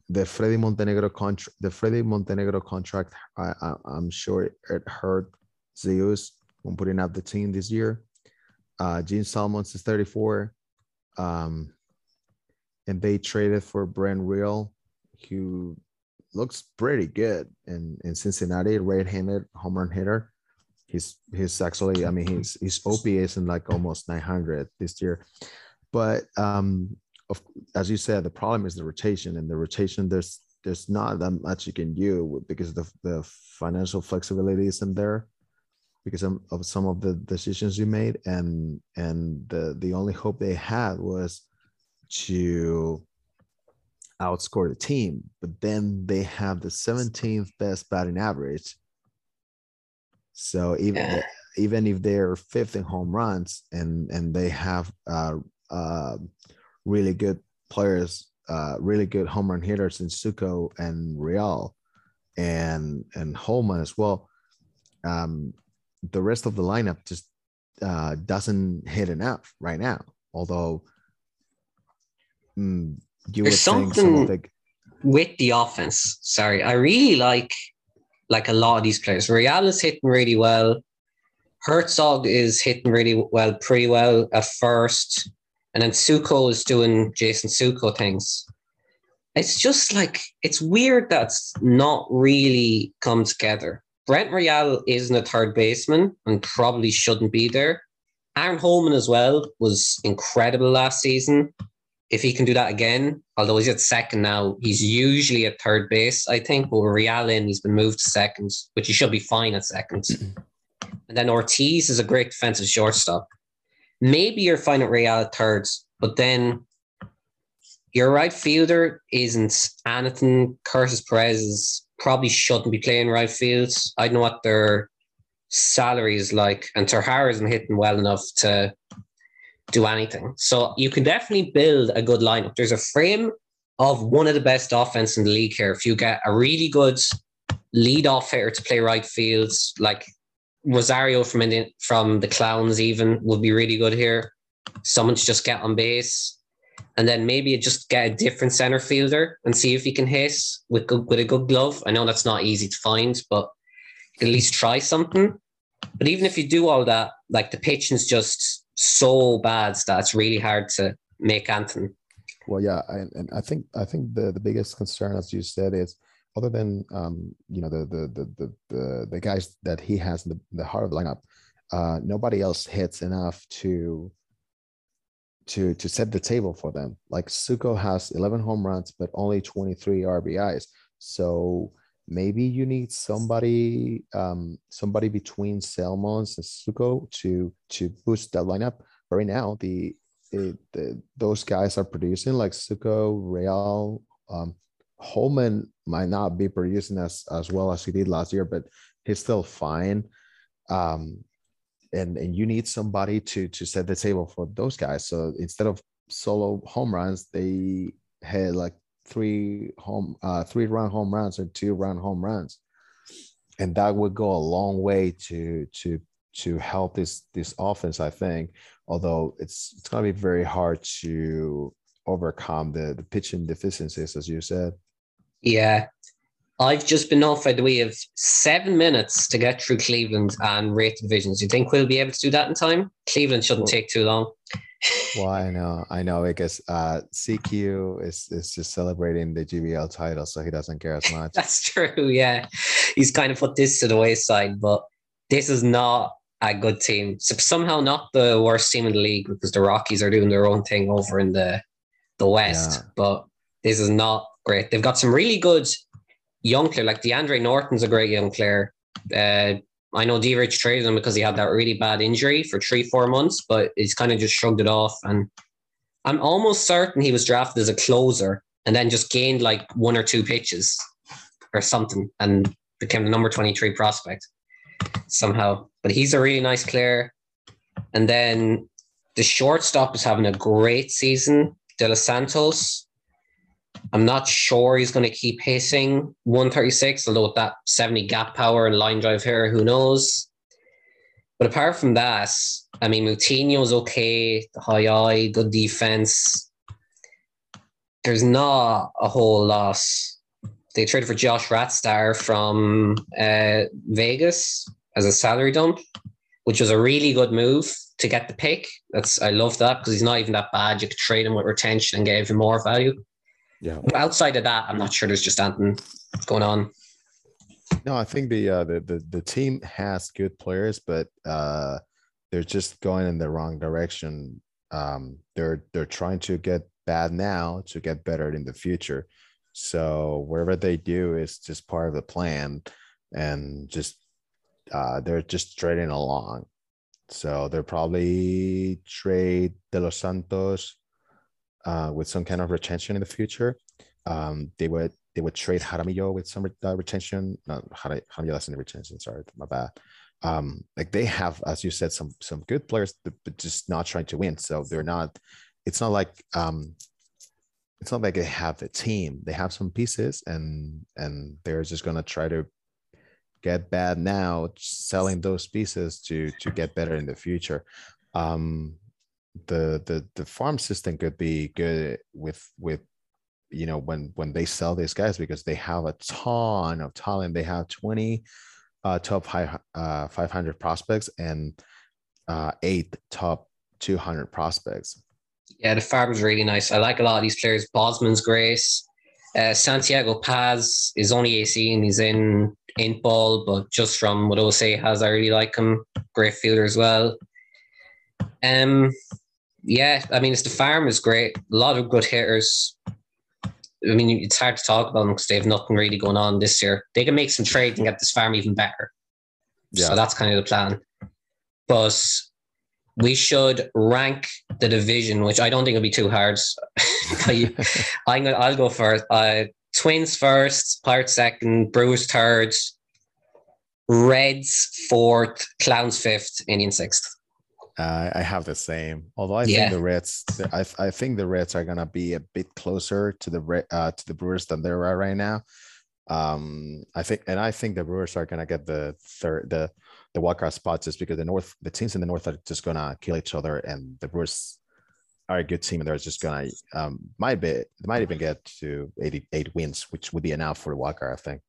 The Fredy Montenegro contract, the Fredy Montenegro contract, I, I, am sure it hurt Zeus when putting out the team this year. Uh, Gene Salmons is 34. Um, and they traded for Brent Real, who looks pretty good in, in Cincinnati, right-handed home run hitter. He's he's actually, I mean, his his OPS in like almost 900 this year. But um, of, as you said, the problem is the rotation, and the rotation there's there's not that much you can do because the the financial flexibility isn't there because of, some of the decisions you made, and and the the only hope they had was to outscore the team, but then they have the 17th best batting average. So even yeah. even if they're fifth in home runs and and they have uh, uh, really good players, uh, really good home run hitters in Suco and Real, and and Holman as well. Um, the rest of the lineup just uh, doesn't hit enough right now. Although mm, you There's something the... with the offense. Sorry, I really like like a lot of these players. Real is hitting really well. Herzog is hitting really well, pretty well at first, and then Suco is doing Jason Suco things. It's just like it's weird that's not really come together. Brent Real isn't a third baseman and probably shouldn't be there. Aaron Holman as well was incredible last season if he can do that again, although he's at second now, he's usually at third base, I think. But with Real in, he's been moved to second, which he should be fine at second. Mm-hmm. and then Ortiz is a great defensive shortstop. Maybe you're fine at Real at third, but then your right fielder isn't anything. Curtis Perez is, probably shouldn't be playing right field. I don't know what their salary is like, and Terharu isn't hitting well enough to do anything. So you can definitely build a good lineup. There's a frame of one of the best offense in the league here. If you get a really good lead off hitter to play right fields, like Rosario from Indian, from the Clowns, even would be really good here. Someone to just get on base, and then maybe just get a different center fielder and see if he can hit with good, with a good glove. I know that's not easy to find, but you can at least try something. But even if you do all that, like the pitching's just so bad that it's really hard to make anything. Well, yeah, I, and I think I think the the biggest concern, as you said, is other than um, you know the the the the the, the guys that he has in the, the heart of the lineup, uh, nobody else hits enough to to to set the table for them. Like Suco has 11 home runs, but only 23 RBIs. So maybe you need somebody um, somebody between Salmons and Suco to to boost that lineup. But right now, the, the, the those guys are producing like Suco, Real, um, Holman might not be producing as as well as he did last year, but he's still fine. Um, and and you need somebody to to set the table for those guys. So instead of solo home runs, they had like three home uh, three run home runs or two run home runs, and that would go a long way to to to help this this offense. I think, although it's it's going to be very hard to overcome the the pitching deficiencies, as you said. Yeah, I've just been notified that we have seven minutes to get through Cleveland and rate divisions. You think we'll be able to do that in time? Cleveland shouldn't take too long. well, I <laughs> know, I know, because uh, CQ is is just celebrating the GBL title, so he doesn't care as much. That's true. Yeah, he's kind of put this to the wayside, but this is not a good team. So somehow not the worst team in the league because the Rockies are doing their own thing over in the the West, yeah. but this is not great. They've got some really good young player, like DeAndre Norton's a great young player. Uh, I know D Rich traded him because he had that really bad injury for three, four months, but he's kind of just shrugged it off. And I'm almost certain he was drafted as a closer and then just gained like one or two pitches or something and became the number 23 prospect somehow. But he's a really nice player. And then the shortstop is having a great season. De Los Santos. I'm not sure he's going to keep pacing 136, although with that 70 gap power and line drive here, who knows? But apart from that, I mean, Moutinho's okay, high eye, good defense. There's not a whole lot. They traded for Josh Ratstar from uh, Vegas as a salary dump, which was a really good move to get the pick. That's I love that because he's not even that bad. You could trade him with retention and get even more value. Yeah. Outside of that, I'm not sure there's just anything going on. No, I think the uh, the, the the team has good players, but uh, they're just going in the wrong direction. Um, they're they're trying to get bad now to get better in the future. So whatever they do is just part of the plan, and just uh, they're just trading along. So they're probably trade De Los Santos uh, with some kind of retention in the future. Um, they would they would trade Jaramillo with some uh, retention. No, Jaramillo that's in the retention. Sorry, my bad. Um, like they have, as you said, some some good players, but, just not trying to win. So they're not. It's not like um, it's not like they have the team. They have some pieces, and and they're just gonna try to get bad now, selling those pieces to to get better in the future. Um, the the the farm system could be good with with you know when when they sell these guys because they have a ton of talent. They have 20 uh, top high, uh, 500 prospects and uh, eight top 200 prospects. Yeah the farm is really nice. I like a lot of these players. Bosman's grace uh, santiago paz is only ac and he's in in ball but just from what i say has i really like him great fielder as well um yeah, I mean, it's the farm is great. A lot of good hitters. I mean, it's hard to talk about them because they have nothing really going on this year. They can make some trades and get this farm even better. Yeah. So that's kind of the plan. But we should rank the division, which I don't think will be too hard. <laughs> <laughs> I'm gonna, I'll go first. Uh, Twins first, Pirates second, Brewers third, Reds fourth, Clowns fifth, Indian sixth. Uh, I have the same. Although I yeah. think the Reds, I, I think the Reds are gonna be a bit closer to the uh, to the Brewers than they are right now. Um, I think, and I think the Brewers are gonna get the third, the the wildcard spots just because the North, the teams in the North are just gonna kill each other, and the Brewers are a good team, and they're just gonna um might be might even get to 88 wins, which would be enough for the wildcard, I think.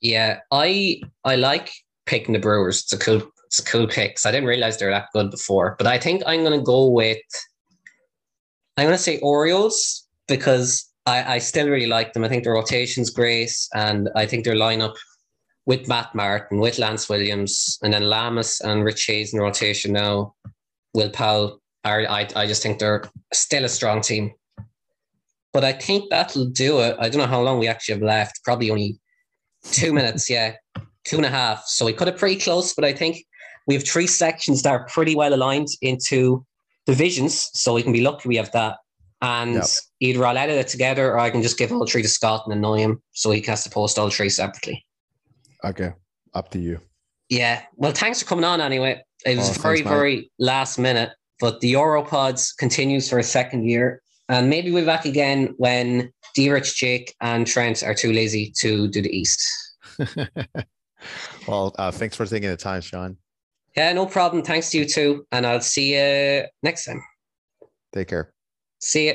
Yeah, I I like picking the Brewers. It's a cool it's a cool pick. I didn't realize they were that good before. But I think I'm to go with, I'm to say Orioles because I, I still really like them. I think their rotation's great. And I think their lineup with Matt Martin, with Lance Williams, and then Lamas and Rich Hayes in rotation now, Will Powell, I, I just think they're still a strong team. But I think that'll do it. I don't know how long we actually have left. Probably only two minutes. Yeah, two and a half. So we cut it pretty close. But I think we have three sections that are pretty well aligned into divisions, so we can be lucky we have that. And yep. either I'll edit it together or I can just give all three to Scott and annoy him so he has to post all three separately. Okay, up to you. Yeah. Well, thanks for coming on anyway. It was oh, very, thanks, very last minute, but the Europods continues for a second year. And maybe we'll be back again when D Rich, Jake, and Trent are too lazy to do the East. <laughs> well, uh, thanks for taking the time, Sean. Yeah, no problem. Thanks to you too. And I'll see you next time. Take care. See you.